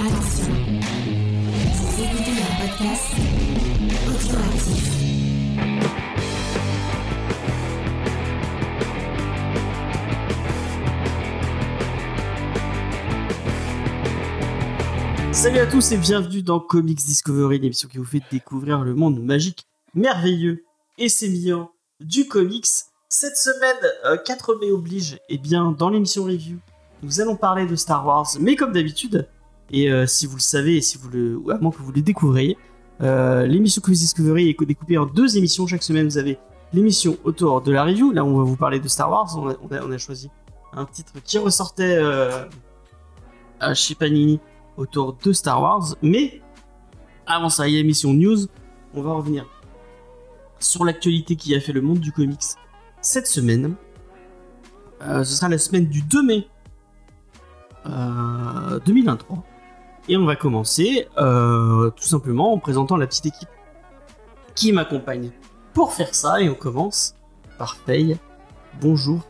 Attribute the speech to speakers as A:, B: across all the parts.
A: Attention.
B: Salut à tous et bienvenue dans Comics Discovery, l'émission qui vous fait découvrir le monde magique, merveilleux et sémillant du comics. Cette semaine, euh, 4 mai oblige, et bien dans l'émission review, nous allons parler de Star Wars, mais comme d'habitude, et euh, si vous le savez, et si vous le, à moins que vous le découvriez, euh, l'émission Comics Discovery est découpée en deux émissions. Chaque semaine, vous avez l'émission autour de la review. Là, on va vous parler de Star Wars. On a, choisi un titre qui ressortait euh, à chez Panini autour de Star Wars. Mais avant ça, il y a l'émission News. On va revenir sur l'actualité qui a fait le monde du comics cette semaine. Euh, ce sera la semaine du 2 mai euh, 2023. Et on va commencer euh, tout simplement en présentant la petite équipe qui m'accompagne pour faire ça. Et on commence par Faye. Bonjour.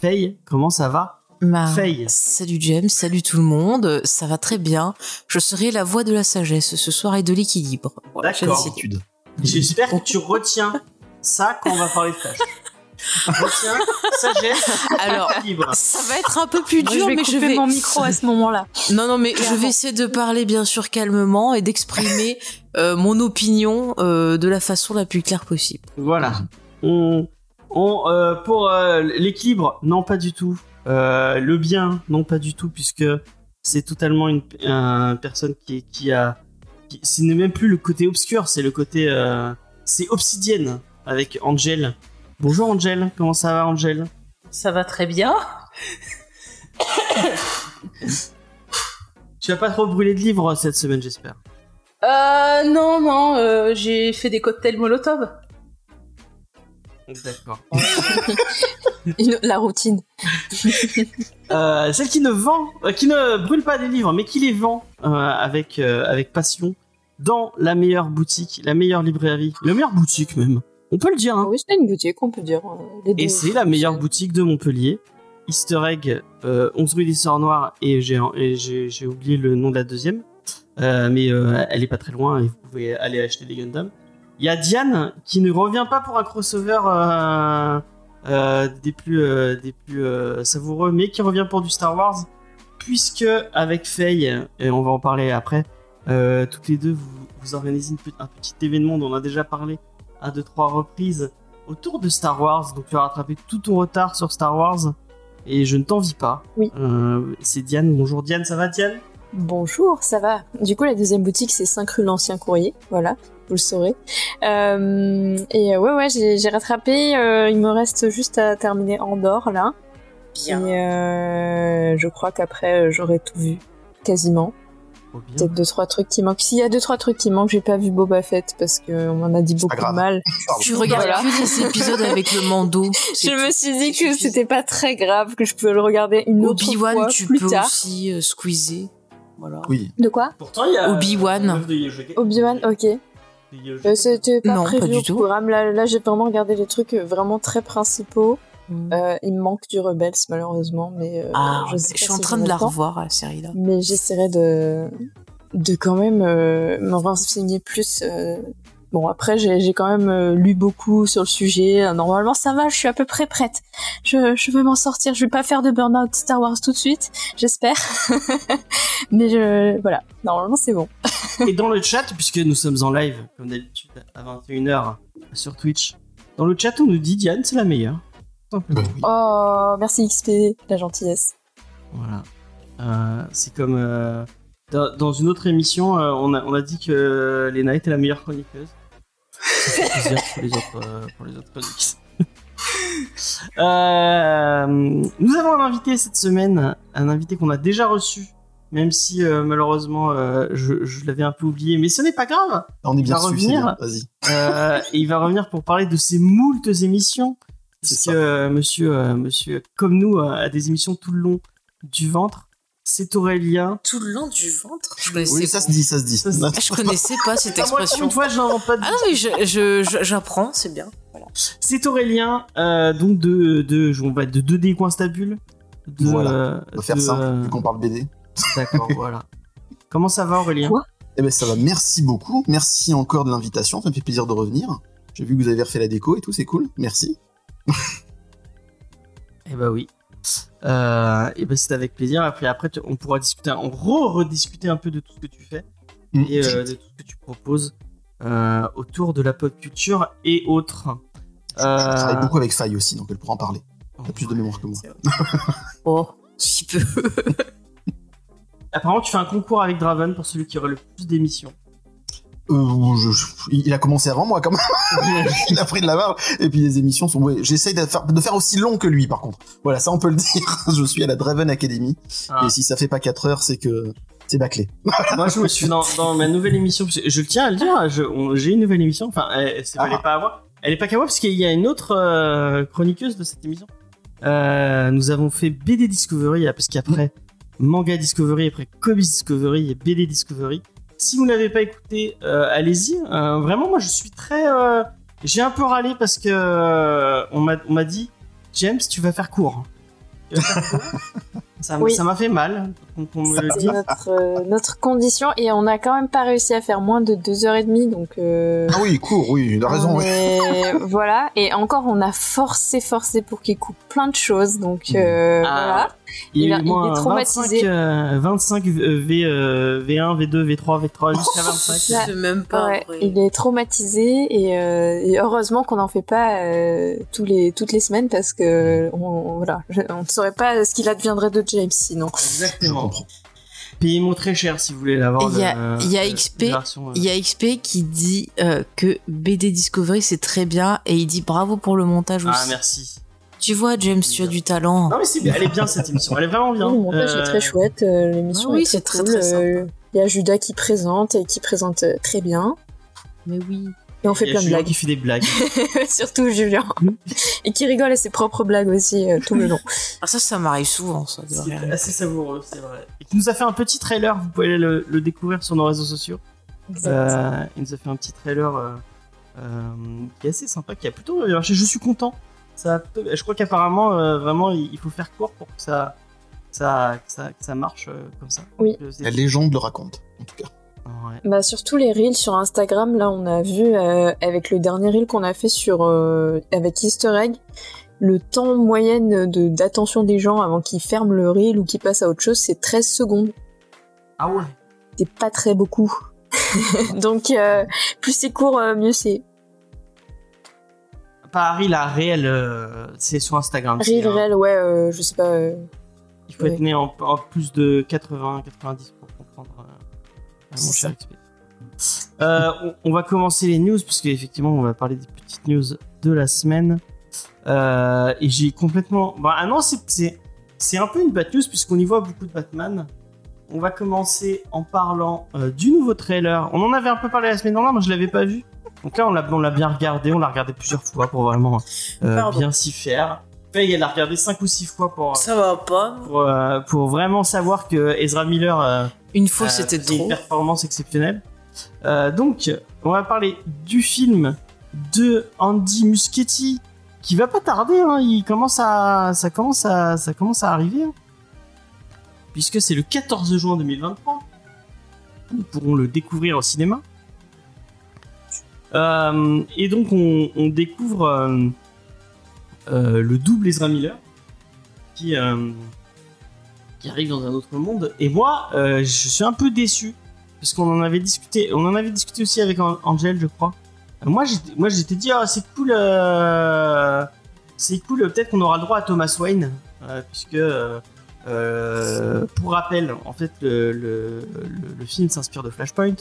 B: Faye, comment ça va?
C: Bah,
B: Faye.
C: Salut James, salut tout le monde, ça va très bien. Je serai la voix de la sagesse ce soir et de l'équilibre. Voilà,
B: D'accord. J'espère que tu retiens ça quand on va parler de Flash. Sagesse,
C: Alors, ça va être un peu plus
D: Moi,
C: dur,
D: je vais
C: mais je vais.
D: mon micro à ce moment-là.
C: Non, non, mais je vais essayer de parler bien sûr calmement et d'exprimer euh, mon opinion euh, de la façon la plus claire possible.
B: Voilà. On, on, euh, pour euh, l'équilibre, non pas du tout. Euh, le bien, non pas du tout, puisque c'est totalement une, un personne qui, qui a. Qui, ce n'est même plus le côté obscur, c'est le côté. euh, c'est obsidienne avec Angel. Bonjour Angel, comment ça va Angel?
D: Ça va très bien.
B: Tu vas pas trop brûler de livres cette semaine, j'espère.
D: Euh, non, non, euh, j'ai fait des cocktails Molotov.
B: D'accord.
E: Une- la routine.
B: Euh, celle qui ne vend, euh, qui ne brûle pas des livres, mais qui les vend euh, avec euh, avec passion dans la meilleure boutique, la meilleure librairie, la meilleure boutique même. On peut le dire. Hein.
E: Oui, c'est une boutique, on peut dire. euh, les
B: Et c'est la meilleure boutique de Montpellier. Easter Egg, euh, 11 rue des Sœurs Noires, et j'ai et j'ai j'ai oublié le nom de la deuxième, Euh, mais euh, elle est pas très loin et vous pouvez aller acheter des Gundam. Il y a Diane qui ne revient pas pour un crossover euh, euh, des plus euh, des plus euh, savoureux, mais qui revient pour du Star Wars, puisque avec Faye, et on va en parler après, euh, toutes les deux vous, vous organisez une un petit événement dont on a déjà parlé à deux trois reprises autour de Star Wars, donc tu as rattrapé tout ton retard sur Star Wars et je ne t'envie pas.
E: Oui.
B: Euh, c'est Diane. Bonjour Diane, ça va Diane?
E: Bonjour, ça va. Du coup, la deuxième boutique, c'est 5 rue l'Ancien Courrier. Voilà, vous le saurez. Euh, et euh, ouais, ouais, j'ai j'ai rattrapé. euh, il me reste juste à terminer Andorre, là.
C: Bien.
E: Et euh, je crois qu'après, j'aurai tout vu. Quasiment. Peut-être deux, trois trucs qui manquent. S'il y a deux, trois trucs qui manquent, j'ai pas vu Boba Fett parce qu'on m'en a dit
F: pas
E: beaucoup de mal.
C: Tu regardes
E: Voilà.
C: plus les épisodes avec le Mando.
E: Je me suis dit que c'était pas très grave, que je pouvais le regarder une autre
C: Obi-Wan,
E: fois
C: tu
E: plus
C: peux
E: tard.
C: aussi euh, squeezer. Voilà.
F: Oui.
E: De quoi?
B: Pourtant, il y a
C: Obi-Wan.
B: euh.
E: Obi-Wan, ok. Euh, C'était pas
C: Non, pas
E: prévu
C: du
E: au
C: tout.
E: programme. Là, là j'ai vraiment regardé les trucs euh, vraiment très principaux.
C: Mm.
E: Euh, il me manque du Rebels, malheureusement, mais euh,
C: Ah,
E: je,
C: je,
E: sais pas
C: suis en
E: si
C: train de la
E: temps.
C: revoir, la série là.
E: Mais j'essaierai de, de quand même euh, me renseigner plus. euh. Bon, après, j'ai j'ai quand même euh, lu beaucoup sur le sujet. Normalement, ça va, je suis à peu près prête. Je, je vais m'en sortir. Je vais pas faire de burn-out Star Wars tout de suite, j'espère. mais je, voilà, normalement, c'est bon.
B: Et dans le chat, puisque nous sommes en live, comme d'habitude, à 21h sur Twitch, dans le chat, on nous dit Diane, c'est la meilleure.
F: Bah oui.
E: Oh, merci XP, la gentillesse.
B: Voilà. Euh, c'est comme. euh, dans, dans une autre émission, euh, on, a, on a dit que Lena était la meilleure chroniqueuse. Ça fait plaisir pour les autres, euh, pour les autres chroniqueuses. Euh, nous avons un invité cette semaine, un invité qu'on a déjà reçu, même si euh, malheureusement euh, je, je l'avais un peu oublié, mais ce n'est pas grave.
F: On est bien
B: va
F: dessus, c'est
B: revenir.
F: bien. Vas-y.
B: Euh, et il va revenir pour parler de ses moultes émissions. Puisque
F: ça.
B: euh, monsieur, euh, monsieur, comme nous, euh, a des émissions tout le long du ventre. C'est Aurélien.
C: Tout le long du ventre? Je
F: Oui, ça
C: pas.
F: se dit, ça se dit.
B: Ça se dit.
C: Ah, Je connaissais pas cette
B: Ah, moi,
C: expression.
B: une fois, je pas de
C: Ah non, mais je- je- je- j'apprends, c'est bien. Voilà.
B: C'est Aurélien, euh, donc de, de, on va de 2D Coinstabule. De,
F: Voilà.
B: euh,
F: On va faire simple,
B: euh,
F: vu qu'on parle BD.
B: D'accord, voilà. Comment ça va Aurélien?
E: Quoi?
F: Eh ben ça va, merci beaucoup. Merci encore de l'invitation, ça me fait plaisir de revenir. J'ai vu que vous avez refait la déco et tout, c'est cool. Merci.
B: Eh bah oui. Euh, et ben c'est avec plaisir. Après, après tu- on pourra discuter, on re-rediscuter un peu de tout ce que tu fais
F: Mm.
B: et euh, de tout ce que tu proposes euh, autour de la pop culture et autres.
F: Je, je travaille beaucoup avec Faye aussi, donc elle pourra en parler. Elle a plus de mémoire que moi.
C: Oh, si peu.
B: Apparemment, tu fais un concours avec Draven pour celui qui aurait le plus d'émissions.
F: Euh, je- je- il a commencé avant moi quand même. il a pris de la barre. Et puis les émissions sont. Ouais, J'essaye de faire, de faire aussi long que lui par contre. Voilà, ça on peut le dire. je suis à la Draven Academy.
B: Ah.
F: Et si ça fait pas 4 heures, c'est que c'est bâclé.
B: Moi, je me suis dans, dans ma nouvelle émission. Je tiens à le dire, on- j'ai une nouvelle émission. Enfin, elle, c'est- elle est pas à moi. Elle est pas qu'à moi parce qu'il y a une autre euh, chroniqueuse de cette émission. Euh, nous avons fait BD Discovery parce qu'après Manga Discovery, après Comics Discovery et BD Discovery. Si vous n'avez pas écouté, euh, allez-y. Euh, vraiment, moi, je suis très. euh, j'ai un peu râlé parce que m'a on m'a dit, James, tu vas faire court. Tu vas faire court. Ça
E: Oui.
B: m'a fait mal qu'on qu'on me le
E: C'est
B: dise.
E: notre, euh, notre condition et on n'a quand même pas réussi à faire moins de deux heures et demie donc. euh,
F: Ah oui, court, oui, il a raison.
E: on
F: oui.
E: voilà et encore on a forcé forcé pour qu'il coupe plein de choses donc euh,
B: Ah.
E: voilà.
B: Il,
E: Il
B: a
E: il est traumatisé.
B: 25, euh, 25 euh, v, euh, V1, V2, V3, V3 jusqu'à 25.
C: C'est même pas
E: Ouais, il est traumatisé et, euh, et heureusement qu'on n'en fait pas euh, tous les toutes les semaines parce que on, voilà je- on ne saurait pas ce qu'il adviendrait de James sinon.
F: Je
B: Exactement.
F: comprends.
B: Payez-moi très cher si vous voulez l'avoir.
C: Il y a-
B: le-
C: il y a XP,
B: euh.
C: Il y a XP qui dit euh, que BD Discovery c'est très bien et il dit bravo pour le montage aussi.
B: Ah, merci.
C: Tu vois, James, tu as du talent.
B: Non, mais c'est bien, elle est bien cette émission. Elle est vraiment bien.
E: Le montage
B: Euh,
E: est très chouette, euh, l'émission
C: ah oui,
E: est très
C: c'est très,
E: cool. euh, Il y a Judas qui présente et qui présente très bien.
C: Mais oui.
E: Et on fait plein de blagues.
B: qui fait des blagues.
E: Surtout Julien. et qui rigole à ses propres blagues aussi euh, tout le long.
C: Ah ça, ça m'arrive souvent, ça.
B: C'est assez savoureux, c'est vrai. Et qui nous a fait un petit trailer. Vous pouvez aller le, le découvrir sur nos réseaux sociaux. Euh, il nous a fait un petit trailer euh, euh, qui est assez sympa, qui a plutôt marché. Je suis content. Ça, je crois qu'apparemment, euh, vraiment, il faut faire court pour que ça, ça, que ça, que ça marche euh, comme ça.
E: Oui.
F: La légende le raconte, en tout cas.
B: Ouais.
E: Bah surtout les reels sur Instagram, là on a vu euh, avec le dernier reel qu'on a fait sur euh, avec Easter egg, le temps moyenne de d'attention des gens avant qu'ils ferment le reel ou qu'ils passent à autre chose, c'est 13 secondes.
B: Ah ouais.
E: C'est pas très beaucoup. Donc euh, plus c'est court, mieux c'est.
B: Paris, la euh, c'est sur Instagram.
E: Reel, reel, ouais, je sais pas.
B: Il faut être né en, en plus de 80, 90 pour comprendre euh, mon cher. XP. Euh, on, on va commencer les news puisque effectivement on va parler des petites news de la semaine. Euh, et j'ai complètement. Bah, ah non, c'est- un peu une bad news puisqu'on y voit beaucoup de Batman. On va commencer en parlant euh, du nouveau trailer. On en avait un peu parlé la semaine dernière, moi je l'avais pas vu. Donc là on l'a bien regardé, on l'a regardé plusieurs fois pour vraiment bien s'y faire. Faye, elle l'a regardé 5 ou 6 fois pour,
C: Ça va pas.
B: pour, euh, pour vraiment savoir que Ezra Miller euh,
C: Une fois,
B: euh,
C: c'était
B: faisait
C: trop.
B: une performance exceptionnelle. Euh, donc, on va parler du film de Andy Muschietti qui va pas tarder. hein, il commence à, ça commence à, ça commence à arriver, hein. puisque c'est le 14 juin 2023. Nous pourrons le découvrir au cinéma. Euh, et donc, on, on découvre euh, euh, le double Ezra Miller qui, euh, qui arrive dans un autre monde. Et moi, euh, je suis un peu déçu parce qu'on en avait discuté. On en avait discuté aussi avec An- Angel, je crois. Euh, Moi, moi, j'étais dit, ah, c'est cool, euh, c'est cool. Peut-être qu'on aura le droit à Thomas Wayne, euh, puisque, euh, euh, pour rappel, en fait, le, le, le- film s'inspire de Flashpoint,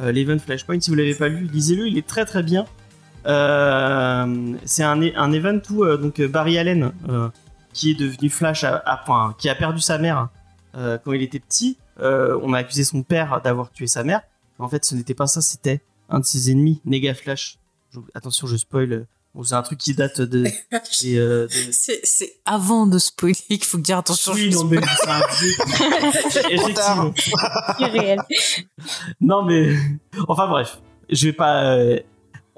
B: euh, l'event Flashpoint. Si vous l'avez pas lu, lisez-le. Il est très très bien. Euh, c'est un, un event où euh, donc Barry Allen, euh, qui est devenu Flash à, à point, qui a perdu sa mère euh, quand il était petit. Euh, on a accusé son père d'avoir tué sa mère. En fait, ce n'était pas ça, c'était un de ses ennemis, Nega Flash. Je- attention, je spoil. Bon, c'est un truc qui date de. euh,
C: C'est c'est avant de spoiler qu'il faut dire attention.
B: Oui,
C: je
B: non,
C: spoil.
B: mais c'est un vieux. Effectivement.
E: réel.
B: Non, mais. Enfin, bref. Je vais pas.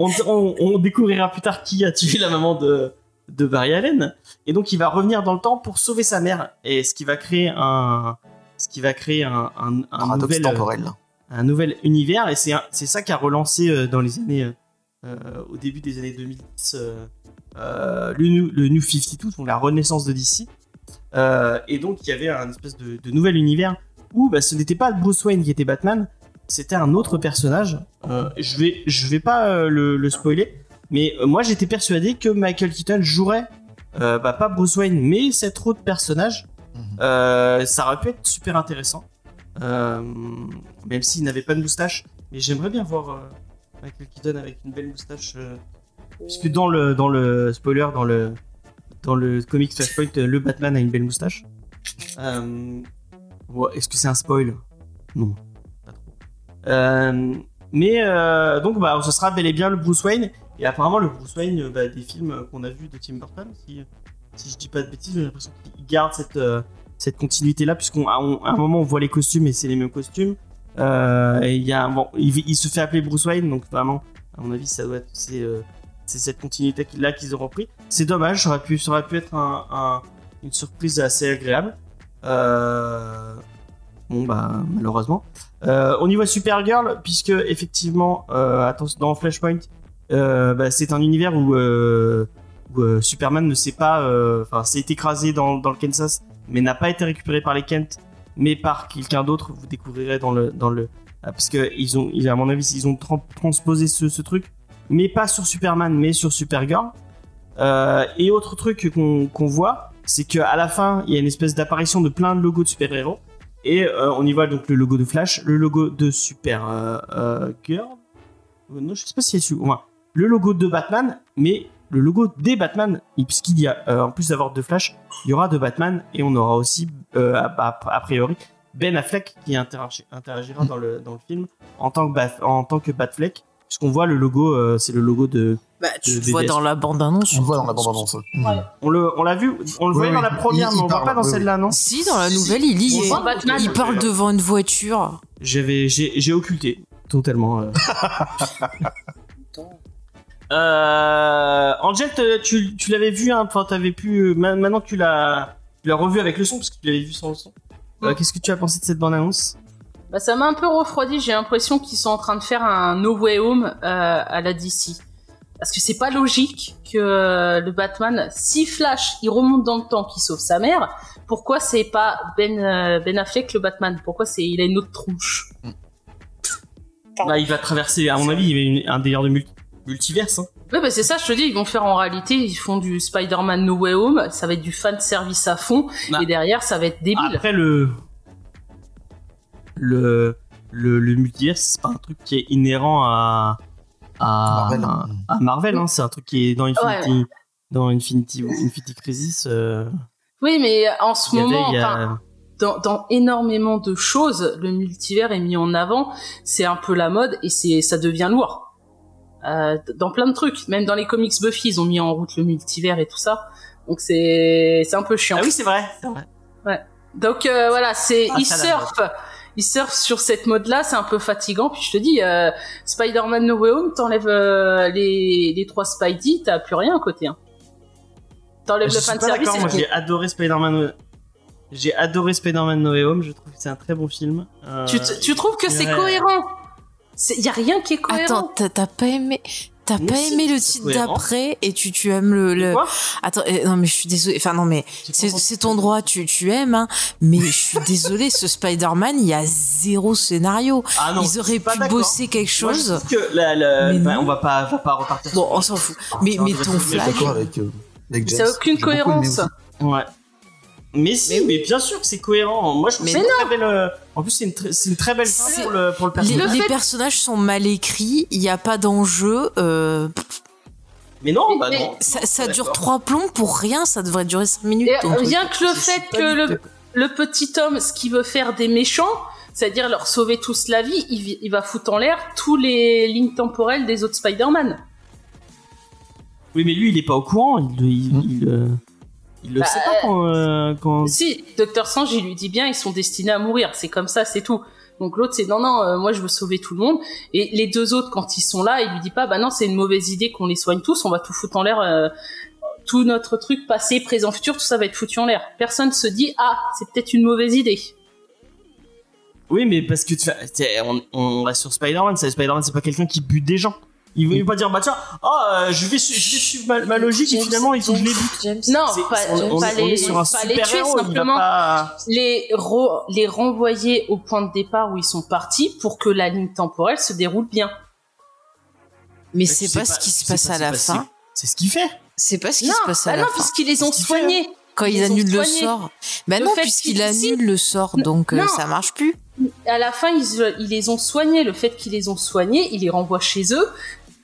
B: On, on- on découvrira plus tard qui a tué la maman de, de Barry Allen. Et donc, il va revenir dans le temps pour sauver sa mère. Et ce qui va créer un. Ce qui va créer un, un, un
F: Paradoxe
B: nouvel, euh,
F: temporel.
B: un nouvel univers et c'est ça qui a relancé euh, dans les années euh, au début des années 2010 euh, euh, le, new, le New 52 donc la renaissance de DC Euh, et donc il y avait un espèce de, de nouvel univers où bah, ce n'était pas Bruce Wayne qui était Batman c'était un autre personnage Euh, je vais je vais pas euh, le, le spoiler mais euh, moi j'étais persuadé que Michael Keaton jouerait bah, pas Bruce Wayne mais cet autre personnage
F: Mhm.
B: ça aurait pu être super intéressant même s'il n'avait pas de moustache. Mais j'aimerais bien voir Michael Keaton avec une belle moustache. puisque dans le, dans le spoiler, dans le, dans le comics Flashpoint, le Batman a une belle moustache. Ouais, Est-ce que c'est un spoil? Non, mais euh, donc, bah, ce sera bel et bien le Bruce Wayne. Et apparemment, le Bruce Wayne euh, bah, des films euh, qu'on a vus de Tim Burton, si, si je dis pas de bêtises, j'ai l'impression qu'il garde cette, euh, cette continuité-là, puisqu'à à un moment, on voit les costumes et c'est les mêmes costumes. Euh, il se fait appeler Bruce Wayne, donc vraiment, à mon avis, ça doit être c'est euh, cette continuité là qu'ils ont repris. C'est dommage, ça aurait pu ça aurait pu être un, un- une surprise assez agréable. Euh, bon bah malheureusement. On y voit Supergirl puisque effectivement, euh, attention dans Flashpoint, euh, bah, c'est un univers où, euh, Superman ne sait pas, enfin s'est écrasé dans, le Kansas, mais n'a pas été récupéré par les Kent, mais par quelqu'un d'autre. Vous découvrirez dans le dans le parce que ils à mon avis, ils ont tran- transposé ce, truc, mais pas sur Superman, mais sur Supergirl. Et autre truc qu'on qu'on voit, c'est qu'à la fin, il y a une espèce d'apparition de plein de logos de super-héros. Et euh, on y voit donc le logo de Flash, le logo de Super euh, euh, non, je sais pas si c'est enfin, le logo de Batman, mais le logo des Batman, puisqu'il y a, en plus d'avoir de Flash, il y aura de Batman et on aura aussi, a, priori, Ben Affleck qui interagi- interagira dans le, film en tant que Batfleck, puisqu'on voit le logo, euh, c'est le logo de.
C: Bah, tu
B: De
C: le vois dans la bande-annonce.
F: On le voit dans la bande-annonce.
D: Ouais.
B: On le, on l'a vu, on le
F: Oui,
B: voyait
F: oui,
B: dans la première,
F: il-
B: mais on voit
F: parle,
B: pas dans
F: oui,
B: celle-là, non
C: Si, dans la nouvelle, il y
D: On
C: est.
D: voit Batman.
C: Il parle devant une voiture.
B: J'avais, j'ai, j'ai occulté totalement. euh. Euh, Angel, tu, tu l'avais vu, hein, enfin, t'avais pu. euh, ma- Maintenant tu l'as, tu l'as revu avec le son, parce que tu l'avais vu sans le son. Euh. Qu'est-ce que tu as pensé de cette bande-annonce?
D: Bah, ça m'a un peu refroidi. J'ai l'impression qu'ils sont en train de faire un No Way Home euh, à la DC. Parce que c'est pas logique que euh, le Batman, si Flash, il remonte dans le temps, qu'il sauve sa mère, pourquoi c'est pas Ben, euh, ben Affleck le Batman? Pourquoi c'est il a une autre tronche?
B: Bah, il va traverser, à mon avis, il un délire de mul- multiverse. Hein.
D: Ouais, bah c'est ça, je te dis, ils vont faire en réalité, ils font du Spider-Man No Way Home, ça va être du fan service à fond,
B: Bah.
D: et derrière, ça va être débile.
B: Après le le le, le multiverse, c'est pas un truc qui est inhérent à à
F: Marvel.
B: à, à Marvel, hein. C'est un truc qui est dans Infinity dans Infinity Infinity Crisis. euh,
D: Oui, mais en ce
B: avait-
D: moment,
B: a-
D: dans, dans énormément de choses, le multivers est mis en avant, c'est un peu la mode, et c'est ça devient lourd. Euh, dans plein de trucs, même dans les comics Buffy, ils ont mis en route le multivers et tout ça. Donc c'est c'est un peu chiant.
B: Ah oui, c'est vrai. vrai.
D: Donc euh, voilà, c'est
B: Ah,
D: ils surfent, ils surfent sur cette mode-là, c'est un peu fatigant. Puis je te dis, euh, Spider-Man No Way Home, t'enlèves euh, les les trois Spidey, t'as plus rien à côté. Hein. T'enlèves le fan service.
B: moi j'ai adoré Spider-Man. J'ai adoré Spider-Man No Way Home. Je trouve que c'est un très bon film. Euh,
D: tu, tu trouves que c'est cohérent? Il y a rien qui est cohérent.
C: Attends, t'as pas aimé. T'as
B: Mais
C: pas
B: si,
C: aimé le titre d'après et tu, tu aimes le. le... Attends, euh, non mais je suis désolée. Enfin non mais c'est ton droit, tu, tu aimes, hein. Mais je suis désolée, ce Spider-Man, il y a zéro scénario.
B: Ah non,
C: Ils auraient pu bosser quelque
B: Moi, je
C: chose.
B: trouve que la, la-
C: Mais
B: bah, on va pas, va pas repartir.
C: Bon, on s'en fout. Mais,
B: Non,
C: mais
B: je vais
C: ton flash.
F: avec, euh, avec.
D: Ça a aucune cohérence.
B: Ouais. Mais si, mais, bien sûr que c'est cohérent. Moi, je trouve
C: Mais
B: que c'est une très belle. euh, En plus, c'est une, très- c'est une très belle fin pour le, pour le
C: Les,
B: personnage.
D: Le
C: les personnages sont mal écrits, il n'y a pas d'enjeu. euh,
B: Mais non, bah
D: Mais-
B: non.
C: ça dure trois plombs pour rien, ça devrait durer cinq minutes.
D: Et rien que le fait que le, petit homme, ce qu'il veut faire des méchants, c'est-à-dire leur sauver tous la vie, il, va foutre en l'air tous les lignes temporelles des autres Spider-Man.
B: Oui, mais lui, il est pas au courant. Il, il, il, euh, il le
D: Bah,
B: sait pas quand. euh, quand...
D: Si, Docteur Strange, il lui dit bien, ils sont destinés à mourir, c'est comme ça, c'est tout. Donc l'autre, c'est non, non, euh, moi je veux sauver tout le monde. Et les deux autres, quand ils sont là, il lui dit pas, bah non, c'est une mauvaise idée qu'on les soigne tous, on va tout foutre en l'air. euh, tout notre truc passé, présent, futur, tout ça va être foutu en l'air. Personne se dit, ah, c'est peut-être une mauvaise idée.
B: Oui, mais parce que tu on, on reste sur Spider-Man. c'est- Spider-Man, c'est pas quelqu'un qui bute des gens. Il veut pas dire, bah tiens, oh, euh, je, vais, su- je vais suivre ma, ma logique et finalement il faut que je
D: Non,
B: C'est-
D: pas,
B: on, on-
D: pas
B: on
D: les,
B: est sur un
D: pas les tuer,
B: super héros. Il va
D: simplement
B: pas.
D: les, ro- les renvoyer au point de départ où ils sont partis pour que la ligne temporelle se déroule bien.
C: Mais
B: Tu
C: c'est
B: sais
C: pas ce qui
B: tu
C: se
B: sais
C: passe
B: pas,
C: à la
B: pas-
C: fin.
B: C'est ce qu'il fait.
C: C'est pas ce qui
D: non,
C: se passe à
D: bah
C: la
D: non,
C: fin.
D: puisqu'ils les ont
B: Qu'est-ce qu'il fait
D: soignés.
C: Quand
D: ils
C: il
D: ont
C: annule le sort. Bah
D: Le
C: non,
D: fait
C: puisqu'il
D: qu'il-
C: annule le sort, donc euh,
D: Non.
C: ça marche plus.
D: À la fin, ils, ils les ont soignés. Le fait qu'ils les ont soignés, ils les renvoient chez eux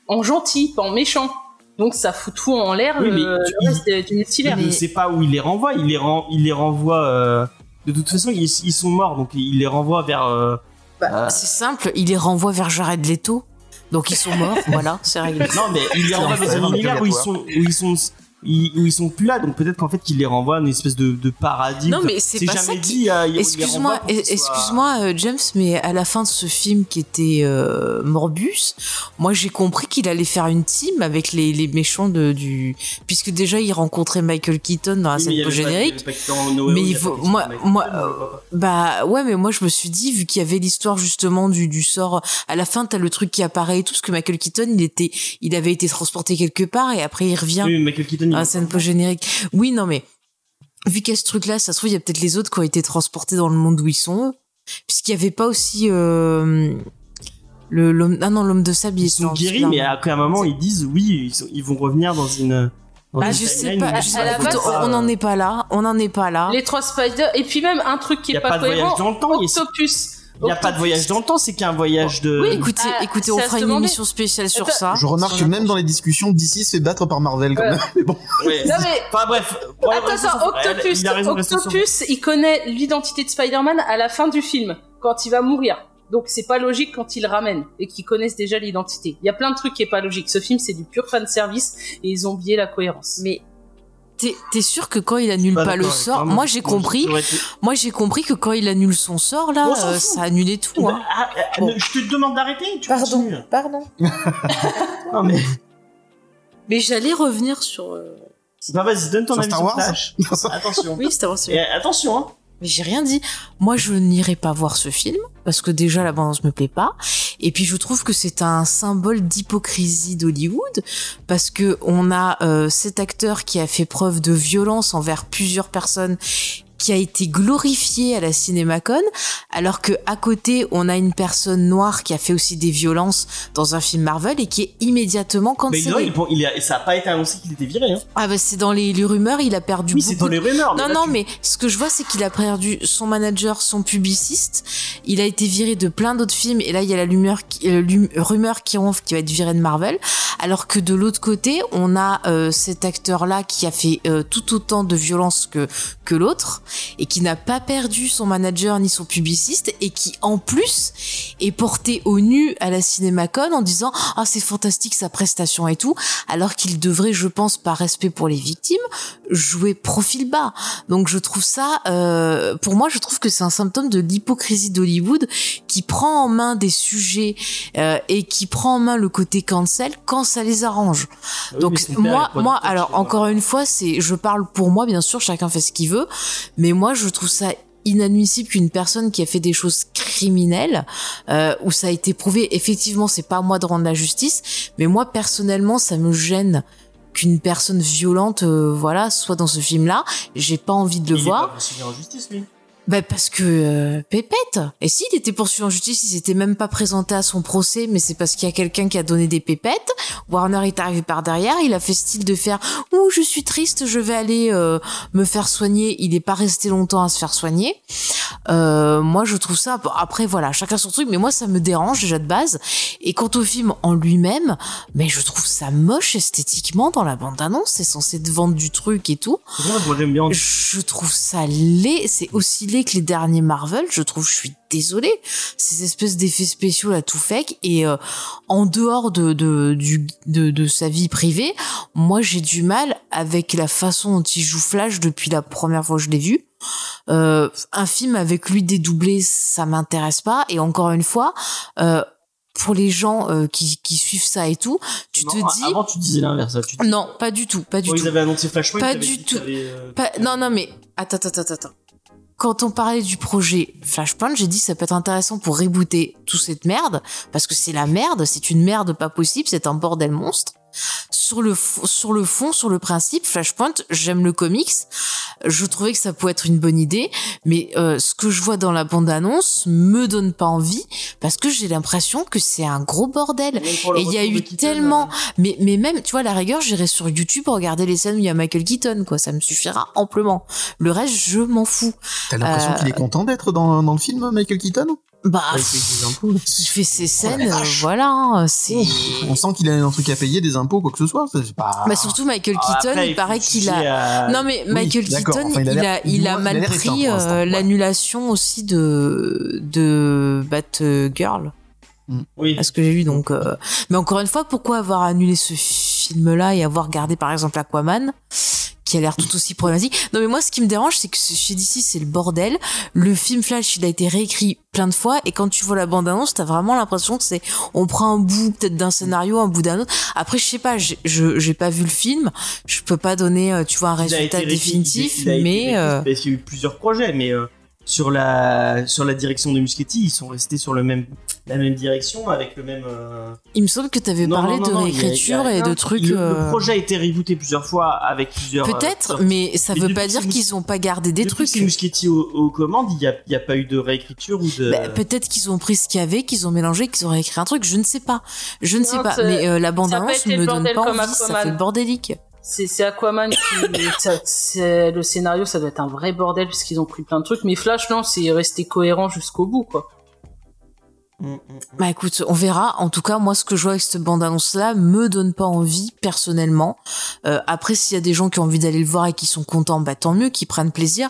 D: en gentil, pas en méchant. Donc ça fout tout en l'air
B: Oui,
D: le,
B: mais
D: le
B: tu-
D: reste de- du multivers.
B: Il ne sait pas où il les renvoie. Il les, ren- il les renvoie. euh, De toute façon, ils, ils sont morts, donc il les renvoie vers. euh,
C: Bah, c'est simple, il les renvoie vers Jared Leto. Donc ils sont morts, voilà, c'est réglé.
B: Non, mais il les renvoie
F: l'enfer,
B: un univers où ils sont, où ils sont, ils- ils sont plus là. Donc peut-être qu'en fait, il les renvoie à une espèce de, de paradis.
C: Non, mais c'est pas
B: jamais
C: ça
B: dit.
C: qui-
B: euh,
C: Excuse-moi,
B: qu'ils soient-
C: excuse-moi, euh, James, mais à la fin de ce film qui était euh, Morbus, moi j'ai compris qu'il allait faire une team avec les, les méchants de, du, puisque déjà il rencontrait Michael Keaton dans la
B: Oui,
C: scène
B: il y avait pas-
C: post-générique.
B: il y avait pas que dans No Way
C: Mais il faut- moi-. Bah ouais, mais moi je me suis dit vu qu'il y avait l'histoire justement du, du sort, à la fin t'as le truc qui apparaît et tout, parce que Michael Keaton il était, il avait été transporté quelque part et après il revient
B: Oui, mais Michael Keaton.
C: À la scène post-générique. Oui, non mais vu qu'il y a ce truc-là, ça se trouve il y a peut-être les autres qui ont été transportés dans le monde où ils sont, puisqu'il y avait pas aussi euh, le l'homme, ah non l'homme de sable, il
B: Ils
C: était
B: sont guéris, mais après un moment, ils disent oui, ils, sont- ils vont revenir dans une.
C: Ah, je sais pas, je
B: ils
C: sais
D: base,
C: on n'en est pas là, on n'en est pas là.
D: Les trois Spider et puis même un truc qui est pas,
B: pas
D: cohérent.
B: dans le temps.
D: Octopus.
B: Il n'y a pas de voyage dans le temps, c'est qu'un voyage de.
C: Oui, écoutez,
D: Ah,
C: écoutez, on fera une
D: demander.
C: émission spéciale sur
D: Attends,
C: ça.
F: Je remarque que même dans les discussions, DC se fait battre par Marvel quand
D: Ouais.
F: même. Mais bon,
B: Ouais.
D: Non mais
B: Enfin bref. ouais,
D: Attends,
B: elle-
D: Octopus,
B: il
D: Octopus, il connaît l'identité de Spider-Man à la fin du film, quand il va mourir. Donc c'est pas logique quand ils le ramènent et qu'ils connaissent déjà l'identité. Il y a plein de trucs qui est pas logique. Ce film c'est du pur fan service et ils ont oublié la cohérence.
C: Mais t'es t'es sûr que quand il annule
B: Pas
C: pas, le sort, moi j'ai compris, moi j'ai compris que quand il annule son sort là, euh, ça annulait tout. Hein.
B: Ah, ah,
C: Bon.
B: ne- Je te demande d'arrêter. tu
E: Pardon,
B: continues.
E: pardon.
B: Non mais.
C: Mais j'allais revenir sur. euh,
B: Bah vas-y, donne ton
F: Sur
B: avis
F: Star
B: sur
F: Wars
B: Flash. Attention.
C: Oui, c'était vrai.
B: Et attention, hein.
C: Mais j'ai rien dit. Moi, je n'irai pas voir ce film parce que déjà la bande me plaît pas, et puis je trouve que c'est un symbole d'hypocrisie d'Hollywood parce que on a euh, cet acteur qui a fait preuve de violence envers plusieurs personnes qui a été glorifié à la Cinémacon, alors que à côté on a une personne noire qui a fait aussi des violences dans un film Marvel et qui est immédiatement
B: Mais non,
C: cancellé.
B: il, a, ça a pas été annoncé qu'il était viré. Hein.
C: Ah bah c'est dans les, les rumeurs, il a perdu
B: Oui, c'est dans les rumeurs.
C: non,
B: là,
C: non,
B: tu-
C: mais ce que je vois, c'est qu'il a perdu son manager, son publiciste. Il a été viré de plein d'autres films. Et là, il y a la rumeur qui, euh, rumeur qui ronfle qui va être viré de Marvel. Alors que de l'autre côté, on a euh, cet acteur-là qui a fait euh, tout autant de violence que, que l'autre. Et qui n'a pas perdu son manager ni son publiciste. Et qui, en plus, est porté au nu à la Cinémacon en disant « Ah, c'est fantastique sa prestation et tout ». Alors qu'il devrait, je pense, par respect pour les victimes, jouer profil bas. Donc je trouve ça, euh, pour moi, je trouve que c'est un symptôme de l'hypocrisie d'Hollywood qui prend en main des sujets euh, et qui prend en main le côté cancel quand ça les arrange.
B: Ah oui,
C: Donc moi, moi, alors encore une fois, c'est, je parle pour moi, bien sûr, chacun fait ce qu'il veut, mais moi, je trouve ça inadmissible qu'une personne qui a fait des choses criminelles euh, où ça a été prouvé effectivement c'est pas à moi de rendre la justice mais moi personnellement ça me gêne qu'une personne violente euh, voilà soit dans ce film là j'ai pas envie de le
B: Il est
C: voir
B: pas en justice, lui.
C: Bah parce que euh, pépette. Et s'il était poursuivi en justice, il s'était même pas présenté à son procès, mais c'est parce qu'il y a quelqu'un qui a donné des pépettes. Warner est arrivé par derrière, il a fait style de faire "Ouh, je suis triste, je vais aller euh, me faire soigner." Il est pas resté longtemps à se faire soigner. Euh, moi, je trouve ça. Après, voilà, chacun son truc, mais moi, ça me dérange déjà de base. Et quant au film en lui-même, mais je trouve ça moche esthétiquement dans la bande-annonce. C'est censé te vendre du truc et tout.
B: Moi bien.
C: Je trouve ça laid. C'est aussi laid que les derniers Marvel. Je trouve, je suis désolée. Ces espèces d'effets spéciaux là, tout fake. Et euh, en dehors de de, du, de de sa vie privée, moi j'ai du mal avec la façon dont il joue Flash depuis la première fois que je l'ai vu. Euh, un film avec lui dédoublé, ça m'intéresse pas. Et encore une fois. Euh, pour les gens euh, qui, qui suivent ça et tout, tu
B: Non,
C: te dis
B: Avant, tu disais l'inverse. Tu...
C: non, pas du tout, pas du
B: Quand
C: tout.
B: ils avaient annoncé Flashpoint,
C: Pas du tout.
B: euh,
C: Pas- non, non, mais attends, attends, attends, attends. Quand on parlait du projet Flashpoint, j'ai dit ça peut être intéressant pour rebooter toute cette merde parce que c'est la merde, c'est une merde pas possible, c'est un bordel monstre. Sur le sur le fond, sur le principe, Flashpoint, j'aime le comics. Je trouvais que ça pouvait être une bonne idée, mais euh, ce que je vois dans la bande annonce me donne pas envie parce que j'ai l'impression que c'est un gros bordel. Et il y a eu tellement,
B: euh,
C: mais, mais même, tu vois, à la rigueur, j'irai sur YouTube regarder les scènes où il y a Michael Keaton, quoi. Ça me suffira amplement. Le reste, je m'en fous.
F: T'as l'impression
C: Euh,
F: qu'il est content d'être dans, dans le film, Michael Keaton?
C: Bah, il fait ses scènes,
F: Oh la
C: euh, voilà, hein, c'est.
F: On sent qu'il a un truc à payer, des impôts, quoi que ce soit. C'est pas.
C: Bah, surtout Michael
B: Ah,
C: Keaton,
B: après,
C: il paraît qu'il a.
B: à-
C: Non mais
F: oui,
C: Michael. Keaton,
F: Enfin, il a
C: il, a, il mal pris euh,
F: ouais.
C: l'annulation aussi de de Batgirl,
B: Oui.
C: à ce que j'ai lu. Donc, euh, mais encore une fois, pourquoi avoir annulé ce film-là et avoir gardé par exemple Aquaman, qui a l'air tout aussi problématique Non, mais moi, ce qui me dérange, c'est que chez DC, c'est le bordel. Le film Flash, il a été réécrit plein de fois, et quand tu vois la bande-annonce, t'as vraiment l'impression que c'est, on prend un bout peut-être d'un scénario, un bout d'un autre. Après, je sais pas, je j'ai pas vu le film, je peux pas donner, euh, tu vois, un
B: Il a été
C: résultat définitif,
B: il a été
C: mais euh,
B: parce qu'il y a eu plusieurs projets, mais euh, sur la sur la direction de Muschietti, ils sont restés sur le même la même direction avec le même. euh,
C: il me semble que t'avais
B: non,
C: parlé
B: non, non,
C: de
B: non, il y a-
C: réécriture
B: il y a
C: et de trucs.
B: Le, le
C: euh,
B: projet a été rebooté plusieurs fois avec plusieurs. euh,
C: Peut-être,
B: plusieurs-
C: mais ça
B: Mais
C: veut pas dire qu'ils ont pas gardé des
B: Depuis
C: trucs.
B: que c'est Muschietti aux, aux commandes, il y a, il y a pas eu de réécriture ou de.
C: Bah, peut-être qu'ils ont pris ce qu'il y avait, qu'ils ont mélangé, qu'ils ont réécrit un truc, je ne sais pas. Je ne sais
D: Non,
C: pas, mais euh, la
D: ça a pas
C: bande-annonce
D: été
C: me donne pas envie, ça fait le bordélique.
D: C'est c'est Aquaman qui. ça- le scénario, ça doit être un vrai bordel puisqu'ils ont pris plein de trucs. Mais Flash, non, c'est resté cohérent jusqu'au bout, quoi.
B: Mm, mm.
C: Bah écoute, on verra. En tout cas, moi, ce que je vois avec cette bande-annonce-là me donne pas envie, personnellement. Euh, après, s'il y a des gens qui ont envie d'aller le voir et qui sont contents, bah tant mieux, qui prennent plaisir.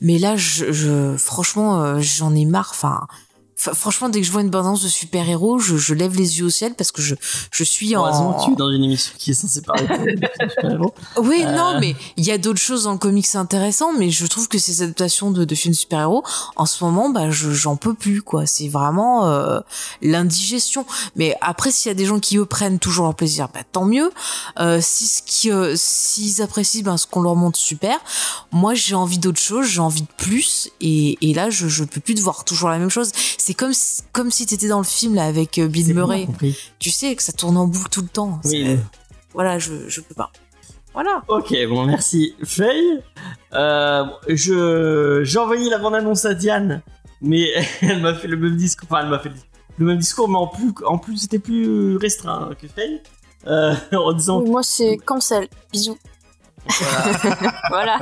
C: Mais là, je, je franchement, euh, j'en ai marre. Enfin, franchement, dès que je vois une bande-annonce de super-héros, je, je lève les yeux au ciel parce que je, je suis
B: Heureusement
C: en...
B: tu es dans une émission qui est censée parler de super-héros.
C: Oui,
B: Euh.
C: non, mais il y a d'autres choses dans le comics intéressants, mais je trouve que ces adaptations de, de films super-héros, en ce moment, bah, je, j'en peux plus, quoi. C'est vraiment euh, l'indigestion. Mais après, s'il y a des gens qui eux prennent toujours leur plaisir, bah, tant mieux. Euh, si ce qui, euh, s'ils apprécient ben, ce qu'on leur montre, super. Moi, j'ai envie d'autre chose, j'ai envie de plus, et, et là, je, je peux plus de voir toujours la même chose. C'est comme si, comme si t'étais dans le film là avec euh, Bill Murray.
B: compris.
C: Tu sais que ça tourne en boucle tout le temps.
B: Oui.
C: Voilà, je, je peux pas. Voilà.
B: Ok, bon, merci. Faye, euh, je, j'ai envoyé la bande-annonce à Diane, mais elle m'a fait le même discours, enfin, elle m'a fait le, le même discours, mais en plus, en plus, c'était plus restreint que Faye, euh, en disant,
E: Moi, c'est cancel. Bisous. voilà.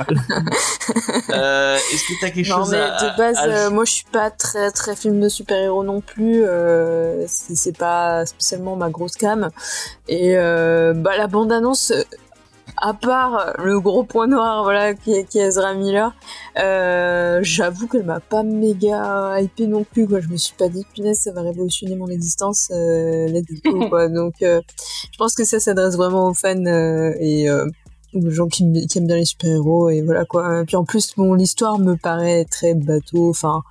B: euh, est-ce que t'as quelque
E: Non,
B: chose
E: mais
B: à,
E: de base,
B: à-
E: euh, moi, je suis pas très très film de super-héros non plus. euh, c'est pas spécialement ma grosse cam. Et euh, bah, la bande-annonce, à part le gros point noir, voilà, qui est, qui est Ezra Miller, euh, j'avoue qu'elle m'a pas méga hypé non plus. Quoi. Je me suis pas dit, punaise, ça va révolutionner mon existence. Euh, let's go, quoi. Donc, euh, je pense que ça s'adresse vraiment aux fans euh, et aux gens qui, aiment bien les super-héros et voilà quoi. Et puis en plus, bon, l'histoire me paraît très bateau. Enfin,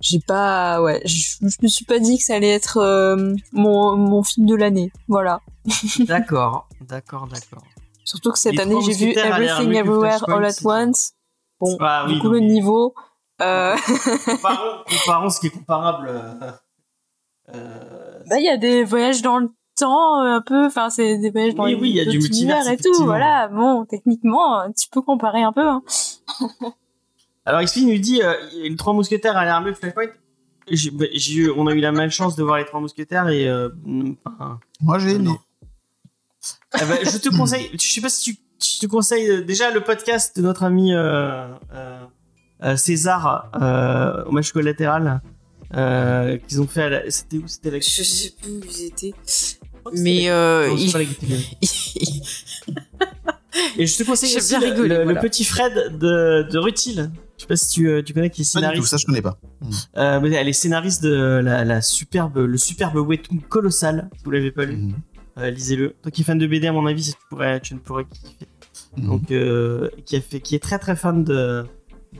E: j'ai pas, ouais, je, je me suis pas dit que ça allait être euh, mon, mon film de l'année. Voilà.
B: D'accord, d'accord, d'accord.
E: Surtout que cette
B: Les
E: année, j'ai vu Everything Everywhere All at Once. Bon,
B: Ah oui,
E: du coup,
B: non,
E: le
B: mais-
E: niveau. Euh,
B: Comparons, comparons ce qui est comparable. euh,
E: bah, il y a des voyages dans le temps, euh, un peu. Enfin, c'est des voyages dans
B: Oui, oui, il y a du multivers,
E: univers et tout. Voilà. Bon, techniquement, euh, tu peux comparer un peu. Hein.
B: Alors XP nous dit euh, les trois mousquetaires a l'air mieux que Flashpoint. J'ai- bah, on a eu la malchance de voir les trois mousquetaires et euh,
F: Moi, j'ai aimé.
B: non. Eh ben, je te conseille, je sais pas si tu, je te conseille euh, déjà le podcast de notre ami euh, euh, euh, César, euh, hommage collatéral, euh, qu'ils ont fait. à la- C'était où? C'était la.
C: Je sais plus où ils étaient. Mais euh,
B: Non,
C: il-
B: pas la. Et je te conseille
C: J'ai
B: aussi
C: bien
B: le,
C: rigolé,
B: le- petit Fred de, de Rutil. Je sais pas si tu, euh, tu connais qui est
F: Pas du tout,
B: scénariste.
F: ça je connais pas.
B: Euh, mais elle est scénariste de la, la superbe, le superbe webtoon colossal. Si vous l'avez pas lu,
F: Mhm.
B: euh, lisez-le. Toi qui es fan de BD, à mon avis, tu, pourrais, tu ne pourrais kiffer.
F: Mhm.
B: Donc, euh, qui, a fait, qui est très très fan de,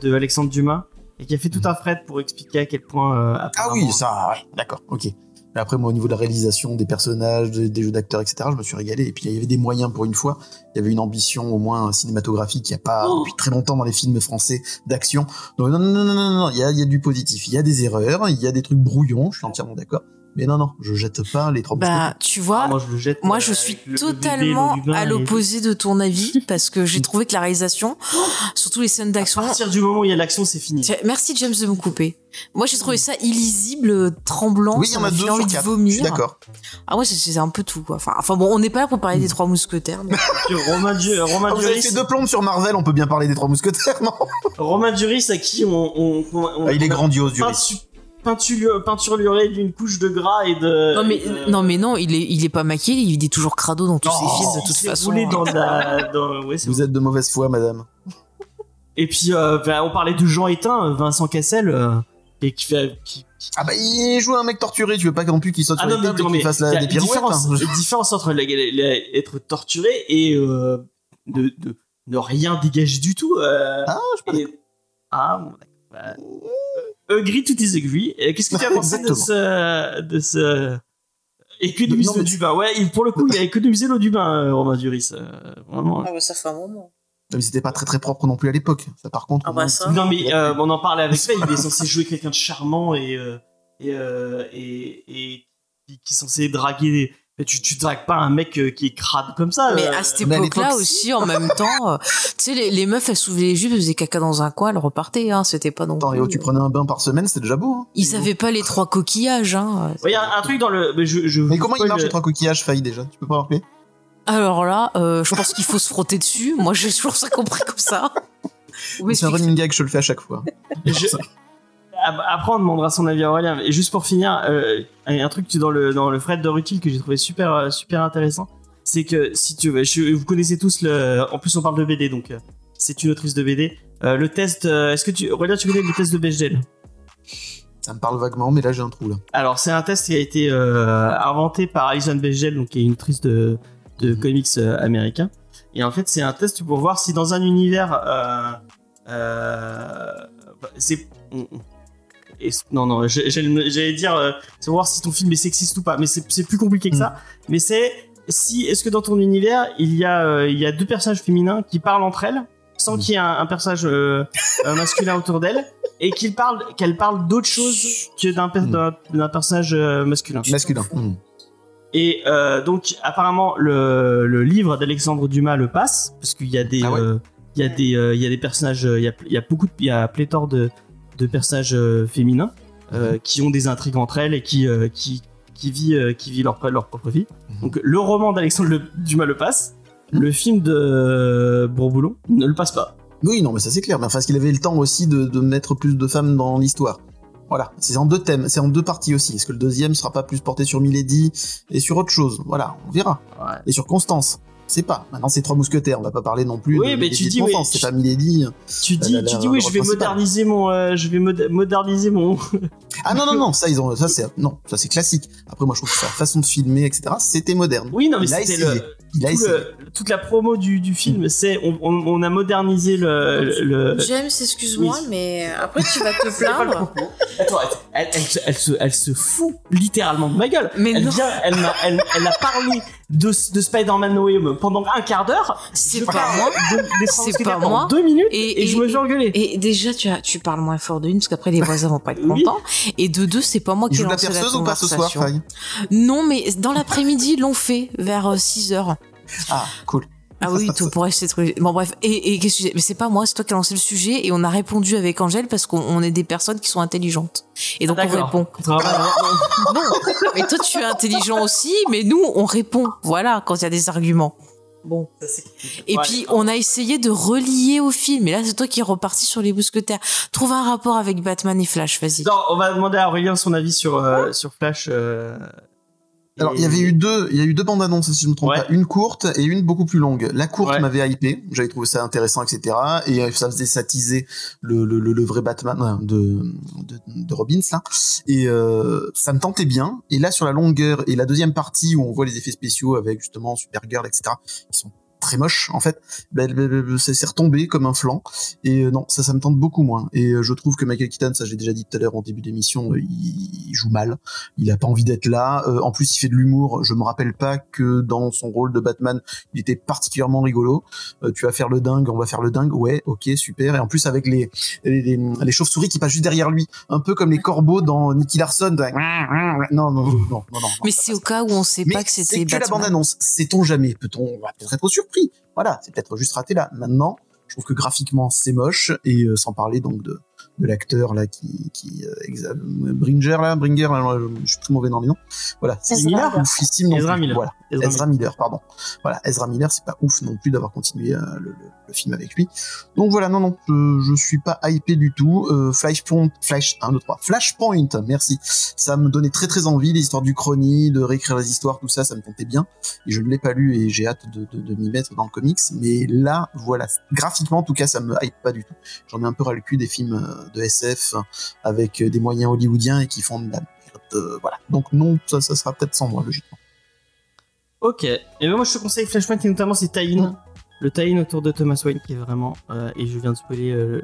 B: de Alexandre Dumas et qui a fait tout un thread pour expliquer à quel point. euh,
F: Ah oui, ça, ouais, d'accord, ok. Mais après, moi, au niveau de la réalisation des personnages, des, jeux d'acteurs, etc., je me suis régalé. Et puis, il y avait des moyens pour une fois. Il y avait une ambition, au moins, cinématographique, qu'il n'y a pas
B: Oh.
F: depuis très longtemps dans les films français d'action. Donc, non, non, non, non, non, non, il y a, il y a du positif. Il y a des erreurs, il y a des trucs brouillons, je suis entièrement d'accord. Mais non, non, je jette pas les trois
C: Bah, tu vois,
B: Ah, moi, je le jette.
C: Moi,
B: euh,
C: je suis
B: le-
C: totalement à
B: et-
C: l'opposé de ton avis parce que j'ai trouvé que la réalisation, surtout les scènes
B: À
C: d'action.
B: partir du moment où il y a l'action, c'est fini.
C: Merci James de me couper. Moi, j'ai trouvé ça illisible, tremblant.
F: Oui, il y en a deux
C: envie de vomir.
F: d'accord.
C: Ah ouais, c'est- c'est un peu tout. Quoi. Enfin, enfin bon, on n'est pas là pour parler des trois mousquetaires. mais-
B: Romain, Du- Romain
F: Ah, vous avez
B: Duris,
F: fait deux plombes sur Marvel, on peut bien parler des trois mousquetaires, non?
B: Romain Duris à qui on, on, on- on-
F: Ah, Il est grandiose, du
B: peintu- peinture- peinturluré d'une couche de gras et de.
C: non mais
B: de-
C: non mais non, il est il est pas maquillé, il est toujours crado dans tous
F: Non,
C: ses films de toute façon.
B: roulé
C: hein.
B: dans la. dans- ouais,
F: Vous êtes de mauvaise foi, madame.
B: Et puis, euh, ben, on parlait de Jean Éteint, Vincent Cassel, euh, et qui fait. Qui...
F: Ah bah, il joue un mec torturé, tu veux pas non plus qu'il saute
B: Ah
F: sur
B: non,
F: les
B: mais,
F: tables et qu'il fasse
B: il y
F: la,
B: a
F: des
B: une
F: pirouettes.
B: différence,
F: hein.
B: différence entre la- la- la- être torturé et euh, de, de ne rien dégager du tout. euh,
F: Ah, je pas
B: et- Ah, bon. Bah, agree, tout is agree. Et Qu'est-ce que tu as pensé de ce. De ce... Économiser l'eau du bain. Ouais, il- pour le coup, il a économisé l'eau du bain, euh, Romain Duris. euh, vraiment.
C: Ah ouais, ça fait un moment.
F: Mais c'était pas très très propre non plus à l'époque. Ça, par contre.
C: Ah bah,
F: non.
C: ça.
B: Non, mais euh, on en parlait avec Faye, il est censé jouer quelqu'un de charmant et, euh, et, euh, et, et qui qui est censé draguer. Mais tu, tu dragues pas un mec euh, qui est crade comme ça.
C: Mais
B: euh.
C: à cette époque-là aussi, en même temps, euh, tu sais, les, les meufs, elles soulevaient les jupes, elles faisaient caca dans un coin, elles repartaient, hein, c'était pas non
F: Attends,
C: plus.
F: Léo, tu prenais un bain par semaine, c'était déjà beau. Hein.
C: Ils savaient pas les trois coquillages, hein.
B: Ouais, Il y a un truc dans le. Mais, je, je
F: Mais
B: vous
F: comment il
B: spoil
F: marche
B: le-
F: les trois coquillages failles déjà? Tu peux pas rappeler?
C: Alors là, euh, je pense qu'il faut se frotter dessus. Moi, j'ai toujours ça compris comme ça.
F: C'est un running gag, je le fais à chaque fois.
B: Je- Ap- Après, on demandera son avis à Aurélien. Mais juste pour finir, euh, un truc dans le, dans le Fred de Rutil que j'ai trouvé super, euh, super intéressant, c'est que si tu veux, je- vous connaissez tous le. En plus, on parle de BD, donc euh, c'est une autrice de BD. Euh, le test, est-ce que tu. Aurélien, tu connais le test de Bechdel?
F: Ça me parle vaguement, mais là j'ai un trou là.
B: Alors, c'est un test qui a été inventé par Alison Bechdel, donc qui est une autrice de, de comics euh, américain. Et en fait, c'est un test pour voir si dans un univers. C'est. Et- non, non, j'allais dire, euh, c'est voir si ton film est sexiste ou pas, mais c'est plus compliqué que ça. Mais c'est si, est-ce que dans ton univers, il y, a, euh, il y a deux personnages féminins qui parlent entre elles, sans qu'il y ait un, un personnage euh, masculin autour d'elles, et qu'ils parlent, qu'elles parlent d'autre chose que d'un per-
F: Mm.
B: personnage masculin.
F: Masculin.
B: Et donc apparemment le, le livre d'Alexandre Dumas le passe parce qu'il y a des
F: Ah ouais.
B: euh, il y a des euh, il y a des personnages il y a, il y a beaucoup de, il y a pléthore de, de personnages euh, féminins euh, qui ont des intrigues entre elles et qui euh, qui qui vit euh, qui vit leur leur propre vie.
F: Mhm.
B: Donc le roman d'Alexandre le- Dumas le passe.
F: Mhm.
B: Le film de Bourboulon ne le passe pas.
F: Oui, non, mais ça c'est clair. Mais enfin, est-ce qu'il avait le temps aussi de, de mettre plus de femmes dans l'histoire? Voilà, c'est en deux thèmes, c'est en deux parties aussi. Est-ce que le deuxième sera pas plus porté sur Milady et sur autre chose? Voilà, on verra.
B: Ouais.
F: Et sur Constance c'est pas. Maintenant, c'est trois mousquetaires. On va pas parler non plus.
B: Oui,
F: de,
B: mais tu dis, oui,
F: C'est pas Milady.
B: Tu dis,
F: Elle
B: tu dis oui, je vais moderniser mon, euh, je vais mod- moderniser mon.
F: Ah non non non, ça ils ont, ça c'est non, ça c'est classique. Après moi je trouve que sa façon de filmer etc. C'était moderne.
B: Oui, non, mais
F: Il a
B: c'était
F: essayé.
B: le,
F: Il a
B: tout le- toute la promo du, du film, c'est on, on, on a modernisé le. le-
C: James, excuse-moi,
B: Oui.
C: mais après tu vas te plaindre.
B: Attends, elle, elle, se- elle se, elle se fout littéralement de ma gueule.
C: Mais
B: elle
C: non.
B: vient, elle m'a, elle, elle a parlé de, de Spider-Man No Way Home pendant un quart d'heure.
C: C'est
B: Je
C: pas moi. C'est pas moi.
B: deux minutes
C: Et-
B: et, je me fais engueuler.
C: Et déjà, tu, as, tu parles moins fort de une, parce qu'après les voisins vont pas être
B: Oui.
C: contents. Et de deux, c'est pas moi qui ai
F: la
C: la
F: perceuse ou pas ce soir,
C: conversation. Non, mais dans l'après-midi, ils l'ont fait vers 6 heures.
F: Ah, cool.
C: Ah oui, tout pour essayer de trouver. Bon, bref. Et, et qu'est-ce que Mais c'est pas moi, c'est toi qui as lancé le sujet et on a répondu avec Angèle parce qu'on on est des personnes qui sont intelligentes. Et donc on
B: D'accord.
C: répond.
B: Contrairement à-
C: Non, mais toi tu es intelligent aussi, mais nous on répond. Voilà, quand il y a des arguments. Bon. Et
B: Ouais.
C: puis on a essayé de relier au film. Et là, c'est toi qui es reparti sur les mousquetaires. Trouve un rapport avec Batman et Flash, vas-y.
B: Non, on va demander à Aurélien son avis sur, euh, sur Flash. euh,
F: Alors, il y avait eu deux, il y a eu deux bandes annonces, si je me trompe
B: Ouais.
F: pas. Une courte et une beaucoup plus longue. La courte
B: Ouais.
F: m'avait hypé. J'avais trouvé ça intéressant, etc. Et euh, ça faisait satiser le, le, le, le vrai Batman euh, de, de, de Robbins, là. Et euh, ça me tentait bien. Et là, sur la longueur et la deuxième partie où on voit les effets spéciaux avec justement Supergirl, etc., qui sont très moche en fait, bah, ça s'est retombé comme un flanc. Et euh, non, ça, ça me tente beaucoup moins. Et euh, je trouve que Michael Keaton, ça j'ai déjà dit tout à l'heure en début d'émission, euh, il, il joue mal. Il a pas envie d'être là. Euh, en plus, il fait de l'humour. Je me rappelle pas que dans son rôle de Batman, il était particulièrement rigolo. Euh, tu vas faire le dingue, on va faire le dingue. Ouais, ok, super. Et en plus avec les les, les, les chauves-souris qui passent juste derrière lui, un peu comme les corbeaux dans Nicky Larson. Non, non, non, non, non. non
C: Mais c'est au cas où on sait
F: mais
C: pas que
F: c'est
C: c'était
F: que la
C: Batman.
F: bande-annonce. Sait-on jamais? Peut-on peut-être être Voilà, c'est peut-être juste raté là. Maintenant, je trouve que graphiquement c'est moche et euh, sans parler donc de de l'acteur là qui qui euh, Bringer là, Bringer là, je suis très mauvais dans les noms. Voilà, c'est
E: Ezra
F: Miller non
B: Ezra
F: plus.
B: Miller.
F: Voilà,
B: Ezra
F: Ezra Miller, pardon. Voilà, Ezra Miller, c'est pas ouf non plus d'avoir continué euh, le, le- le film avec lui. Donc voilà, non, non, je, je suis pas hypé du tout. Euh, Flashpoint, Flash, 1, 2, 3. Flashpoint, merci. Ça me donnait très très envie, les histoires du chrony, de réécrire les histoires, tout ça, ça me tentait bien. Et je ne l'ai pas lu et j'ai hâte de, de, de m'y mettre dans le comics. Mais là, voilà, graphiquement, en tout cas, ça me hype pas du tout. J'en ai un peu ras le cul des films euh, de SF avec euh, des moyens hollywoodiens et qui font de la merde. euh, voilà. Donc non, ça, ça sera peut-être sans moi, logiquement.
B: Ok. Et ben moi je te conseille Flashpoint et notamment c'est tie-in. Le tie-in autour de Thomas Wayne qui est vraiment euh, et je viens de spoiler euh,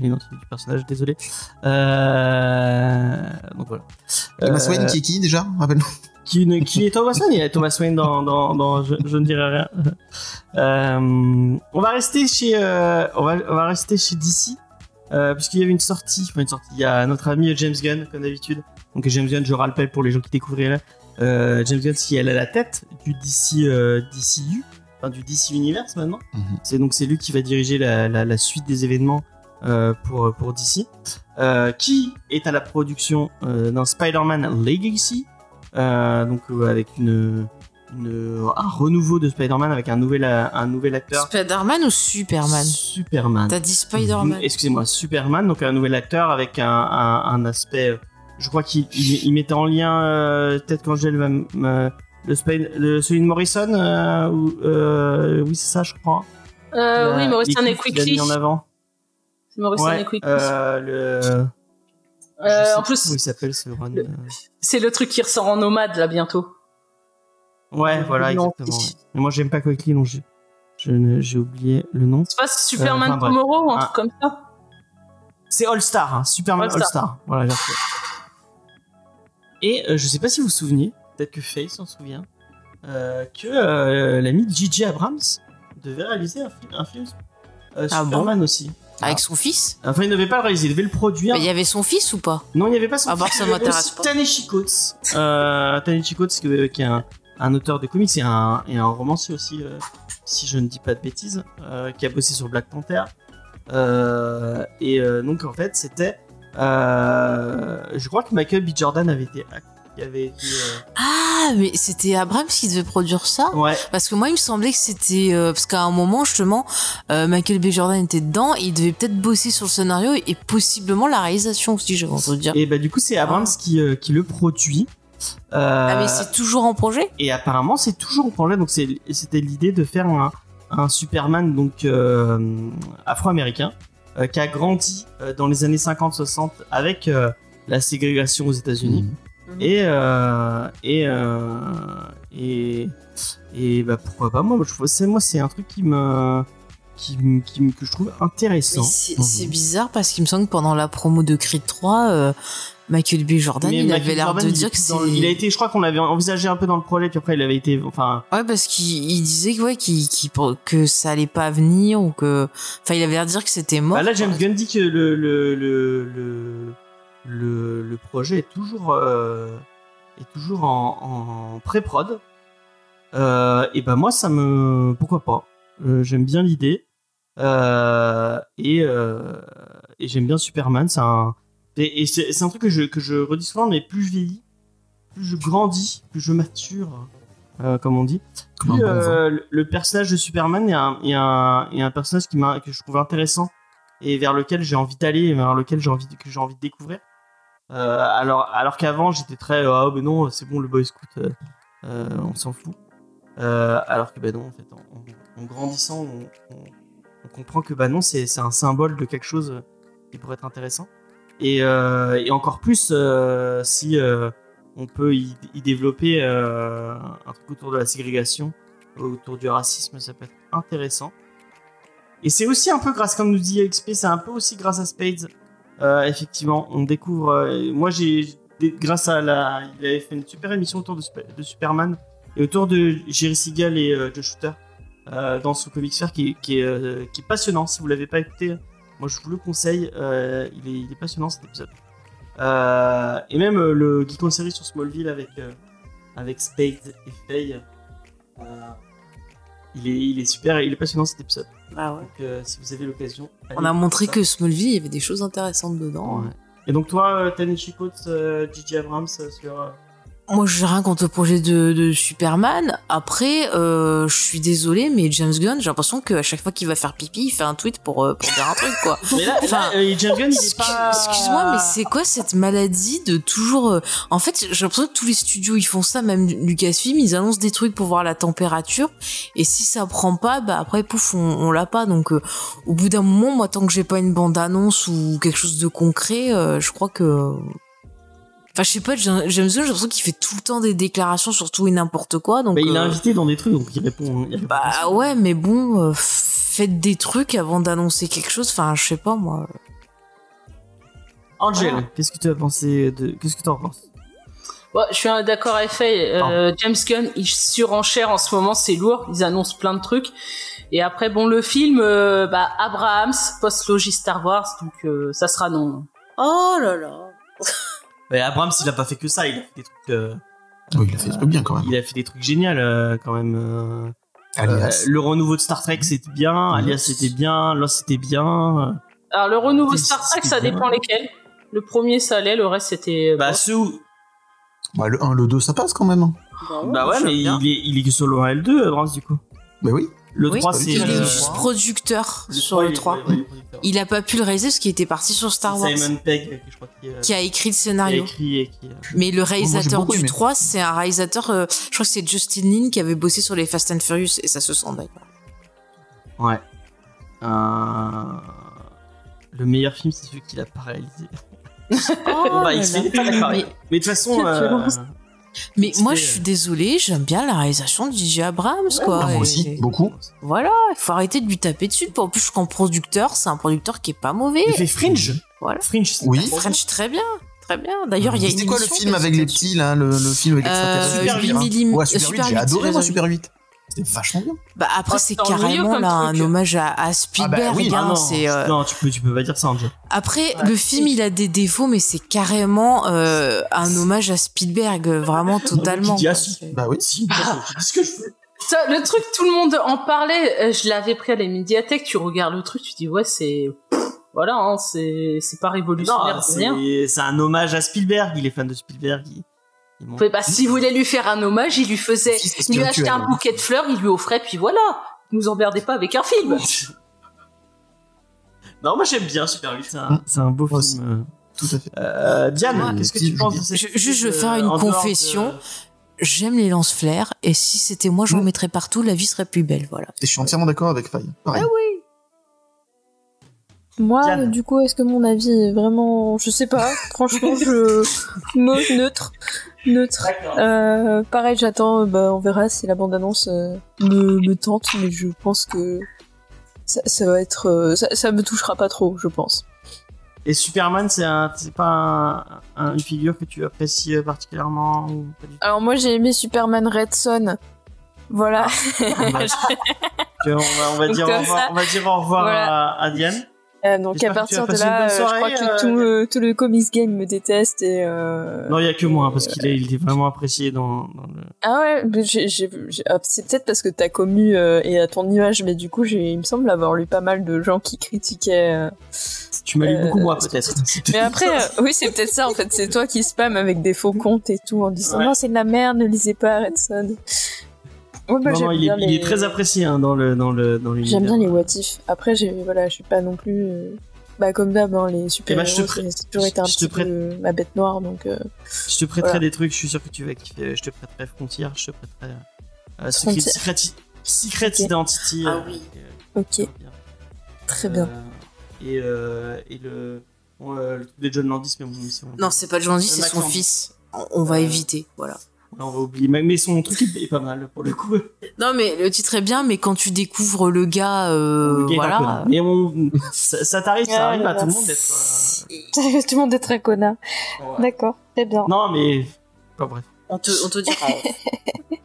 B: l'identité du personnage, désolé. Euh, donc voilà.
F: Thomas Wayne qui est qui déjà? Rappelle-nous.
B: qui, ne- qui est Thomas Wayne Il y a Thomas Wayne dans, dans, dans je, je ne dirai rien. Euh, on va rester chez on va on va rester chez DC puisqu'il y avait une sortie, enfin une sortie. Il y a notre ami James Gunn comme d'habitude. Donc James Gunn, je rappelle pour les gens qui découvriraient, James Gunn qui est à la tête du DC DCU, enfin du DC Universe maintenant.
F: Mhm.
B: C'est donc c'est lui qui va diriger la, la, la suite des événements euh, pour pour DC, euh, qui est à la production euh, d'un Spider-Man Legacy, euh, donc euh, avec une, une- un renouveau de Spider-Man avec un nouvel un nouvel acteur.
C: Spider-Man ou Superman?
B: Superman.
C: T'as dit Spider-Man.
B: Excusez-moi, Superman, donc un nouvel acteur avec un, un, un aspect. Je crois qu'il il, il mettait en lien, euh, peut-être qu'Angèle va me- le, le celui de Morrison, euh, euh, oui c'est ça je crois.
D: Euh, oui, Morrison et Quickly.
B: mis en avant.
D: C'est Morrison
B: Ouais,
D: et Quickly.
B: le.
D: en
B: plus il s'appelle ce run.
D: le- c'est le truc qui ressort en nomade là bientôt.
B: Ouais, voilà, exactement. ouais. Mais moi j'aime pas Quickly, donc j'ai j'ai oublié le nom.
D: C'est pas Superman
B: enfin.
D: Tomorrow ou un
B: Ah.
D: truc comme ça
B: C'est All Star, hein, Superman
D: All
B: All
D: Star.
B: Star. Voilà, j'ai. Et je sais pas si vous vous souvenez, peut-être que Faye s'en souvient, euh, que euh, l'ami J.J. Abrams devait réaliser un film, un film euh,
C: Ah
B: Superman aussi.
C: Avec son fils?
B: Enfin, il ne devait pas le réaliser, il devait le produire.
C: Mais Il y avait son fils ou pas?
B: Non, il n'y avait pas son
C: Ah
B: fils,
C: ça m'intéresse pas.
B: Taneshi Coates. Euh, Taneshi Coates, qui, qui est un, un auteur de comics et un, et un romancier aussi, euh, si je ne dis pas de bêtises, euh, qui a bossé sur Black Panther. Euh, et euh, donc, en fait, c'était. euh, je crois que Michael B. Jordan avait été. Qui avait été euh,
C: Ah, mais c'était Abrams qui devait produire ça
B: ouais,
C: Parce que moi, il me semblait que c'était... euh, parce qu'à un moment, justement, euh, Michael B. Jordan était dedans, et il devait peut-être bosser sur le scénario et possiblement la réalisation aussi, j'ai envie de dire.
B: et bah, du coup, c'est Abrams qui, euh, qui le produit. Euh,
C: Ah, mais c'est toujours en projet?
B: Et apparemment, c'est toujours en projet. Donc, c'était l'idée de faire un, un Superman donc euh, afro-américain euh, qui a grandi euh, dans les années 50-60 avec euh, la ségrégation aux États-Unis.
F: Mhm.
B: Et euh, et euh, et et bah pourquoi pas moi c'est moi c'est un truc qui me qui, me- qui que je trouve intéressant.
C: C'est bizarre parce qu'il me semble que pendant la promo de Creed 3, euh, Michael B. Jordan,
B: Mais
C: il
B: Michael
C: avait l'air de dire que c'est...
B: il a été je crois qu'on l'avait envisagé un peu dans le projet puis après il avait été enfin
C: Ouais, parce qu'il il disait que, ouais, qu'il- qu'il- que ça allait pas venir ou que... Enfin, il avait l'air de dire que c'était mort.
B: Bah là, James dit que le, le, le, le, le, le projet est toujours, euh, est toujours en, en pré-prod. Euh, et bah moi, ça me... Pourquoi pas Euh, J'aime bien l'idée. Et et j'aime bien Superman. C'est un, et, c'est un truc que je, que je redis souvent, mais plus je vieillis, plus je grandis, plus je mature, euh, comme on dit, plus euh, le, le personnage de Superman est un, est un, est un personnage qui que je trouve intéressant et vers lequel j'ai envie d'aller, vers lequel j'ai envie, que j'ai envie de découvrir. Euh, alors, alors qu'avant j'étais très ah mais non c'est bon le boy scout euh, euh, on s'en fout. Euh, alors que ben non en fait en, grandissant on, comprend que bah non c'est un symbole de quelque chose qui pourrait être intéressant et, euh, encore plus euh, si euh, on peut y, y développer euh, un truc autour de la ségrégation autour du racisme, ça peut être intéressant. Et c'est aussi un peu grâce, comme nous dit XP, c'est un peu aussi grâce à Spades. Euh, effectivement, on découvre. euh, moi, j'ai grâce à la, il avait fait une super émission autour de, de Superman et autour de Jerry Siegel et euh, Joe Shooter euh, dans son comic sphere qui, est- euh, passionnant. Si vous l'avez pas écouté, moi je vous le conseille. euh, il, est, passionnant cet épisode. Euh, et même euh, le Geek en série sur Smallville avec euh, avec Spade et Faye. euh, il est, il est super, il est passionnant cet épisode.
C: Bah ouais.
B: Donc euh, si vous avez l'occasion,
C: On a montré que Smallville, il y avait des choses intéressantes dedans.
B: Ouais. Et donc toi, euh, Tennessee Coates, euh, J.J. Abrams euh, sur.
C: Moi, je rien contre le projet de, de Superman. Après, euh, je suis désolée, mais James Gunn, j'ai l'impression qu'à chaque fois qu'il va faire pipi, il fait un tweet pour, euh, pour dire un truc, quoi.
B: Mais là,
C: Enfin,
B: là, euh, James Gunn, il est pas.
C: Excuse-moi, mais c'est quoi cette maladie de toujours... euh, En fait, j'ai l'impression que tous les studios, ils font ça, même Lucasfilm, ils annoncent des trucs pour voir la température, et si ça prend pas, bah après, pouf, on, on l'a pas. Donc, euh, au bout d'un moment, moi, tant que j'ai pas une bande-annonce ou quelque chose de concret, euh, je crois que... Enfin, je sais pas, James Gunn, j'ai l'impression qu'il fait tout le temps des déclarations sur tout et n'importe quoi, donc...
B: Bah, il est
C: euh,
B: invité dans des trucs, donc il répond. il répond
C: bah ouais, mais bon, euh, faites des trucs avant d'annoncer quelque chose. Enfin, je sais pas moi.
B: Angel, qu'est-ce que tu as pensé de. Qu'est-ce que tu en penses?
D: Ouais, je suis d'accord avec Faye. Euh, James Gunn, il surenchère en ce moment, c'est lourd. Ils annoncent plein de trucs. Et après, bon, le film, euh, bah, Abrahams, post-logie Star Wars, donc euh, ça sera non.
C: Oh là là.
B: Bah, Abrams, il a pas fait que ça, il a fait des trucs. euh,
F: Oui, il a fait des trucs bien quand même.
B: il a fait des trucs géniaux euh, quand même. euh,
F: Alias.
B: euh, le renouveau de Star Trek, c'était bien. Alias, c'était bien. Lost, c'était bien.
D: Alors, le renouveau
B: C'est-
D: Star Trek,
B: c'est
D: ça
B: bien.
D: dépend lesquels. Le premier, ça allait, le reste, c'était...
B: Bah,
D: bon.
B: ceux où-
F: Bah, le 1, le 2, ça passe quand même. hein.
B: Bah ouais,
C: j'aime
B: mais il est, il est que sur le 1 et le 2, Abrams, du coup.
F: Mais oui.
B: Le
C: Oui,
B: 3,
F: c'est.
C: Il
F: euh,
C: est
B: le-
C: juste producteur
B: le
C: sur
B: 3,
C: le
B: il est-
C: 3.
B: ouais, il.
C: Il a pas pu le réaliser parce qu'il était parti sur Star Wars.
B: Simon Pegg, je crois, qui, euh,
C: Qui a écrit le
B: qui a
C: scénario.
B: écrit et qui. euh,
C: Mais le réalisateur du
F: aimé.
C: 3, c'est un réalisateur, euh, je crois que c'est Justin Lin qui avait bossé sur les Fast and Furious et ça se sent d'ailleurs.
B: Ouais. Euh, Le meilleur film, c'est celui qu'il a pas réalisé.
C: Oh
B: bah, il se fait pas d'accord.
C: Mais,
B: de toute façon, euh.
C: Mais moi, je
B: euh,
C: suis désolée, j'aime bien la réalisation de DJ Abrams, quoi.
F: Moi
C: Et-
F: aussi, beaucoup.
C: Voilà, il faut arrêter de lui taper dessus. En plus, qu'en producteur, c'est un producteur qui est pas mauvais.
B: il fait Fringe.
C: Voilà.
B: Fringe, c'est
F: Oui.
C: French, très bien. Très bien. D'ailleurs, il y a une
F: C'était quoi le film avec les petits, là Le, le film avec
C: Euh,
F: l'extraterrestre?
B: Super
F: etc.
C: 8 mm.
F: Ouais, Super 8,
C: Super
F: j'ai
C: 8,
F: adoré, moi. Super 8. C'était vachement bien.
C: Bah après
D: Oh,
C: c'est carrément là un hommage à, à Spielberg.
F: oui,
C: hein,
B: Ah non,
C: c'est, euh,
B: non, tu peux, tu peux pas dire ça, Angel.
C: Après le film il a des défauts mais c'est carrément euh, un hommage à Spielberg vraiment totalement.
B: Ah,
C: quoi.
F: Bah oui.
B: Si, ce que je fais.
D: Ça, le truc, tout le monde en parlait. euh, Je l'avais pris à la médiathèque. Tu regardes le truc, tu dis ouais, c'est voilà, hein, c'est c'est pas révolutionnaire,
B: Non,
D: c'est rien.
B: c'est c'est un hommage à Spielberg. Il est fan de Spielberg. Il,
D: Ouais, bah, s'il voulait lui faire un hommage, il lui faisait, il lui achetait un bouquet de fleurs, il lui offrait, puis voilà. Nous emmerdez pas avec un film.
B: Non, moi j'aime bien Super 8. C'est un, beau
F: Moi
B: film.
F: Tout à fait.
B: Euh, Diane,
F: Ouais,
B: qu'est-ce que tu penses de
C: Je- juste, je vais
B: euh,
C: faire une
B: en dehors de-
C: confession. J'aime les lance-flares et si c'était moi j'en
F: Mm.
C: mettrais partout, la vie serait plus belle. Voilà.
F: Et je suis entièrement d'accord avec Faye. Pareil.
E: Moi,
B: Diane.
E: du coup, est-ce que mon avis est vraiment, je sais pas. Franchement, je neutre, neutre. Euh, pareil, j'attends. euh, Bah, on verra si la bande-annonce euh, me, me tente, mais je pense que ça, ça va être, euh, ça, ça me touchera pas trop, je pense.
B: Et Superman, c'est un, c'est pas un- un- une figure que tu apprécies euh, particulièrement ou pas du tout?
E: Alors moi, j'ai aimé Superman Red Son. Voilà.
B: Vois, on, va, on va
E: Donc,
B: dire au revoir, on va dire au revoir
E: Voilà.
B: à, à Diane.
E: Euh, donc à partir de là, euh, je crois que
B: euh,
E: tout, euh, tout le comics game me déteste et. Euh...
B: Non, il y a que moi, parce qu'il est, il est vraiment apprécié dans, dans le.
E: Ah ouais, ah, c'est peut-être parce que t'as commu et à ton image, mais du coup, j'ai, il me semble avoir lu pas mal de gens qui critiquaient.
B: Tu m'as lu beaucoup moi, peut-être.
E: Mais après, oui, c'est peut-être ça en fait. C'est toi qui spam avec des faux comptes et tout en disant
B: Ouais.
E: non, c'est de la merde, ne lisez pas Redson. Ouais, bah,
B: Non,
E: j'aime
B: non, il, est, il très apprécié hein, dans le dans le dans l'univers.
E: J'aime bien les what if. Après, j'ai, voilà, je suis pas non plus. euh, Bah, comme d'hab, hein, les super
B: Eh ben, je te
E: héros,
B: prête-
E: c'est toujours été un
B: je te
E: petit peu ma bête noire, donc. euh,
B: Je te prêterai
E: Voilà.
B: des trucs, je suis sûr que tu vas kiffer. Je te prêterai Frontier, je te prêterai euh, Secret. Secret, Secret. Identity.
C: Ah
B: euh,
C: oui.
B: euh,
E: Ok,
B: bien.
E: très bien.
B: Euh, et, euh, et le, bon, euh, le truc de John Landis, mais bon, c'est-
C: Non, c'est pas le journaliste,
B: Euh,
C: c'est son fils. On, on va
B: Euh,
C: éviter, voilà.
B: On va oublier. Mais son truc est pas mal pour le coup.
C: Non, mais le titre est bien, mais quand tu découvres le gars, euh,
B: Le gars est un
C: voilà.
B: Mais on, ça, ça t'arrive, ça arrive à tout le monde d'être.
E: Tout le monde est très connard.
B: euh, ouais.
E: D'accord, très bien.
B: Non, mais. Enfin, bref.
C: On te, on te dira.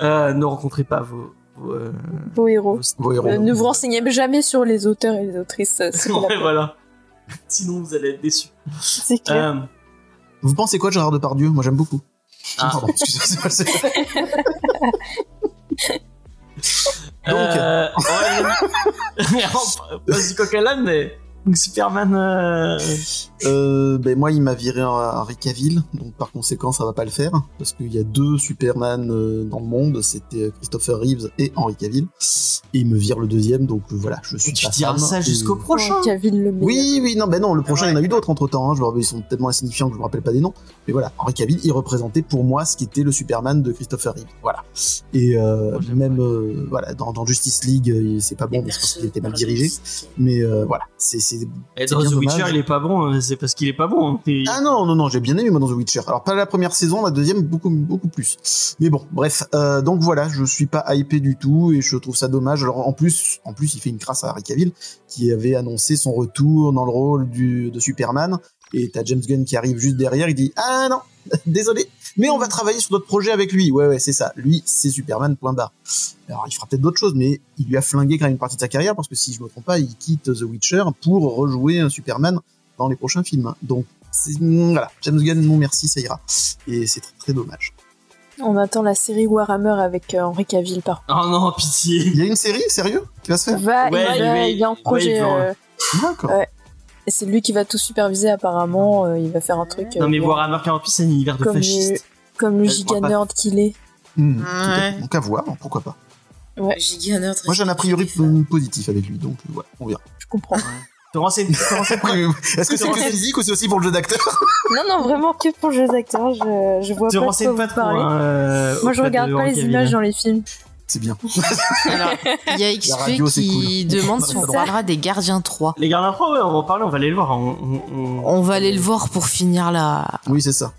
B: Euh, ne rencontrez pas vos. vos, euh,
E: Vos héros.
B: vos-
F: Vos héros.
E: Euh, ne vous renseignez jamais sur les auteurs et les autrices. euh,
B: Ouais, voilà. Sinon, vous allez être déçus.
E: C'est clair.
B: Euh,
F: Vous pensez quoi de Gérard Depardieu? Moi, j'aime beaucoup.
B: Ah.
F: Pardon, Donc.
B: euh, ouais, coq l'âne, mais. Donc, Superman. euh,
F: Euh, ben moi, il m'a viré à Henry Cavill, donc par conséquent, ça va pas le faire, parce qu'il y a deux Superman euh, dans le monde, c'était Christopher Reeves et Henry Cavill, et il me vire le deuxième, donc euh, voilà, je suis
B: Tu
F: pas
B: diras ça
F: et-
B: jusqu'au prochain.
E: Kevin le meilleur.
F: Oui, oui, non, ben non, le prochain,
B: Ouais.
F: il y en a eu d'autres entre temps, je me- ils sont tellement insignifiants que je me rappelle pas des noms, mais voilà, Henry Cavill, il représentait pour moi ce qui était le Superman de Christopher Reeves, voilà. Et euh, même, euh, voilà, dans, dans Justice League, c'est pas bon, parce qu'il était mal dirigé, mais euh, voilà, c'est c'est
B: Et
F: C'est
B: dans The Witcher,
F: dommage.
B: il est pas bon, hein, c'est parce qu'il est pas bon. hein. Et-
F: Ah non, non, non, j'ai bien aimé moi dans The Witcher. Alors pas la première saison, la deuxième beaucoup, beaucoup plus. Mais bon, bref. euh, donc voilà, je suis pas hypé du tout et je trouve ça dommage. Alors en plus, en plus, il fait une crasse à Harry Cavill qui avait annoncé son retour dans le rôle du, de Superman. Et t'as James Gunn qui arrive juste derrière, il dit ah non, désolé, mais on va travailler sur d'autres projets avec lui. Ouais ouais, c'est ça. Lui, c'est Superman. Point barre. Alors il fera peut-être d'autres choses, mais il lui a flingué quand même une partie de sa carrière parce que si je me trompe pas, il quitte The Witcher pour rejouer un Superman dans les prochains films. Donc c'est- voilà, James Gunn, non merci, ça ira. Et c'est très, très dommage.
E: On attend la série Warhammer avec euh, Henry Cavill par contre.
B: Oh non, pitié.
F: Il y a une série, sérieux, qui va se faire?
E: Va,
B: Ouais,
E: il,
B: il
E: va- il est en
B: il va
E: projet. euh,
F: D'accord.
E: Ouais. Et c'est lui qui va tout superviser apparemment. euh, il va faire un truc. euh,
B: Non, mais
E: bien.
B: Warhammer 48, c'est un univers de
E: Comme le-
B: fascistes.
E: Comme le giga nerd qu'il est.
F: Hmm, tout à fait.
C: Ouais.
F: Donc à voir, pourquoi pas.
C: Giga nerd.
F: Moi j'ai un a priori
C: euh,
F: positif avec lui, donc euh, voilà, on verra.
E: Je comprends.
B: Te renseigne, te.
F: Est-ce que c'est que physique ou c'est aussi pour le jeu d'acteur?
E: Non, non, vraiment que pour le jeu d'acteur. Je, je vois
B: te
E: pas de quoi
B: renseignes pas trop. Hein, euh,
E: Moi, je regarde
B: de
E: pas les images dans les films.
F: C'est bien.
C: Alors, il y a XP
F: radio,
C: qui
F: cool.
C: demande si on parlera des Gardiens 3.
B: Les Gardiens 3, ouais, on va en parler, on va aller le voir. On, on- on-
C: On va aller le voir pour finir la.
F: Oui, c'est ça.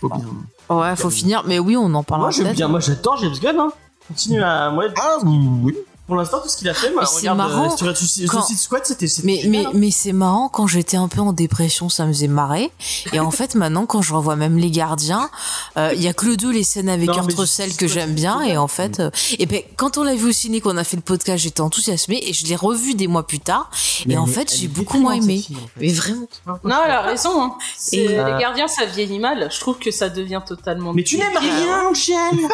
F: Faut bien.
C: Ouais, faut finir, mais oui, on en parlera
B: Moi, j'aime bien. Moi, j'adore James Gunn. Hein. Continue à. Moi,
F: Ah oui.
B: Pour l'instant, tout ce qu'il a fait, moi,
C: c'est
B: regarde,
C: marrant
B: euh, Suicide
C: quand-
B: Suicide Squad, c'était. c'était
C: Mais,
B: génial,
C: mais,
B: hein.
C: mais c'est marrant, quand j'étais un peu en dépression, ça me faisait marrer. Et en fait, maintenant, quand je revois même Les Gardiens, euh, il y a que le 2, les scènes avec Kurt Russell que j'aime bien. Et en fait, euh, et ben, quand on l'a vu au ciné, qu'on a fait le podcast, j'étais enthousiasmée. Et je l'ai revu des mois plus tard.
B: Mais
C: et en fait, j'ai beaucoup moins aimé.
B: en fait.
C: Mais vraiment.
D: Non, elle a raison. Hein.
C: Et,
D: les
B: euh,
D: gardiens, ça vieillit mal. Je trouve que ça devient totalement.
B: Mais tu n'aimes rien, Jen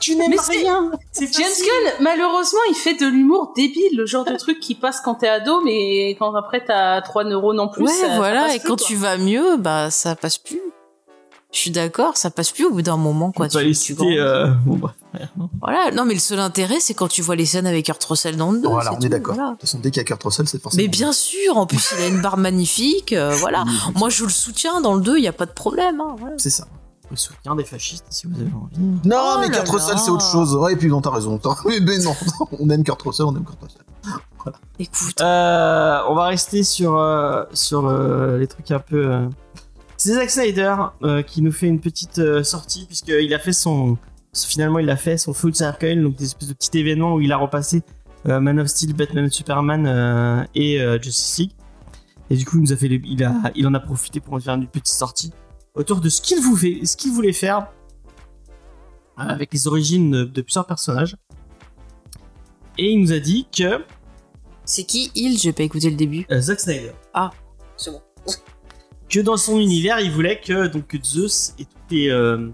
B: Tu n'aimes rien
D: James. Gunn, malheureusement, il fait de l'humour débile, le genre de truc qui passe quand t'es ado, mais quand après t'as trois neurones en plus.
C: ouais,
D: ça- ça
C: voilà.
D: passe
C: Et
D: plus,
C: quand
D: quoi.
C: tu vas mieux, bah, ça passe plus. Je suis d'accord, ça passe plus au bout d'un moment, quoi. Tu-
B: citer.
C: grandis.
B: euh, Bon, bref.
C: Voilà. Non, mais le seul intérêt, c'est quand tu vois les scènes avec Kurt Russell dans le 2.
F: Voilà, on est d'accord.
C: voilà.
F: De toute façon, dès qu'il y a Kurt Russell, c'est forcément.
C: Mais bien sûr, en plus il a une barbe magnifique, euh, voilà. Moi je le soutiens dans le 2, il y a pas de problème. hein, voilà.
F: C'est ça.
B: Le soutien des fascistes, si vous avez envie.
F: Non,
C: Oh
F: mais Kurt Russell, c'est autre chose. Ouais, et puis non, t'as raison. Mais, mais non, on aime Kurt Russell, on aime Kurt Russell.
C: Écoute,
B: Euh, on va rester sur, euh, sur euh, les trucs un peu. euh, C'est Zack Snyder euh, qui nous fait une petite euh, sortie, puisqu'il a fait son. Finalement, il a fait son Full Circle, donc des espèces de petits événements où il a repassé euh, Man of Steel, Batman, Superman euh, et euh, Justice League. Et du coup, il, nous a fait les- il, a, il en a profité pour nous faire une petite sortie autour de ce qu'il voulait, ce qu'il voulait faire euh, avec les origines de, de plusieurs personnages. Et il nous a dit que
C: c'est qui il J'ai pas écouté le début.
B: euh, Zack Snyder.
C: C'est bon.
B: que dans son univers, il voulait que donc que Zeus et tous les euh,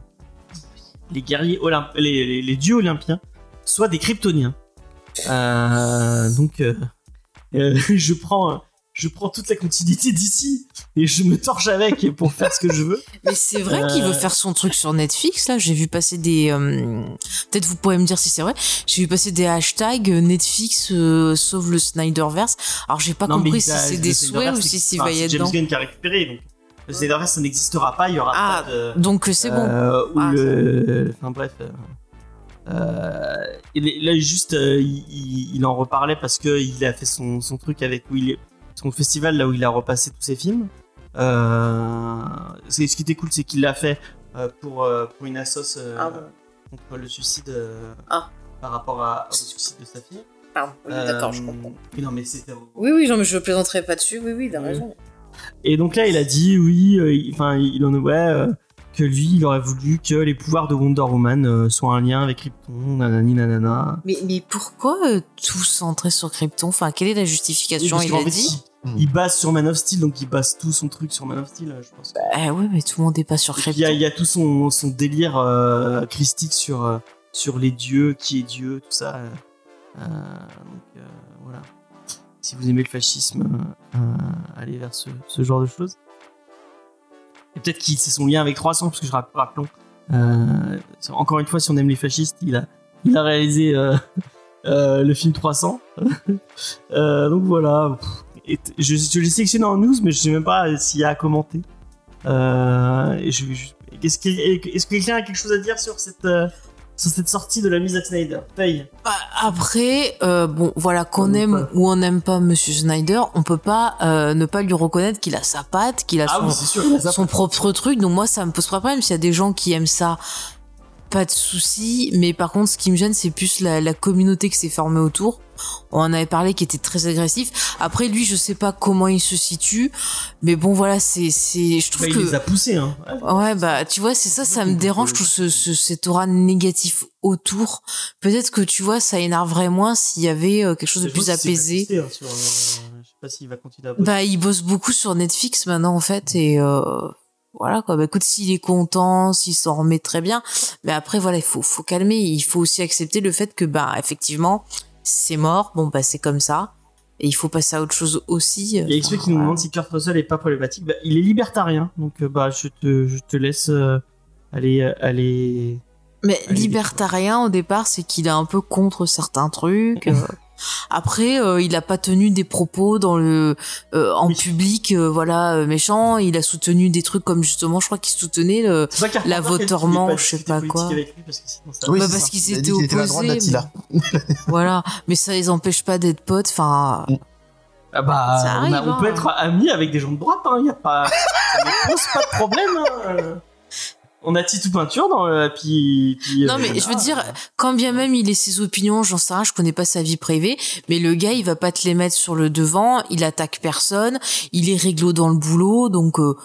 B: les guerriers olymp les, les, les dieux olympiens soient des kryptoniens. Euh, donc je prends je prends toute la continuité d'ici et je me torche avec pour faire ce que je veux.
C: Mais c'est vrai qu'il veut
B: Euh.
C: faire son truc sur Netflix là. J'ai vu passer des. euh, Peut-être vous pourrez me dire si c'est vrai. J'ai vu passer des hashtags euh, Netflix euh, sauve le Snyderverse. Alors j'ai pas
B: Non,
C: compris si
B: a-
C: c'est des souhaits ou si
B: pas.
C: va y être
B: James. Gunn qui a récupéré donc le Snyderverse ça n'existera pas, il y aura
C: Ah,
B: pas de
C: Donc c'est bon.
B: Ou
C: Ah,
B: le... Enfin bref. euh, là, juste, euh, il en reparlait parce que il a fait son, son truc avec où il est, son festival là où il a repassé tous ses films. Euh, c'est ce qui était cool, c'est qu'il l'a fait euh, pour euh, pour une assoce euh,
C: Ah bon.
B: contre le suicide euh,
C: Ah.
B: par rapport à, au suicide de sa fille.
C: Pardon, oui, d'accord, je comprends.
B: non, mais c'était.
C: Oui, oui, non, mais je plaisanterai pas dessus, oui, oui, t'as
B: Oui.
C: raison.
B: Et donc là, il a dit oui, euh, il- enfin, il en ouais, euh, que lui, il aurait voulu que les pouvoirs de Wonder Woman euh, soient un lien avec Krypton, nanani nanana.
C: Mais, mais pourquoi euh, tout centré sur Krypton? Enfin, quelle est la justification
B: Parce
C: Il a
B: fait,
C: dit?
B: Il, il base sur Man of Steel, donc il base tout son truc sur Man of Steel, je pense.
C: Ah ouais, mais tout le monde est pas sur
B: Et puis, il y,
C: Krypton.
B: a- il y a tout son, son délire euh, christique sur, euh, sur les dieux, qui est Dieu, tout ça. euh, euh, donc euh, voilà. Si vous aimez le fascisme, allez vers ce, ce genre de choses. Et peut-être qu'il c'est son lien avec 300, parce que je rapp- rappelons, euh, encore une fois, si on aime les fascistes, il a, il a réalisé euh, euh, le film 300. Euh, donc voilà. Pff, je, je l'ai sélectionné en news, mais je sais même pas s'il y a à commenter. Euh, et je, je- est-ce que, est-ce que quelqu'un a quelque chose à dire sur cette, euh, sur cette sortie de la mise à Snyder? Paye.
C: Bah, après, euh, bon, voilà, qu'on
B: On
C: aime ou on n'aime pas Monsieur Snyder, on peut pas ne pas lui reconnaître qu'il a sa patte, qu'il a
B: Ah
C: son,
B: oui, c'est sûr. il a ça.
C: son propre truc. Donc moi, ça me pose pas de problème. S'il y a des gens qui aiment ça, pas de souci. Mais par contre, ce qui me gêne, c'est plus la, la communauté qui s'est formée autour. On en avait parlé, qui était très agressif. Après, lui, je sais pas comment il se situe, mais bon, voilà, c'est, c'est, je trouve
B: Bah,
C: que.
B: Il les a poussés. Hein.
C: Ouais, bah, tu vois, c'est ça, ça me dérange, je trouve ce, ce, cet aura négatif autour. Peut-être que, tu vois, ça énerverait moins s'il y avait euh, quelque chose de plus apaisé.
B: hein, sur, euh, je sais pas s'il va continuer à bosser.
C: Bah, il bosse beaucoup sur Netflix maintenant, en fait, et euh, voilà, quoi. Bah, écoute, s'il est content, s'il s'en remet très bien, mais après, voilà, il faut, faut calmer. Il faut aussi accepter le fait que, bah, effectivement, c'est mort. Bon, bah, c'est comme ça. Et il faut passer à autre chose aussi.
B: Il y a XP qui nous demande si Kurt Russell est pas problématique. Bah, il est libertarien, donc euh, bah, je, te, je te laisse euh, aller, euh, aller.
C: Mais libertarien au départ, c'est qu'il est un peu contre certains trucs. Après, euh, il a pas tenu des propos dans le euh, en
B: Oui.
C: public, euh, voilà, euh, méchant. Il a soutenu des trucs comme justement, je crois qu'il soutenait le. La voterment, je sais pas quoi.
B: Avec lui parce que sinon ça-
F: Oui,
C: Bah, parce
F: Il qu'il était la droite
C: opposés,
F: d'Attila.
C: voilà, mais ça les empêche pas d'être potes. Enfin,
B: Ah bah,
C: Ça
B: on, a- peut
C: hein.
B: être amis avec des gens de droite, hein, y a pas, ça ne pose pas de problème. Hein. On a Titou Peinture dans le, puis,
C: Non,
B: euh,
C: mais je veux dire, quand bien même il ait ses opinions, j'en sais rien, je connais pas sa vie privée, mais le gars, il va pas te les mettre sur le devant, il attaque personne, il est réglo dans le boulot, donc euh,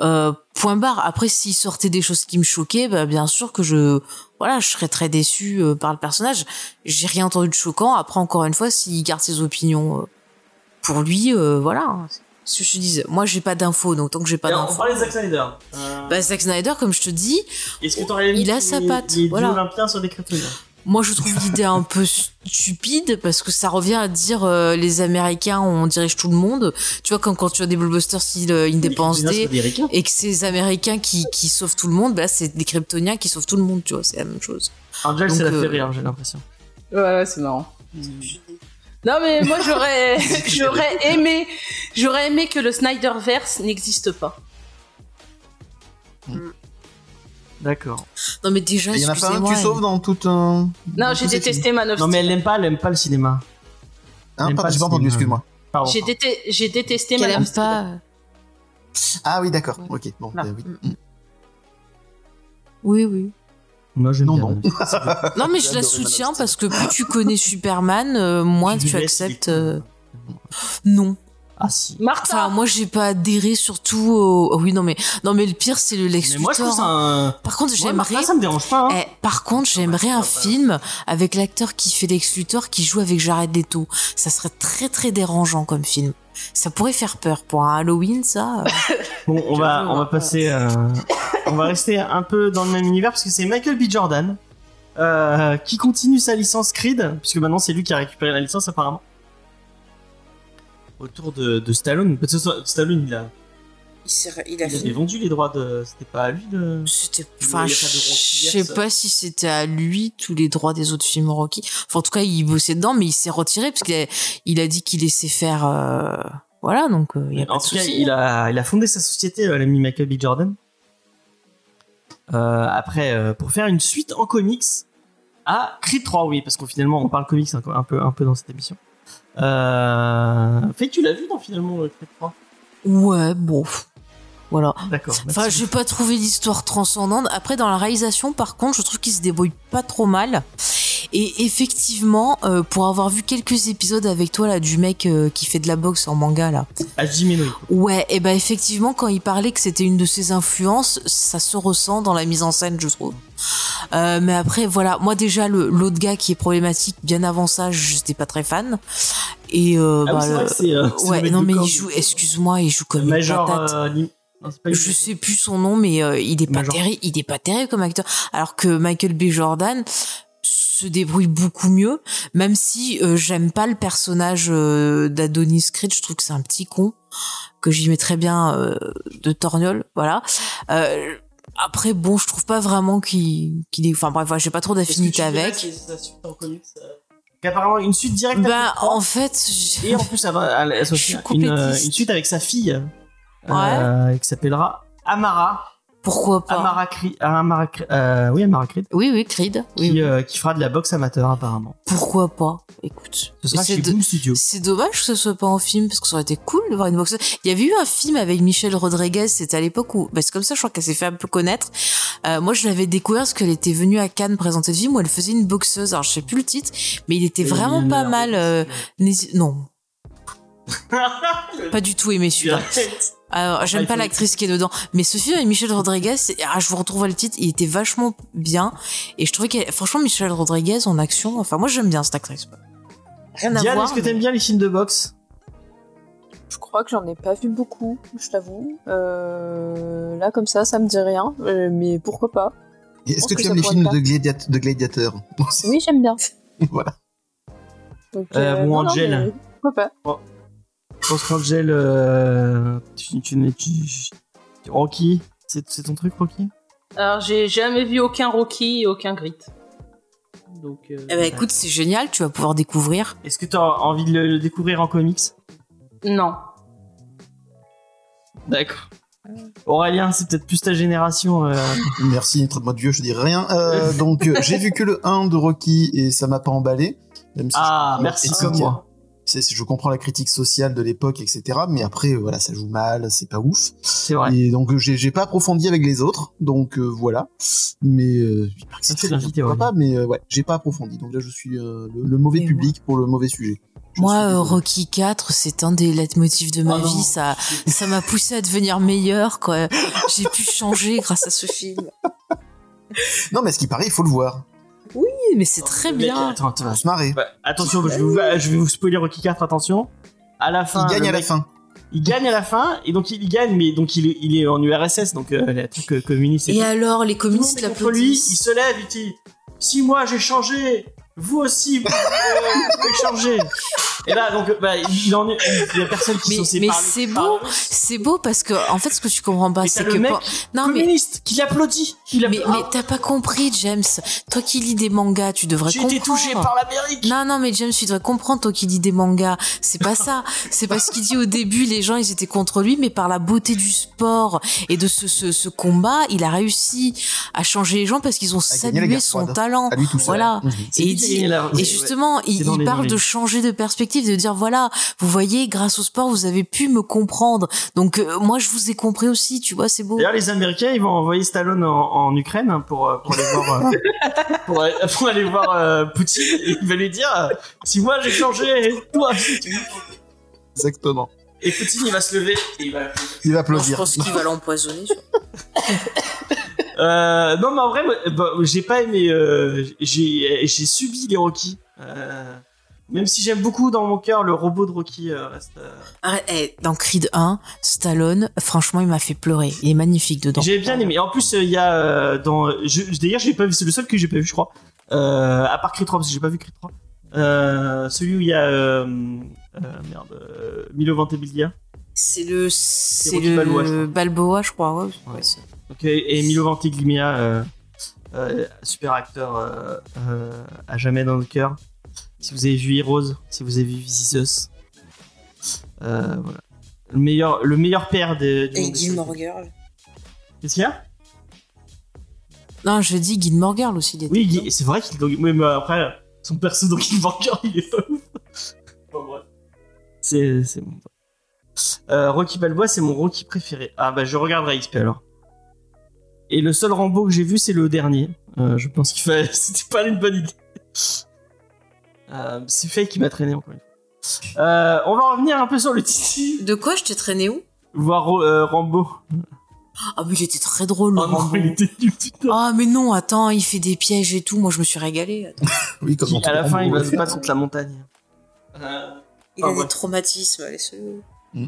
C: euh, point barre. Après, s'il sortait des choses qui me choquaient, bah bien sûr que je, voilà, je serais très déçu euh, par le personnage. J'ai rien entendu de choquant. Après, encore une fois, s'il garde ses opinions euh, pour lui, euh, voilà. Ce que je te disais, moi, j'ai pas d'infos, donc tant que j'ai pas
B: Et on
C: d'infos.
B: parlait de Zack Snyder. Euh,
C: Bah, Zack Snyder, comme je te dis,
B: Est-ce que t'aurais
C: il a sa patte,
B: ait
C: voilà.
B: du Olympien sur des Kryptoniens
C: Moi, je trouve l'idée un peu stupide parce que ça revient à dire euh, les Américains, on dirige tout le monde. Tu vois, comme quand tu as des blockbusters style euh, Independence
B: Les
C: Day
B: c'est
C: et que c'est les Américains qui, qui sauvent tout le monde, bah là, c'est des Kryptoniens qui sauvent tout le monde, tu vois, c'est la même chose.
B: Angel, ça l'a
C: euh,
B: fait rire, j'ai l'impression.
D: Ouais, ouais, c'est marrant. Non mais moi j'aurais j'aurais aimé j'aurais aimé que le Snyderverse n'existe pas.
B: D'accord.
C: Non, mais déjà,
F: Il y en a pas un que tu sauves dans toute. euh,
D: Non, j'ai détesté Man of
B: Non, mais elle aime pas, elle aime pas le cinéma.
F: Hein, pardon,
B: pas
F: j'ai pas entendu, excuse-moi.
D: J'ai déte- j'ai détesté
C: Qu'elle
D: Man of Steel.
C: pas.
F: Ah oui, d'accord. Ok, bon, euh, oui.
C: Mm. Oui, oui.
B: Moi,
F: Non,
B: bien.
F: non.
C: Non, mais je la soutiens parce que plus tu connais Superman, euh, moins tu acceptes. euh, Non.
B: Ah si.
D: Martha
C: Enfin, moi, j'ai pas adhéré surtout au. oh oui, non, mais non, mais le pire, c'est le Lex
B: Mais moi, je trouve ça un.
C: Par contre,
B: Ouais,
C: j'aimerais.
B: Martha, ça me dérange pas. Hein.
C: Eh, par contre, j'aimerais un film avec l'acteur qui fait Lex Luthor qui joue avec Jared Leto. Ça serait très très dérangeant comme film. Ça pourrait faire peur pour un Halloween, ça.
B: Bon, on va, on va
C: hein.
B: passer. euh, on va rester un peu dans le même univers parce que c'est Michael B. Jordan euh, qui continue sa licence Creed, puisque maintenant c'est lui qui a récupéré la licence apparemment. Autour de, de Stallone. Parce que Stallone, il, a,
C: Il, il
B: avait vendu les droits de. C'était pas à lui de.
C: C'était,
B: a
C: enfin, je sais pas si c'était à lui tous les droits des autres films Rocky. Enfin, en tout cas, il bossait dedans, mais il s'est retiré parce qu'il a, il a dit qu'il laissait faire. euh, Voilà, donc euh, il y a pas
B: en
C: de
B: tout cas, il a, il a fondé sa société, euh, l'ami Michael B. Jordan. Euh, après, pour faire une suite en comics à Creed 3, oui, parce qu'au finalement, on parle comics un, un peu, un peu dans cette émission. Euh... Fait, tu l'as vu dans finalement Creed 3
C: Ouais, bon. Voilà.
B: D'accord.
C: Enfin,
B: merci.
C: j'ai pas trouvé l'histoire transcendante. Après, dans la réalisation, par contre, je trouve qu'il se débrouille pas trop mal. Et effectivement, euh, pour avoir vu quelques épisodes avec toi là du mec euh, qui fait de la boxe en manga là,
B: Hajime no
C: ouais, et ben effectivement, quand il parlait que c'était une de ses influences, ça se ressent dans la mise en scène, je trouve. Euh, mais après, voilà, moi déjà l'autre gars qui est problématique, bien avant ça, j'étais pas très fan. Et euh,
B: Ah
C: bah,
B: c'est euh,
C: ouais, non mais il joue, excuse-moi, il joue comme une
B: Major.
C: patate.
B: euh, pas une-
C: Je sais plus son nom, mais euh, il est pas terrible. Il est pas terrible comme acteur. Alors que Michael B. Jordan se débrouille beaucoup mieux, même si euh, j'aime pas le personnage euh, d'Adonis Creed. Je trouve que c'est un petit con que j'y mets très bien euh, de torgnole. Voilà. Après, bon, je trouve pas vraiment qu'il qu'il est. Enfin bref, voilà, j'ai pas trop d'affinité avec.
B: Qu'apparemment, une suite directe.
C: Bah, en fait,
B: Et en plus, elle elle- elle
C: Je suis
B: sortir une, une suite avec sa fille, euh, qui s'appellera Amara.
C: Pourquoi pas
B: Amara Creed. Amara, Cre- euh, oui, Amara Creed.
C: Oui, oui, Creed. Oui,
B: Qui,
C: oui.
B: euh, qui fera de la boxe amateur, apparemment.
C: Pourquoi pas Écoute,
B: Ce sera
C: c'est
B: chez
C: de-
B: Boom Studio.
C: C'est dommage que ce soit pas en film parce que ça aurait été cool de voir une boxeuse. Il y avait eu un film avec Michelle Rodriguez, c'était à l'époque où, bah, c'est comme ça, je crois qu'elle s'est fait un peu connaître. Euh, moi, je l'avais découvert parce qu'elle était venue à Cannes présenter le film où elle faisait une boxeuse. Alors, je sais plus le titre, mais il était vraiment pas mal. non, pas du tout aimé celui-là. Alors, j'aime pas l'actrice qui est dedans, mais ce film avec Michelle Rodriguez, ah, je vous retrouve le titre, il était vachement bien, et je trouvais qu'elle, franchement, Michelle Rodriguez en action, enfin, moi j'aime bien cette actrice. Rien à
B: Diane,
C: voir.
B: est-ce que t'aimes bien les films de boxe?
E: Je crois que j'en ai pas vu beaucoup, je t'avoue. Euh, là, comme ça, ça me dit rien, euh, mais pourquoi pas
F: Est-ce que
E: que
F: tu aimes les films de, gladiat- de gladiateurs
E: Oui, j'aime bien.
F: Voilà.
E: Donc,
B: Euh, ou
E: non, non,
B: Angel.
E: mais Pourquoi pas
B: Je pense qu'Angel, euh, tu, tu, tu, tu- Rocky, c'est ton truc, Rocky?
D: Alors, j'ai jamais vu aucun Rocky et aucun Grit. Donc, euh,
C: Eh ben, écoute, c'est génial, tu vas pouvoir découvrir.
B: Est-ce que tu as envie de le, le découvrir en comics?
D: Non.
B: D'accord. Aurélien, c'est peut-être plus ta génération. euh,
F: Merci, traite-moi de vieux, je dis rien. Euh, donc, j'ai vu que le 1 de Rocky et ça m'a pas emballé. Même si
B: Ah,
F: je
B: merci comme moi.
F: Je comprends la critique sociale de l'époque, etc. Mais après, voilà, ça joue mal, c'est pas ouf.
B: C'est vrai.
F: Et donc, j'ai j'ai pas approfondi avec les autres. Donc, euh, voilà. Mais, euh, il paraît que c'est très bien, pourquoi
B: ouais.
F: pas, mais euh, ouais, j'ai pas approfondi. Donc là, je suis euh, le, le mauvais
C: Et
F: public pour le mauvais sujet. Je
C: Moi. Rocky 4, c'est un des leitmotifs de ma
B: non.
C: vie. Ça, ça m'a poussé à devenir meilleur, quoi. J'ai pu changer grâce à ce film.
F: Non, mais ce qui paraît, il faut le voir.
C: Oui, mais c'est très bien.
B: Attends, attends.
F: Faut se marrer.
B: Bah, attention, je vais, vous, je vais vous spoiler Rocky 4, attention. À la fin,
F: il gagne à la fin.
B: Il gagne à la fin, et donc il, il gagne, mais donc il est, il est en URSS, donc euh, les trucs euh, communistes.
C: Et alors, les communistes
B: lui, il
C: l'applaudissent.
B: se lève, il dit Si moi j'ai changé, vous aussi vous euh, pouvez changer. Et là, donc, bah, il en est, il y a personne qui
C: Mais-
B: sont
C: mais c'est beau, C'est beau parce que, en fait, ce que tu comprends pas, c'est que.
B: le mec
C: pas- Non, mais.
B: communiste qui l'applaudit.
C: Mais,
B: applaudit.
C: mais t'as pas compris, James. Toi qui lis des mangas, tu devrais
B: J'ai
C: comprendre.
B: été touché par l'Amérique.
C: Non, non, mais James, tu devrais comprendre, toi qui lis des mangas. C'est pas ça. C'est parce qu'il dit au début, les gens, ils étaient contre lui, mais par la beauté du sport et de ce, ce, ce combat, il a réussi à changer les gens parce qu'ils ont salué son talent. Voilà.
B: C'est
C: Et il dit, et justement, il, parle de changer de perspective, de dire voilà, vous voyez, grâce au sport, vous avez pu me comprendre. Donc euh, moi, je vous ai compris aussi, tu vois, c'est beau.
B: D'ailleurs, les Américains, ils vont envoyer Stallone en, en Ukraine hein, pour, euh, pour aller voir, euh, pour, aller- pour aller voir euh, Poutine. Et il va lui dire euh, si moi j'ai changé, toi tu.
F: Exactement.
B: Et Poutine, il va se lever et il va.
F: Il va
C: je
F: applaudir.
C: pense qu'il va l'empoisonner.
B: Euh, non, mais en vrai, bah, j'ai pas aimé. euh, j'ai j'ai subi les Rocky. Euh, même si j'aime beaucoup dans mon cœur, le robot de Rocky euh, reste. euh,
C: Arrête, dans Creed 1, Stallone, franchement, il m'a fait pleurer. Il est magnifique dedans.
B: J'ai bien aimé. En plus, euh, il y a dans. Je, D'ailleurs, j'ai pas vu. C'est le seul que j'ai pas vu, je crois. À part Creed 3, parce que j'ai pas vu Creed 3. Euh, celui où il y a. Merde. Milo Ventimiglia.
C: C'est le, c'est le
B: Balboa, je crois.
C: Balboa, je crois. Ouais.
B: Donc, et, Milo Ventimiglia, euh, euh, super acteur euh, à jamais dans nos cœurs. Si vous avez vu Heroes, si vous avez vu This Us, euh, voilà. Le meilleur, le meilleur père de, du des séries.
C: Girl.
B: Qu'est-ce qu'il y a?
C: Non, je dis Gilmore Girl aussi. il
B: Oui, c'est vrai qu'il oui, mais après, son perso dans Gilmore Girl, il est pas ouf. Bon, bref. C'est, c'est bon. Euh, Rocky Balboa, c'est mon Rocky préféré. Ah bah je regarderai XP alors. Et le seul Rambo que j'ai vu, c'est le dernier. Euh, je pense qu'il fallait. C'était pas une bonne idée. Euh, c'est Faye qui m'a traîné encore une fois. Euh, on va revenir un peu sur le Titi.
C: De quoi je t'ai traîné où?
B: Voir euh, Rambo.
C: Ah mais il était très drôle.
B: Oh
C: Rambo.
B: il était putain.
C: Ah mais non, attends, il fait des pièges et tout. Moi je me suis régalée. Attends.
F: Oui, comme
B: à la fin, il va se battre contre la montagne. Euh,
C: Il
B: Ah,
C: a
B: ouais.
C: des traumatismes. laisse-le.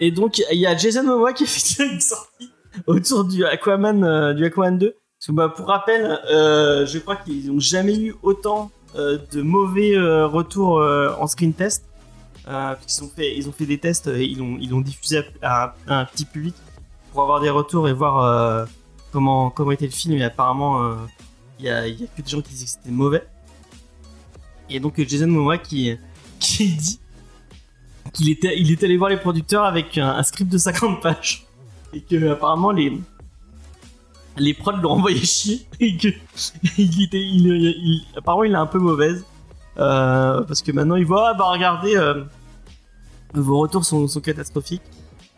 B: Et donc, il y a Jason Momoa qui a fait une sortie autour du Aquaman, euh, du Aquaman 2. Parce que, bah, pour rappel, euh, je crois qu'ils n'ont jamais eu autant de mauvais euh, retours euh, en screen test. Euh, ils, ont fait, ont des tests et ils l'ont l'ont diffusé à, un petit public pour avoir des retours et voir euh, comment, était le film. Et apparemment, euh, il y, a, a que des gens qui disaient que c'était mauvais. Et donc, Jason Momoa qui, dit qu'il était, était allé voir les producteurs avec un, un script de 50 pages et que apparemment les les prods l'ont envoyé chier et que il était, il, il- apparemment il est un peu mauvaise euh, parce que maintenant il voit ah bah regardez euh, vos retours sont, sont catastrophiques.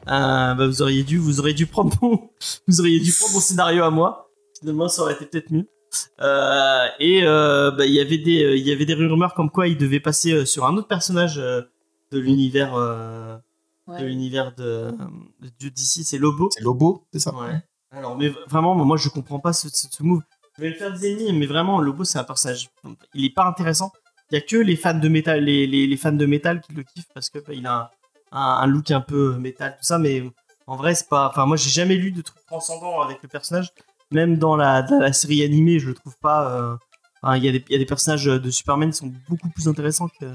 B: Euh, bah, vous auriez dû vous auriez dû prendre mon vous auriez dû prendre mon scénario à moi. Finalement ça aurait été peut-être mieux. Euh, et euh, bah, il y avait des il y avait des rumeurs comme quoi il devait passer euh, sur un autre personnage euh, de l'univers euh, de l'univers de, de d'ici c'est Lobo.
F: C'est Lobo, c'est ça.
B: Ouais. Alors, mais vraiment, moi, je comprends pas ce, move. Je vais le faire des ennemis, mais vraiment, Lobo, c'est un personnage. Il est pas intéressant. Il y a que les fans de métal, les, fans de métal qui le kiffent parce que bah, il a un, look un peu métal, tout ça. Mais en vrai, c'est pas. Enfin, moi, j'ai jamais lu de trucs transcendants avec le personnage. Même dans la, série animée, je le trouve pas. euh, enfin, il y, des- il y a des personnages de Superman qui sont beaucoup plus intéressants que,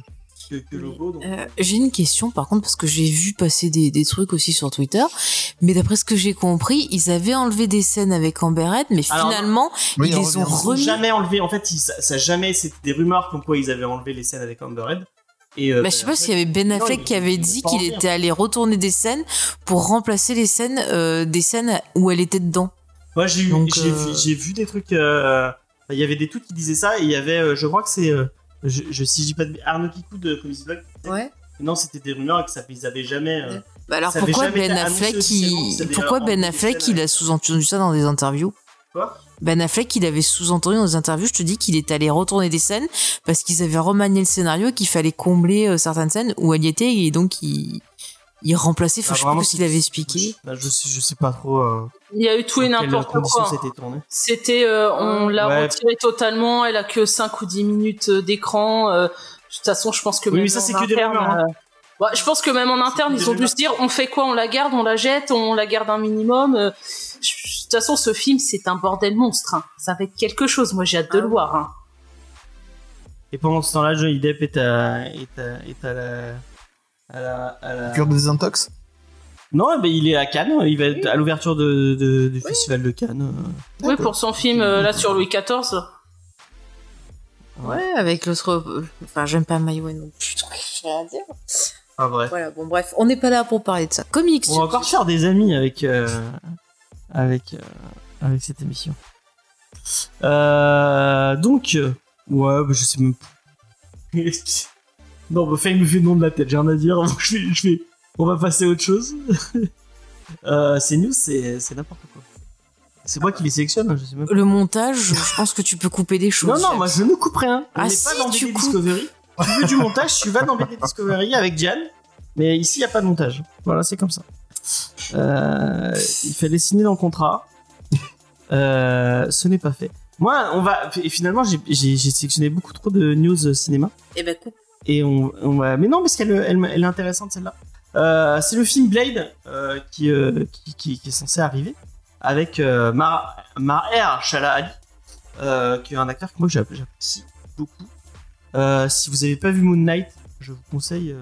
B: que, donc-
C: Euh, j'ai une question par contre parce que j'ai vu passer des, des trucs aussi sur Twitter, mais d'après ce que j'ai compris, ils avaient enlevé des scènes avec Amber Heard, mais
B: Alors,
C: finalement
F: Oui,
C: ils
F: on
C: les ont remis.
B: jamais enlevé. En fait, ils- ça, jamais. C'était des rumeurs comme quoi ils avaient enlevé les scènes avec Amber Heard. Et euh,
C: Bah, je sais pas s'il y avait Ben Affleck qui avait dit qu'il était allé retourner des scènes pour remplacer les scènes euh, des scènes où elle était dedans.
B: Moi, j'ai eu-
C: Donc,
B: j'ai
C: euh,
B: vu, j'ai vu des trucs. Il y avait des tweets qui disaient ça et il y avait, euh, je crois que c'est, euh, je, je, si je dis pas de Arnaud Kikou de Comics Blog.
C: Ouais.
B: Non, c'était des rumeurs que ça, ils avaient jamais. euh,
C: Bah alors pourquoi Ben Affleck pourquoi Ben Affleck il a sous-entendu ça dans des interviews?
B: Quoi?
C: Ben Affleck il avait sous-entendu dans des interviews, je te dis qu'il est allé retourner des scènes parce qu'ils avaient remanié le scénario et qu'il fallait combler euh, certaines scènes où elle y était et donc il il remplaçait, enfin,
B: bah,
C: je sais pas qu'il avait expliqué.
B: bah, je sais, je sais pas trop. Euh,
D: Il y a eu tout et n'importe
B: conditions
D: quoi.
B: c'était tourné.
D: C'était, euh, on l'a
B: Ouais.
D: retiré totalement. Elle a que 5 ou 10 minutes euh, d'écran. euh, de toute façon, je pense que
B: Oui,
D: même
B: mais ça,
D: en
B: c'est que des
D: interne,
B: rumeurs, hein.
D: euh, ouais, je pense que même en interne, ils ont dû se dire, on fait quoi On la garde, on la jette, on la garde un minimum. euh, De toute façon, ce film, c'est un bordel monstre. hein. Ça va être quelque chose. Moi, j'ai hâte de
C: Ah
D: le voir. hein.
B: Et pendant ce temps-là, Johnny Depp est à, est à, est à la, à la, à la-
F: Cure de désintox
B: Non, ben, il est à Cannes. Il va être à l'ouverture de, de- du festival de Cannes.
D: Oui, pour son film euh, là sur Louis XIV.
C: Ouais, avec l'autre. euh, Enfin, j'aime pas Maïwen non plus. donc j'ai rien à dire.
B: Ah bref.
C: Voilà, bon, bref, on n'est pas là pour parler de ça. Comics.
B: On va encore faire des amis avec euh, avec euh, avec cette émission. Euh, donc euh, ouais, bah, je sais même pas. non, bah, Faye me fait le nom de la tête, j'ai rien à dire. je vais, je vais, on va passer à autre chose. euh, ces news, c'est n'importe quoi. C'est moi qui les sélectionne, hein, je sais même pas.
C: Le montage, je pense que tu peux couper des choses.
B: Non, non, moi je ne coupe rien. On
C: Ah
B: n'est
C: si,
B: pas dans
C: tu
B: BD. Discovery. Tu veux du montage, tu vas dans BD Discovery avec Diane. Mais ici, il n'y a pas de montage. Voilà, c'est comme ça. Euh, il fallait signer dans le contrat. Euh, ce n'est pas fait. Moi, on va. Et finalement, j'ai- sélectionné beaucoup trop de news cinéma.
C: Eh ben, coupe.
B: Et on, on va. Mais non, parce qu'elle elle, elle est intéressante celle-là. Euh, c'est le film Blade euh, qui, euh, qui, qui- qui est censé arriver avec Mar Maher Shala Ali, qui est un acteur que moi j'app- j'apprécie beaucoup. Si vous n'avez pas vu Moon Knight, je vous conseille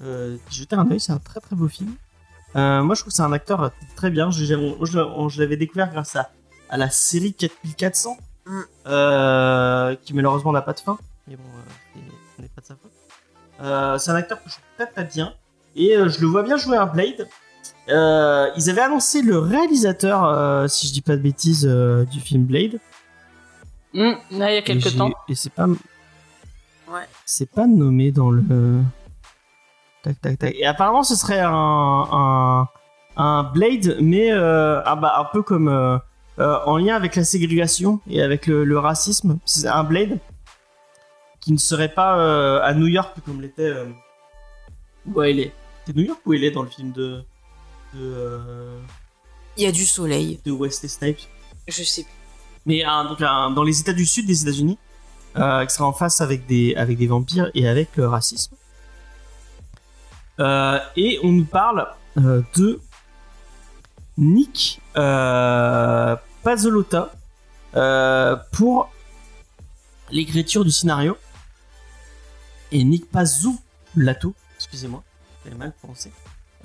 B: d'y jeter un œil. C'est un très très beau film. Moi je trouve que c'est un acteur très bien. Je, on- l'avais découvert grâce à, à la série 4400,
C: Mm.
B: qui malheureusement n'a pas de fin. Mais bon, ce n'est pas de sa faute. Euh, c'est un acteur que je trouve très très bien. Et euh, je le vois bien jouer un Blade. Euh, ils avaient annoncé le réalisateur, euh, si je dis pas de bêtises, euh, du film Blade.
D: Là, il y a quelques temps.
B: Et c'est pas.
C: Ouais.
B: C'est pas nommé dans le. Tac, tac, tac. Et apparemment, ce serait un, un, un Blade, mais euh, ah bah, un peu comme euh, euh, en lien avec la ségrégation et avec le, le racisme. C'est un Blade qui ne serait pas euh, à New York comme l'était. Euh, où elle est C'est New York où elle est dans le film de. de, euh,
C: Il y a du soleil.
B: de Wesley Snipes?
C: Je sais plus.
B: mais un- donc un- dans les États du Sud des États-Unis, euh, qui sera en face avec des, avec des vampires et avec le racisme. Euh, et on nous parle euh, de Nick euh, Pazzolotta euh, pour l'écriture du scénario. Et Nick Pazzolato, excusez-moi, j'avais mal prononcé.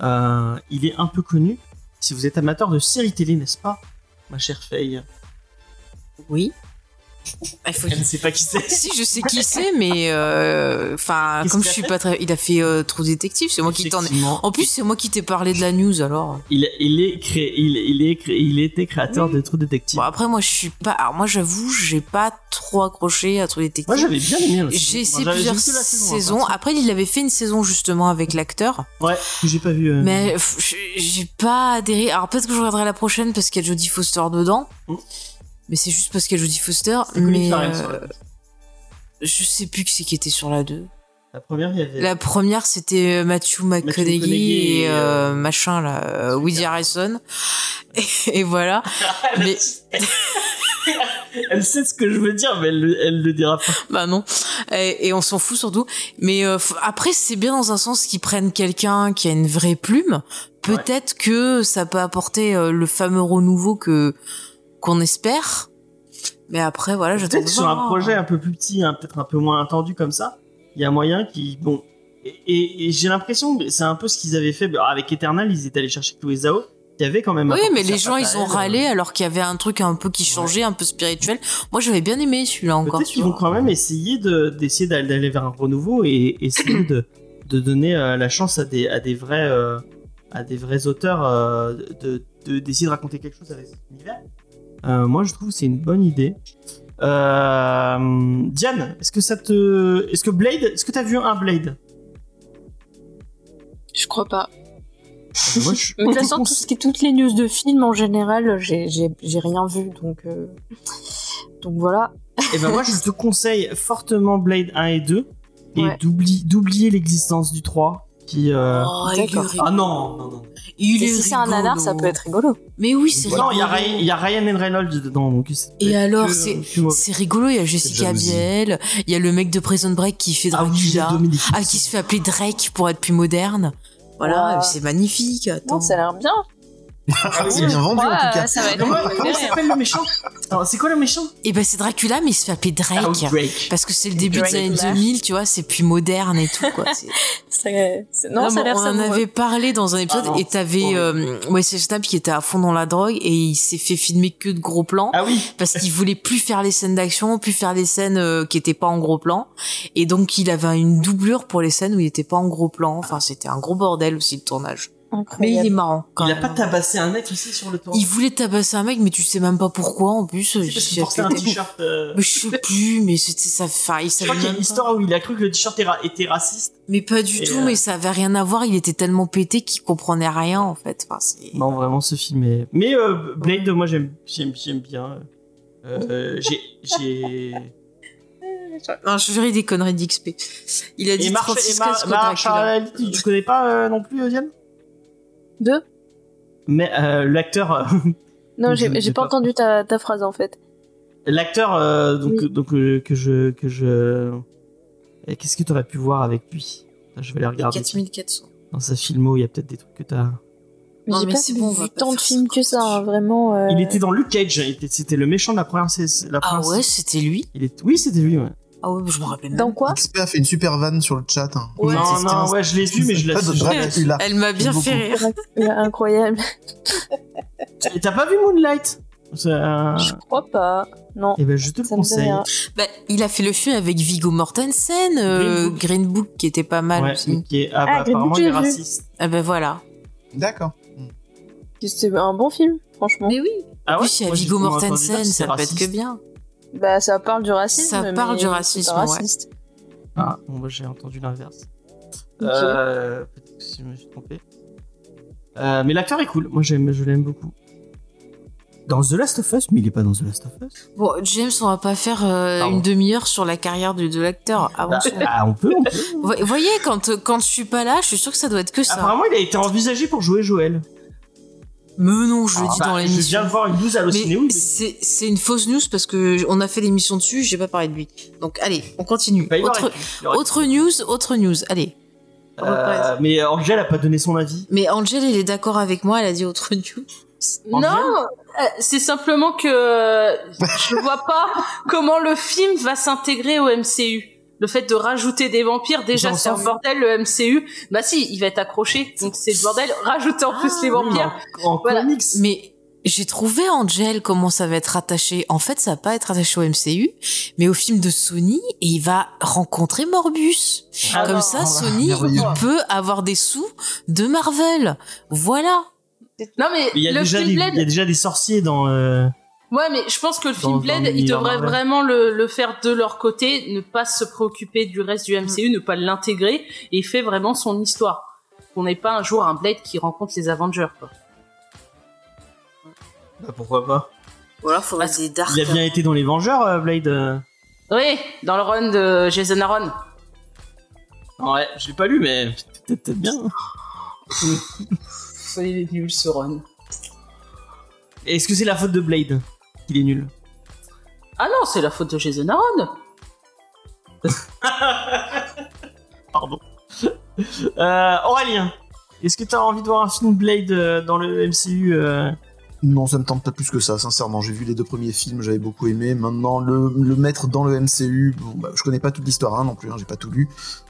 B: Euh, il est un peu connu si vous êtes amateur de séries télé, n'est-ce pas, ma chère Faye?
C: Oui. Faut
B: Elle ne sait pas qui c'est.
C: si je sais qui c'est, mais euh, enfin comme je suis pas très, il a fait euh, Trou détective. C'est moi qui t'en ai. En plus, c'est moi qui t'ai parlé de la news alors.
B: Il, il est créé, il, il est créé, il était créateur de True Detective.
C: Bon après moi je suis pas. Alors moi j'avoue j'ai pas trop accroché à Trou détective.
B: Moi j'avais bien aimé.
C: J'ai essayé plusieurs
B: saison,
C: saisons. Après, il avait fait une saison justement avec l'acteur.
B: Ouais, que j'ai pas vu. euh,
C: Mais j'ai pas adhéré. Alors peut-être que je regarderai la prochaine parce qu'il y a Jodie Foster dedans.
B: Mm.
C: Mais c'est juste parce qu'il y a Jodie Foster. Mais euh, je sais plus qui c'est qui était sur la 2.
B: La première, il y avait.
C: La première c'était euh, Matthew McConaughey et
B: et,
C: euh,
B: euh,
C: machin là, euh, Woody Harrelson. Et, et voilà. mais-
B: elle sait ce que je veux dire, mais elle, le- elle le dira pas.
C: Bah non. Et, et on s'en fout surtout. Mais euh, après, c'est bien dans un sens qu'ils prennent quelqu'un qui a une vraie plume. Peut-être que ça peut apporter euh, le fameux renouveau que qu'on espère. Mais après, voilà, j'attends
B: Peut-être sur un projet un peu plus petit, hein, peut-être un peu moins attendu comme ça, il y a moyen qui. Bon. Et, et- et j'ai l'impression, que c'est un peu ce qu'ils avaient fait bah, avec Eternal, ils étaient allés chercher Chloé Zhao, qui avait quand même.
C: Oui, mais les gens, ils ont râlé alors qu'il y avait un truc un peu qui changeait, un peu spirituel. Moi, j'avais bien aimé celui-là encore.
B: Peut-être qu'ils vont quand même essayer de d'essayer d'aller d'aller vers un renouveau et essayer de, de donner euh, la chance à des à des vrais euh, à des vrais auteurs euh, de de- d'essayer de raconter quelque chose avec cet univers. Euh, moi, je trouve que c'est une bonne idée. Euh, Diane, est-ce que ça te est-ce que Blade est-ce que t'as vu un Blade?
E: Je crois pas.
B: Moi, je-
E: Mais de toute façon, tout ce qui, toutes les news de films en général, j'ai j'ai- j'ai rien vu, donc euh, donc voilà.
B: Eh ben moi, je te conseille fortement Blade 1 et 2 et
E: Ouais.
B: d'oublier l'existence du 3 qui euh,
C: Oh, il est.
B: Ah non, non, non.
C: Il est
E: si c'est un nanar, ça peut être rigolo.
C: Mais oui, c'est
B: Non, il y, a
C: rigolo.
B: Ryan- il y a Ryan Reynolds dedans, donc
C: Et alors, c'est- rigolo, il y a Jessica. Biel, il y a le mec de Prison Break qui fait
B: Ah oui,
C: Dracula, ah, qui se fait appeler Drake pour être plus moderne. Voilà,
E: Wow.
C: c'est magnifique. Attends.
E: Non, ça a l'air bien.
F: C'est bien vendu en
E: Ouais,
F: tout cas.
E: ça va être
B: Comment, s'appelle le méchant Alors, C'est quoi le méchant
C: Et ben c'est Dracula, mais il se fait appeler Drake.
B: Ah, Drake.
C: Parce que c'est le début
E: Drake
C: des années
E: Flash.
C: 2000, tu vois, c'est plus moderne et tout, quoi. C'est-
E: Ça- c'est- Non,
C: Non,
E: ça a l'air
C: on en avait parlé dans un épisode
B: Ah
C: et t'avais
B: c'est
C: euh, Wesley Snipes qui était à fond dans la drogue et il s'est fait filmer que de gros plans
B: Ah oui
C: parce qu'il voulait plus faire les scènes d'action, plus faire les scènes euh, qui étaient pas en gros plan et donc il avait une doublure pour les scènes où il était pas en gros plan. Enfin, c'était un gros bordel aussi le tournage. Mais il est marrant quand
B: Il a
C: même.
B: pas tabassé un mec aussi sur le toit
C: Il voulait tabasser un mec mais tu sais même pas pourquoi en plus.
B: C'est parce
C: s'est
B: qu'il portait un t-shirt. euh,
C: Mais je sais plus, mais c'était ça. Enfin, il
B: Je
C: savait
B: crois qu'il y a
C: même
B: une histoire où il a cru que le t-shirt était, ra- était raciste.
C: Mais pas du
B: Et,
C: tout,
B: euh,
C: mais ça avait rien à voir. Il était tellement pété qu'il comprenait rien en fait. Enfin, c'est-
B: Non, vraiment, ce film est. Mais euh, Blade, moi j'aime j'aime j'aime bien. Euh, j'ai j'ai.
C: Non, je des conneries d'XP. Il a dit
B: Et Mar-
C: 36
B: et Mar-
C: cases contre
B: Mar-
C: Dracula.
B: Charles, tu, connais pas euh, non plus, euh, Diane?
E: Deux
B: Mais euh, l'acteur. euh,
E: Non, j'ai pas
B: pas.
E: entendu ta, ta phrase en fait.
B: L'acteur euh, donc
E: Oui.
B: donc euh, que je que je qu'est-ce que tu aurais pu voir avec lui? Je vais les regarder.
C: 4400.
B: Dans sa filmo, il y a peut-être des trucs que t'as.
E: Mais j'ai pas vu
C: bon,
E: tant de films que ça, hein, vraiment. euh,
B: Il était dans Luke Cage. était- C'était le méchant de la première
C: Ah ouais, c'était lui?
B: Il est. Oui, c'était lui. Ouais.
C: Ah ouais, je me rappelle même.
E: Dans quoi
F: XP a fait une super vanne sur le chat. hein.
E: Ouais.
B: non, non, ouais, je l'ai vu, mais je l'ai.
F: Dracula.
C: Elle m'a bien fait rire.
E: Incroyable.
B: Et T'as pas vu Moonlight? C'est un-
E: Je crois pas. Non.
B: Eh ben, je te le conseille.
C: Bah, il a fait le film avec Viggo Mortensen, euh,
B: Green Book.
C: Green Book, qui était pas mal
B: Ouais,
C: aussi.
B: qui est... ah, bah,
E: Ah, Green
B: apparemment,
E: Book,
B: il est
E: j'ai vu.
B: raciste.
C: Ah ben voilà.
F: D'accord.
E: C'est un bon film, franchement.
C: Mais oui.
B: Ah
C: En plus, il y a
B: entendu
C: Mortensen, ça peut être que bien.
E: Bah, ça parle du racisme.
C: Ça parle du racisme,
E: pas
C: ouais.
E: raciste.
B: Ah, bon, moi j'ai entendu l'inverse.
E: Ok.
B: Euh, Peut-être que si je me suis trompé. Euh, mais l'acteur est cool. Moi, j'aime, je l'aime beaucoup. Dans The Last of Us, mais il est pas dans The Last of Us.
C: Bon, James, on va pas faire euh, une demi-heure sur la carrière de, de l'acteur. avant
B: Bah, ah, on peut, on peut.
C: Vous voyez, quand, quand je suis pas là, je suis sûr que ça doit être que ça.
B: Apparemment, il a été envisagé pour jouer Joël.
C: Mais non, je le dis
B: Bah,
C: dans
B: je viens
C: l'émission.
B: de voir une news oui,
C: c'est c'est une fausse news parce que on a fait l'émission dessus, j'ai pas parlé de lui. Donc allez, on continue.
B: Bah, il
C: autre,
B: il
C: news, autre news. Allez.
B: Euh, mais Angel a pas donné son avis.
C: Mais Angel, elle est d'accord avec moi, elle a dit autre news.
B: Angel
D: Non, euh, c'est simplement que euh, je vois pas comment le film va s'intégrer au MCU. Le fait de rajouter des vampires, déjà c'est un bordel le MCU. Bah si, il va être accroché, donc c'est le bordel. Rajouter en plus les
B: Oui, mais
D: vampires.
B: En, en
D: Voilà.
B: comics.
C: Mais j'ai trouvé Angel comment ça va être rattaché. En fait, ça va pas être attaché au MCU, mais au film de Sony et il va rencontrer Morbus.
B: Ah,
C: Comme
B: non,
C: ça,
F: ah,
C: Sony, il peut avoir des sous de Marvel. Voilà.
D: Non mais,
B: Mais il y, a
D: le
B: déjà
D: film
B: des,
D: Blade,
B: il y a déjà des sorciers dans. euh,
D: ouais mais je pense que le film Blade, ils devraient vraiment le, le faire de leur côté, ne pas se préoccuper du reste du MCU, ne pas l'intégrer et fait vraiment son histoire. Qu'on n'ait pas un jour un Blade qui rencontre les Avengers. Quoi.
B: Bah, pourquoi pas
C: Voilà, faudrait
D: Parce
C: des dark.
B: Il a bien été dans les Vengeurs, euh, Blade. euh.
D: Oui, dans le run de Jason Aaron.
B: Ouais, je l'ai pas lu, mais peut-être peut-être bien.
D: Il est nul ce run.
B: Est-ce que c'est la faute de Blade? Qu'il est nul
D: Ah non, c'est la faute de Jason Aaron.
B: Pardon. Euh, Aurélien, est-ce que t'as envie de voir un film Blade euh, dans le MCU euh?
F: Non, ça me tente pas plus que ça, sincèrement. J'ai vu les deux premiers films, j'avais beaucoup aimé. Maintenant, le, le mettre dans le MCU, bon, bah, je connais pas toute l'histoire hein, non plus, hein, j'ai pas tout lu.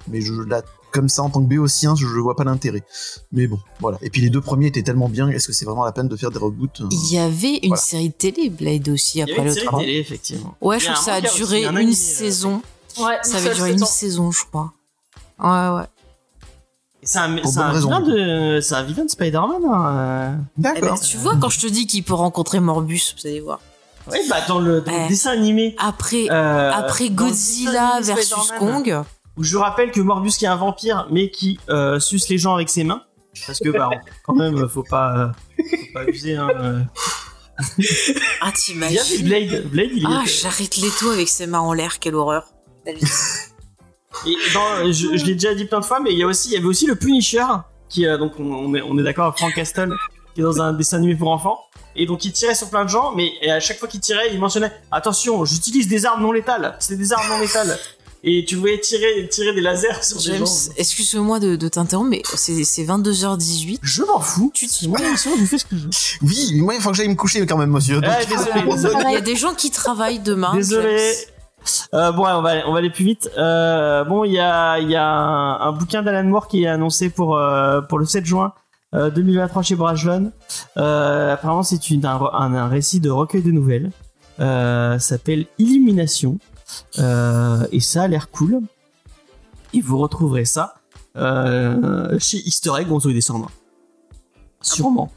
F: Mais je, là, comme ça, en tant que béotien, je, je vois pas l'intérêt. Mais bon, voilà. Et puis les deux premiers étaient tellement bien, est-ce que c'est vraiment la peine de faire des reboots euh,
C: Il y avait une
F: Voilà.
C: série de télé Blade aussi
B: Il y avait
C: après
B: une
C: le
B: série
C: train.
B: télé, effectivement.
C: Ouais, je trouve que ça a duré
B: aussi,
C: une
B: animé, euh,
C: saison.
D: Ouais,
C: Ça
D: une
C: avait duré une
D: saison.
C: saison, je crois. Ouais, ouais.
B: C'est un, un vilain de, c'est un vilain de Spider-Man. Hein.
C: Eh ben,
F: D'accord.
C: tu vois, quand je te dis qu'il peut rencontrer Morbus, vous allez voir.
B: euh. Ouais, bah dans le, dans le
C: Ouais.
B: dessin animé.
C: Après,
B: euh,
C: après Godzilla versus Kong,
B: je rappelle que Morbus qui est un vampire, mais qui euh, suce les gens avec ses mains. Parce que bah, quand même, faut pas, euh, faut pas abuser. Hein, euh.
C: ah t'imagines
B: Blade, Blade, il
C: Ah, j'arrête les tout avec ses mains en l'air, quelle horreur.
B: Et dans, je, je l'ai déjà dit plein de fois, mais il y a aussi, il y avait aussi le Punisher, qui euh, donc on, on est, on est d'accord, Frank Castle, qui est dans un dessin animé pour enfants. Et donc il tirait sur plein de gens, mais à chaque fois qu'il tirait, il mentionnait attention, j'utilise des armes non létales. C'est des armes non létales. Et tu voyais tirer, tirer des lasers sur des gens.
C: excuse-moi de, de t'interrompre, mais c'est c'est 22h18.
B: Je m'en fous.
C: Tu te-
B: émission, je fais ce que je veux.
F: Oui, mais moi, il faut que j'aille me coucher quand même, monsieur. Donc,
B: désolé, désolé.
C: Il y a des gens qui travaillent demain.
B: Désolé.
C: James.
B: Euh, bon, ouais, on va, on va aller plus vite. Euh, bon, il y a, il y a un, un bouquin d'Alan Moore qui est annoncé pour, euh, pour le 7 juin euh, 2023 chez Brajlon. Euh, apparemment, c'est une, un, un, un récit de recueil de nouvelles. Euh, ça s'appelle Illumination. Euh, et ça a l'air cool. Et vous retrouverez ça euh, chez Easter Egg, on des descendants. Sûrement.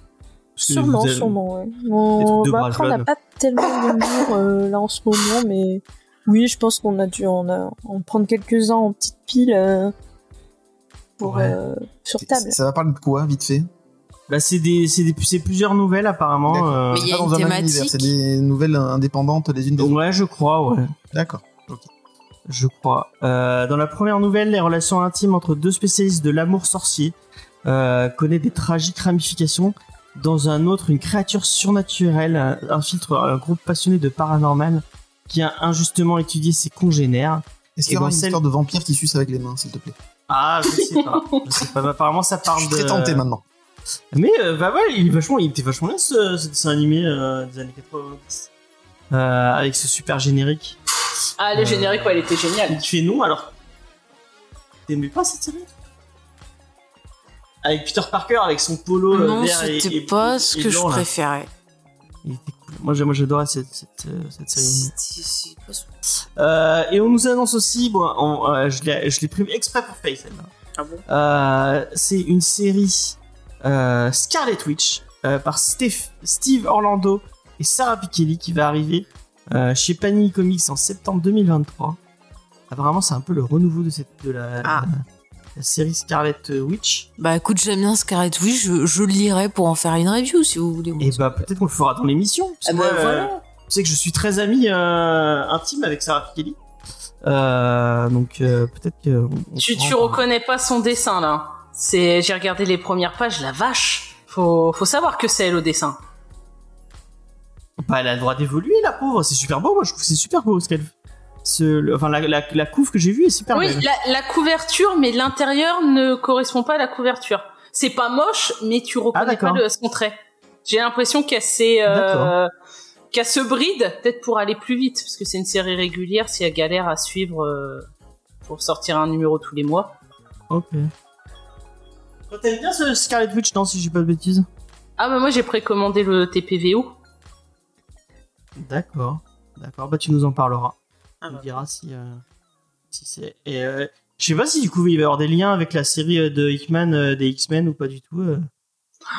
E: Sûrement,
B: avez-
E: sûrement, ouais. On... bah, après, on n'a pas tellement de murs euh, là en ce moment, mais oui, je pense qu'on a dû en, prendre quelques-uns en petite pile euh, pour,
B: Ouais.
E: euh, sur table.
F: Ça va parler de quoi, vite fait?
B: Bah, c'est des, des, plusieurs nouvelles apparemment. Euh,
C: Mais il y a une thématique.
F: C'est des nouvelles indépendantes les unes des autres.
B: Ouais, je crois, ouais.
F: D'accord.
B: Je crois. Euh, dans la première nouvelle, les relations intimes entre deux spécialistes de l'amour sorcier euh, connaît des tragiques ramifications. Dans un autre, une créature surnaturelle infiltre un groupe passionné de paranormal qui a injustement étudié ses congénères.
F: Est-ce qu'il y aura une
B: celle-
F: histoire de vampire qui suce avec les mains, s'il te plaît?
B: Ah, je sais pas. je sais pas. Apparemment, ça
F: Je
B: parle
F: suis
B: de.
F: très tenté maintenant.
B: Mais euh, bah ouais, il est vachement, il était vachement bien ce, ce dessin animé euh, des années 90. Euh, avec ce super générique.
D: Ah, le
B: Euh,
D: générique, ouais, il était génial.
B: Il fait non alors. T'aimais pas cette série? Avec Peter Parker avec son polo euh,
C: Non,
B: vert et,
C: c'était
B: et-
C: pas
B: et-
C: ce que je
B: blanc,
C: préférais.
B: Il était cool. Moi, j'adorais cette, cette, euh, cette série.
C: C'était- c'est pas
B: Euh, et on nous annonce aussi, bon, on- euh, je l'ai je l'ai pris exprès pour celle-là.
C: Ah bon?
B: Euh, c'est une série euh, Scarlet Witch euh, par Steve, Steve Orlando et Sarah Pikeli qui va arriver euh, chez Panini Comics en septembre 2023. Apparemment, c'est un peu le renouveau de, cette, de, la,
C: Ah.
B: la série Scarlet Witch.
C: Bah écoute, j'aime bien Scarlet Witch, je, je le lirai pour en faire une review si vous voulez.
B: Et bah peut-être qu'on le fera dans l'émission.
C: Ah
B: que
C: bah
B: euh,
C: voilà.
B: Tu sais que je suis très ami euh, intime avec Sarah Kelly. Euh, donc euh, peut-être que. on- on
D: Tu, tu reconnais pas son dessin là. C'est, j'ai regardé les premières pages, la vache. Faut, faut savoir que c'est elle au dessin.
B: Bah, elle a le droit d'évoluer, la pauvre. C'est super beau. Moi, je trouve que c'est super beau ce qu'elle. Ce, le- enfin, la, la, la couve que j'ai vue est super
D: Oui,
B: belle.
D: la, la couverture, mais l'intérieur ne correspond pas à la couverture. C'est pas moche, mais tu reconnais pas
B: d'accord.
D: le, son trait. J'ai l'impression qu'elle s'est, euh, qu'elle se bride, peut-être pour aller plus vite, parce que c'est une série régulière. Si elle galère à suivre euh, pour sortir un numéro tous les mois.
B: Ok. T'aimes bien ce Scarlet Witch, non, si j'ai pas de bêtises
D: Ah bah moi j'ai précommandé le TPVO.
B: D'accord. D'accord. Bah, tu nous en parleras.
C: Ah
B: tu
C: bah.
B: me diras si, euh, si c'est. Et euh, je sais pas si du coup il va y avoir des liens avec la série euh, de Hickman euh, des X-Men ou pas du tout. euh.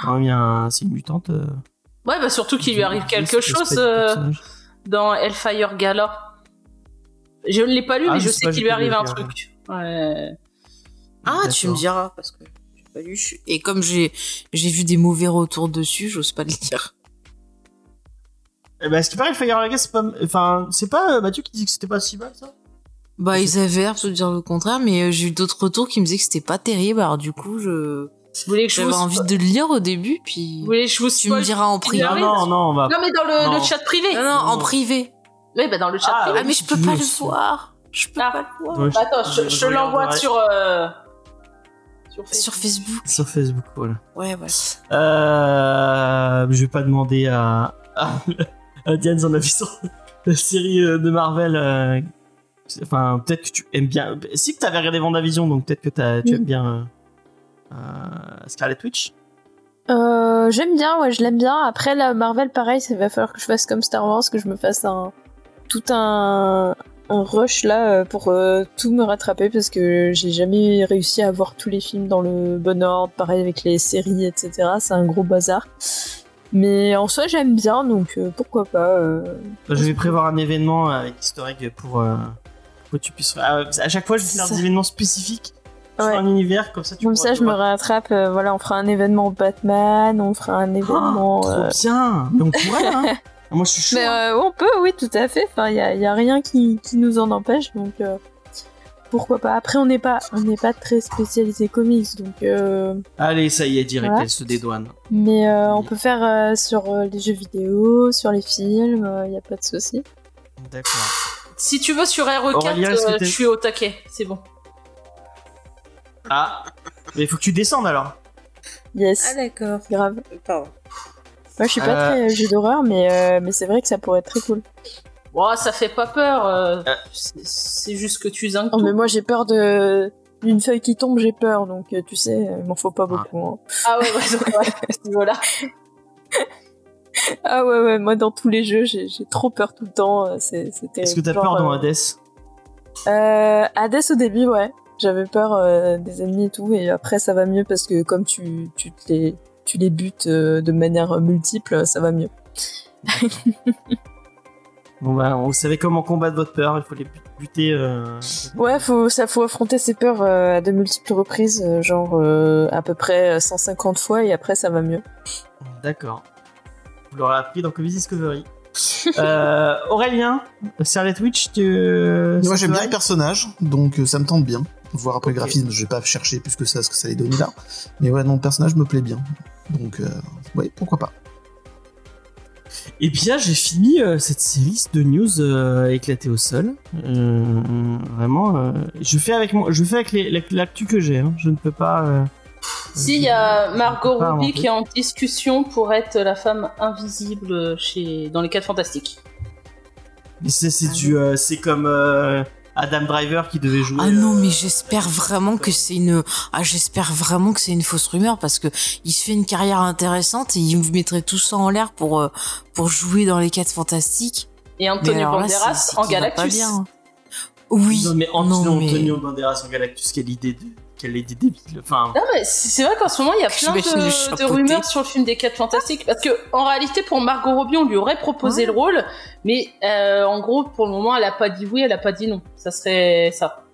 B: Quand même, il y a un- c'est une mutante. euh,
D: Ouais bah surtout qu'il lui arrive quelque chose euh, dans Hellfire Gala. Je ne l'ai pas lu,
B: Ah,
D: mais
B: je sais
D: qu'il lui arrive un truc. Ouais.
C: Ah, tu me diras parce que j'ai pas lu. Et comme j'ai j'ai vu des mauvais retours dessus, j'ose pas le dire.
B: Eh ben, ce qui paraît, Hellfire Gala, c'est pas. Enfin, c'est pas euh, Mathieu qui dit que c'était pas si mal ça?
C: Bah, ils avaient l'air de dire le contraire, mais euh, j'ai eu d'autres retours qui me disaient que c'était pas terrible. Alors du coup, je
D: Vous voulez que je
C: j'avais
D: vous,
C: envie de le lire au début,
D: vous
C: puis
D: voulez que je vous
C: tu me diras en privé.
B: Non, non, non, on va.
D: Non mais dans le,
B: Non.
D: le chat privé.
C: Non, non, en
B: Non.
C: privé.
D: Oui, bah dans le chat
B: Ah,
D: privé.
C: Ah, mais je peux pas le voir. Je peux
D: Ah.
C: pas le voir.
B: Ouais,
D: Bah, attends, je,
B: je-
D: je
B: je
D: te l'envoie sur. Euh... Sur
C: Sur
D: Facebook.
C: Facebook.
B: Sur Facebook, voilà.
C: Ouais, voilà.
B: Euh, je vais pas demander à, à Diane son avis sur la série euh, de Marvel. euh, Enfin, peut-être que tu aimes bien. Si que t'avais regardé Vendavision, donc peut-être que tu
E: Mm.
B: aimes bien euh, euh, Scarlet Witch.
E: Euh, j'aime bien, ouais, je l'aime bien. Après, la Marvel, pareil, ça va falloir que je fasse comme Star Wars, que je me fasse un tout un, un rush là euh, pour euh, tout me rattraper parce que j'ai jamais réussi à voir tous les films dans le bon ordre. Pareil avec les séries, etc. C'est un gros bazar. Mais en soi, j'aime bien, donc euh, pourquoi pas. euh,
B: Je vais prévoir un événement avec Easter egg pour, euh, pour que tu puisses. à à chaque fois, je vais faire
E: ça.
B: des événements spécifiques sur un univers, comme ça tu
E: Comme ça, je me rattrape. euh, voilà, on fera un événement Batman, on fera un événement.
B: Oh, trop
E: euh,
B: bien Mais on pourrait, hein Moi, je suis chaud.
E: Mais
B: hein.
E: euh, on peut, oui, tout à fait. Enfin, il y a, rien qui, qui nous en empêche, donc euh, pourquoi pas. Après, on n'est pas, on n'est pas très spécialisé comics, donc. euh,
B: Allez, ça y est, direct,
E: Voilà.
B: elle se dédouane.
E: mais euh, on peut faire euh, sur euh, les jeux vidéo, sur les films, il y a pas de souci.
B: D'accord.
D: Si tu veux sur RE4, euh,
B: t'es-
D: je suis au taquet. C'est bon.
B: Ah Mais il faut que tu descendes alors.
E: Yes,
C: d'accord.
E: grave.
C: Pardon.
E: Moi, je suis pas
B: Euh.
E: très jeu d'horreur, mais euh, mais c'est vrai que ça pourrait être très cool.
D: Bon, ça fait pas peur. euh,
B: Euh.
D: c'est- juste que tu zingues
E: Oh, mais moi, j'ai peur de d'une feuille qui tombe, j'ai peur, donc euh, tu sais, il m'en faut pas beaucoup. hein.
D: Ah ouais, ouais, ouais, à ce niveau-là.
E: Ah ouais, ouais, moi, dans tous les jeux, j'ai trop peur tout le temps. euh, C'est.
B: Est-ce que t'as peur dans
E: euh,
B: Hades?
E: Euh, Hades au début, ouais. J'avais peur euh, des ennemis et tout, et après ça va mieux parce que comme tu, tu, te les, tu les butes euh, de manière multiple, ça va mieux.
B: Bon bah, vous savez comment combattre votre peur, il faut les but- buter. euh,
E: Ouais, faut, ça faut affronter ses peurs euh, à de multiples reprises, euh, genre euh, à peu près 150 fois, et après ça va mieux.
B: D'accord. Vous l'aurez appris dans Comics Discovery. euh, Aurélien, Scarlet Witch, tu.
F: Moi j'aime bien
B: va
F: les personnages, donc ça me tente bien. Voir après le graphisme, je vais pas chercher plus que ça ce que ça allait donner là. Mais ouais, non, le personnage me plaît bien. Donc, euh, ouais, pourquoi pas.
B: Eh bien, j'ai fini euh, cette série de news euh, éclatée au sol. Euh, vraiment, je fais avec moi, je fais avec l'actu que j'ai. hein. Je ne peux pas.
D: Si, il y a Margot Robbie qui est en discussion pour être la femme invisible chez... dans les 4 Fantastiques.
B: C'est du, c'est comme Adam Driver qui devait jouer.
C: Ah non,
B: euh,
C: mais j'espère vraiment que c'est une. Ah, j'espère vraiment que c'est une fausse rumeur parce que il se fait une carrière intéressante et il mettrait tout ça en l'air pour euh, pour jouer dans les quatre fantastiques.
D: Et Antonio
C: alors là,
D: Banderas en
C: va pas
D: Galactus.
C: bien. Oui.
B: Non mais
C: non, mais-
B: Antonio Banderas en Galactus, quelle idée de, quelle idée débile. Enfin,
D: Non, mais c'est vrai qu'en ce moment, il y a plein de, de rumeurs sur le film des 4 Fantastiques. Parce que, en réalité, pour Margot Robbie, on lui aurait proposé
C: Ouais.
D: le rôle. Mais, euh, en gros, pour le moment, elle a pas dit oui, elle a pas dit non. Ça serait ça.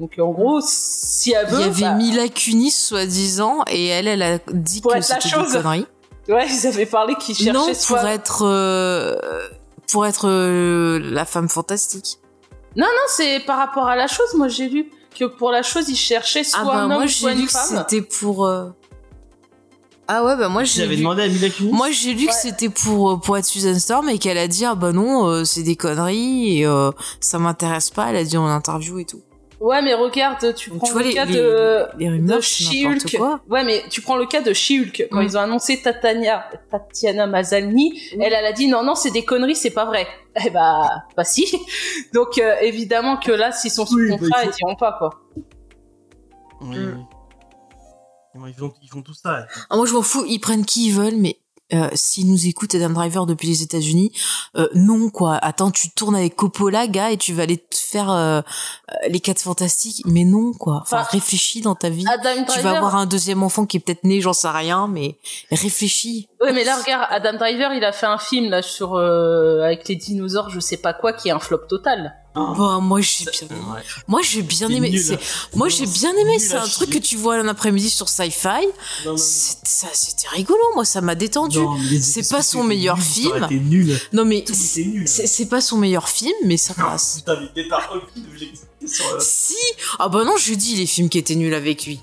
D: Donc en gros, si elle veut,
C: Il y avait
D: bah,
C: Mila Kunis, soi-disant, et elle, elle a dit
D: Pour
C: que
D: être la
C: c'était des
D: chose.
C: conneries.
D: ouais, ils avaient parlé qu'ils cherchaient
C: Non,
D: soit.
C: pour être, euh, pour être euh, la femme fantastique.
D: Non, c'est par rapport à la chose. Moi, j'ai lu que pour la chose, ils cherchaient soit
C: Ah bah
D: un homme
C: moi
D: soit
C: j'ai lu
D: une
C: que
D: femme.
C: c'était pour. euh, Ah ouais bah moi j'ai
B: J'avais
C: lu.
B: demandé à Mila Kunis.
C: Moi j'ai lu que c'était pour euh, pour être Susan Storm et qu'elle a dit ah bah non euh, c'est des conneries et euh, ça m'intéresse pas. Elle a dit en interview et tout.
D: Ouais, mais regarde, tu
C: Donc,
D: prends
C: tu vois
D: le
C: les,
D: cas
C: les,
D: de.
C: les rumeurs
D: She-Hulk. Ouais, mais tu prends le cas de She-Hulk. Quand
C: Mm.
D: ils ont annoncé Tatania, Tatiana Maslany,
C: Mm.
D: elle, elle a dit non, non, c'est des conneries, c'est pas vrai. Eh bah, bah si. Donc, euh, évidemment que là, s'ils sont sous
B: Oui, bah,
D: contrat,
B: il
D: ils diront pas, quoi.
B: Oui,
C: Mm.
B: Ils font, ils font tout ça.
C: Ah, moi je m'en fous ils prennent qui ils veulent mais euh, s'ils nous écoutent Adam Driver depuis les États-Unis euh, non quoi. Attends tu tournes avec Coppola gars et tu vas aller te faire euh, euh, les quatre fantastiques mais non quoi. Enfin
D: Enfin,
C: réfléchis dans ta vie.
D: Adam
C: Tu
D: Driver.
C: vas avoir un deuxième enfant qui est peut-être né, j'en sais rien, mais réfléchis.
D: Ouais, mais là, regarde, Adam Driver, il a fait un film, là, sur, euh, avec les dinosaures, je sais pas quoi, qui est un flop total.
C: Bah, moi j'ai bien,
B: Ouais.
C: moi j'ai bien aimé.
B: nul,
C: c'est-
B: hein.
C: Moi j'ai bien aimé.
B: nul
C: C'est un truc
B: chier.
C: que tu vois un après-midi sur Sci-Fi.
B: Non, non, non.
C: C'est- ça, c'était rigolo. Moi, ça m'a détendu. C'est pas son meilleur
B: nuls,
C: film.
B: Nul.
C: Non mais
B: Tout
C: c'est
B: nul.
C: pas son meilleur film, mais ça passe.
B: Putain, mais t'es pas aucune objectivité sur. euh,
C: Si. Ah bah non, je dis les films qui étaient nuls avec lui.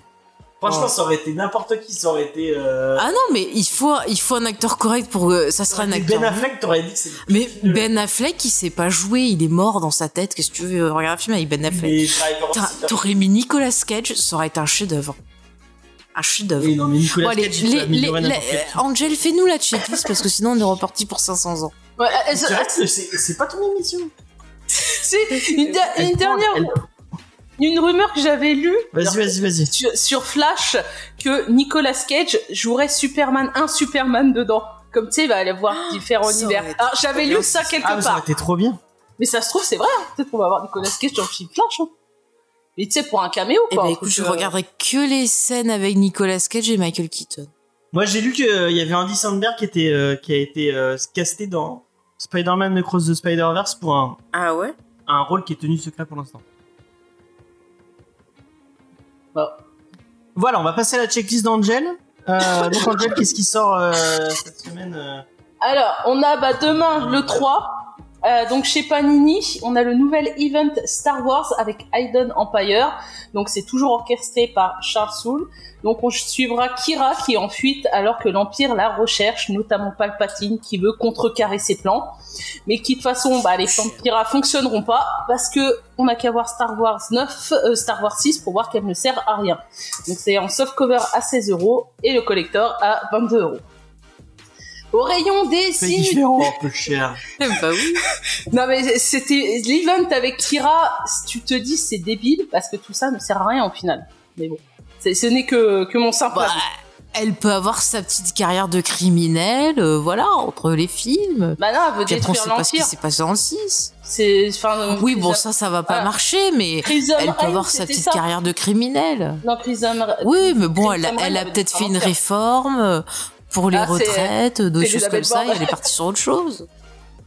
B: Franchement,
C: Oh.
B: ça aurait été n'importe qui. Ça aurait été. Euh...
C: Ah non, mais il faut il faut un acteur correct pour que ça sera un
B: été
C: acteur.
B: Ben Affleck, t'aurais dit que c'est.
C: Mais. Ben Affleck, il sait pas jouer, il est mort dans sa tête. Qu'est-ce que tu veux regarder un film avec Ben Affleck T'aurais mis Nicolas Cage, ça aurait été un chef-d'œuvre. Un chef-d'œuvre.
B: Oui, non, mais Nicolas
C: Bon, allez,
B: Cage,
C: les- les- les-
B: film.
C: Angel, fais-nous la checklist parce que sinon on est reparti pour 500 ans.
D: Ouais,
B: C'est vrai que c'est pas ton émission.
D: c'est une, dernière,
B: elle-
D: une rumeur que j'avais lue.
B: Vas-y, vas-y, vas-y.
D: sur, sur Flash que Nicolas Cage jouerait Superman, un Superman dedans. Comme tu sais, il va aller voir différents
C: ça
D: univers. Alors j'avais lu ça quelque
B: Ah, mais ça aurait
D: part.
B: été trop bien.
D: Mais ça se trouve, c'est vrai. hein. Peut-être qu'on va avoir Nicolas Cage dans le film Flash. hein. Mais tu sais, pour un caméo,
C: Eh
D: quoi.
C: ben
D: un
C: écoute, je
D: euh,
C: regarderai que les scènes avec Nicolas Cage et Michael Keaton.
B: Moi, j'ai lu qu'il y avait Andy Samberg qui, était, euh, qui a été euh, casté dans Spider-Man Across the Spider-Verse pour un,
C: Ah ouais?
B: un rôle qui est tenu secret pour l'instant. Voilà, on va passer à la checklist d'Angel. Euh, donc, Angel, qu'est-ce qui sort euh, cette semaine euh
D: Alors, on a bah, demain le 3. Euh, donc chez Panini, on a le nouvel event Star Wars avec Hayden Empire. Donc c'est toujours orchestré par Charles Soule. Donc on suivra Kira qui est en fuite alors que l'Empire la recherche, notamment Palpatine qui veut contrecarrer ses plans. Mais qui de toute façon, bah, les plans de Kira fonctionneront pas parce que on n'a qu'à voir Star Wars 9, euh, Star Wars 6 pour voir qu'elle ne sert à rien. Donc c'est en soft cover à 16 euros et le collector à 22 euros. Au rayon des
B: C'est
D: signes
B: différent, un peu cher.
C: Bah oui.
D: non mais c'était l'event avec Kira, tu te dis c'est débile parce que tout ça ne sert à rien au final. Mais bon, ce n'est que, que mon simple
C: Bah, elle peut avoir sa petite carrière de criminelle, euh, voilà, entre les films.
D: Bah non, elle veut
C: Puis après, on
D: détruire
C: sait pas ce qui s'est passé le 6.
D: C'est, enfin,
C: Oui, bon, ça, ça va pas
D: Ah.
C: marcher, mais
D: Prism
C: elle peut avoir sa petite
D: ça.
C: carrière de criminelle.
D: Non, Prism
C: Oui, mais bon, elle,
D: Reign
C: elle a peut-être fait une réforme euh, pour les
D: Ah,
C: retraites, d'autres
D: c'est
C: choses comme ça, et elle est partie sur autre chose.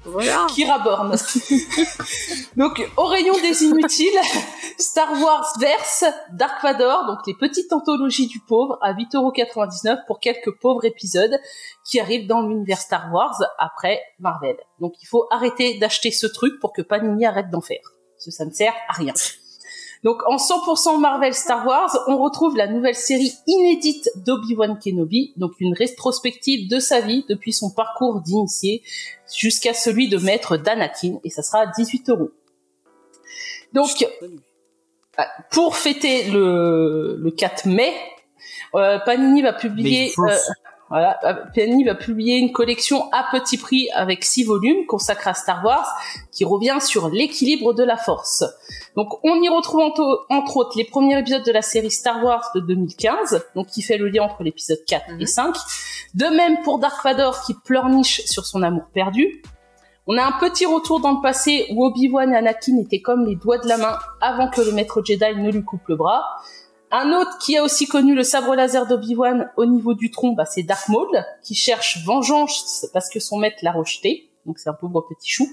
C: Voilà.
D: Kira Born. donc, au rayon des inutiles, Star Wars Verse, Dark Vador, donc les petites anthologies du pauvre, à 8,99€ pour quelques pauvres épisodes qui arrivent dans l'univers Star Wars après Marvel. Donc, il faut arrêter d'acheter ce truc pour que Panini arrête d'en faire. Parce que ça ne sert à rien. Donc, en 100% Marvel Star Wars, on retrouve la nouvelle série inédite d'Obi-Wan Kenobi, donc une rétrospective de sa vie depuis son parcours d'initié jusqu'à celui de maître d'Anakin, et ça sera à 18 euros. Donc, euh, pour fêter le, le 4 mai, euh, Panini va publier,
B: Mais.
D: Voilà, Panini va publier une collection à petit prix avec six volumes consacrés à Star Wars, qui revient sur l'équilibre de la Force. Donc, on y retrouve entre, autres les premiers épisodes de la série Star Wars de 2015, donc qui fait le lien entre l'épisode 4 et
C: Mhm.
D: 5. De même pour Dark Vador qui pleurniche sur son amour perdu. On a un petit retour dans le passé où Obi-Wan et Anakin étaient comme les doigts de la main avant que le maître Jedi ne lui coupe le bras. Un autre qui a aussi connu le sabre laser d'Obi-Wan au niveau du tronc, bah, c'est Dark Maul, qui cherche vengeance parce que son maître l'a rejeté. Donc c'est un pauvre petit chou.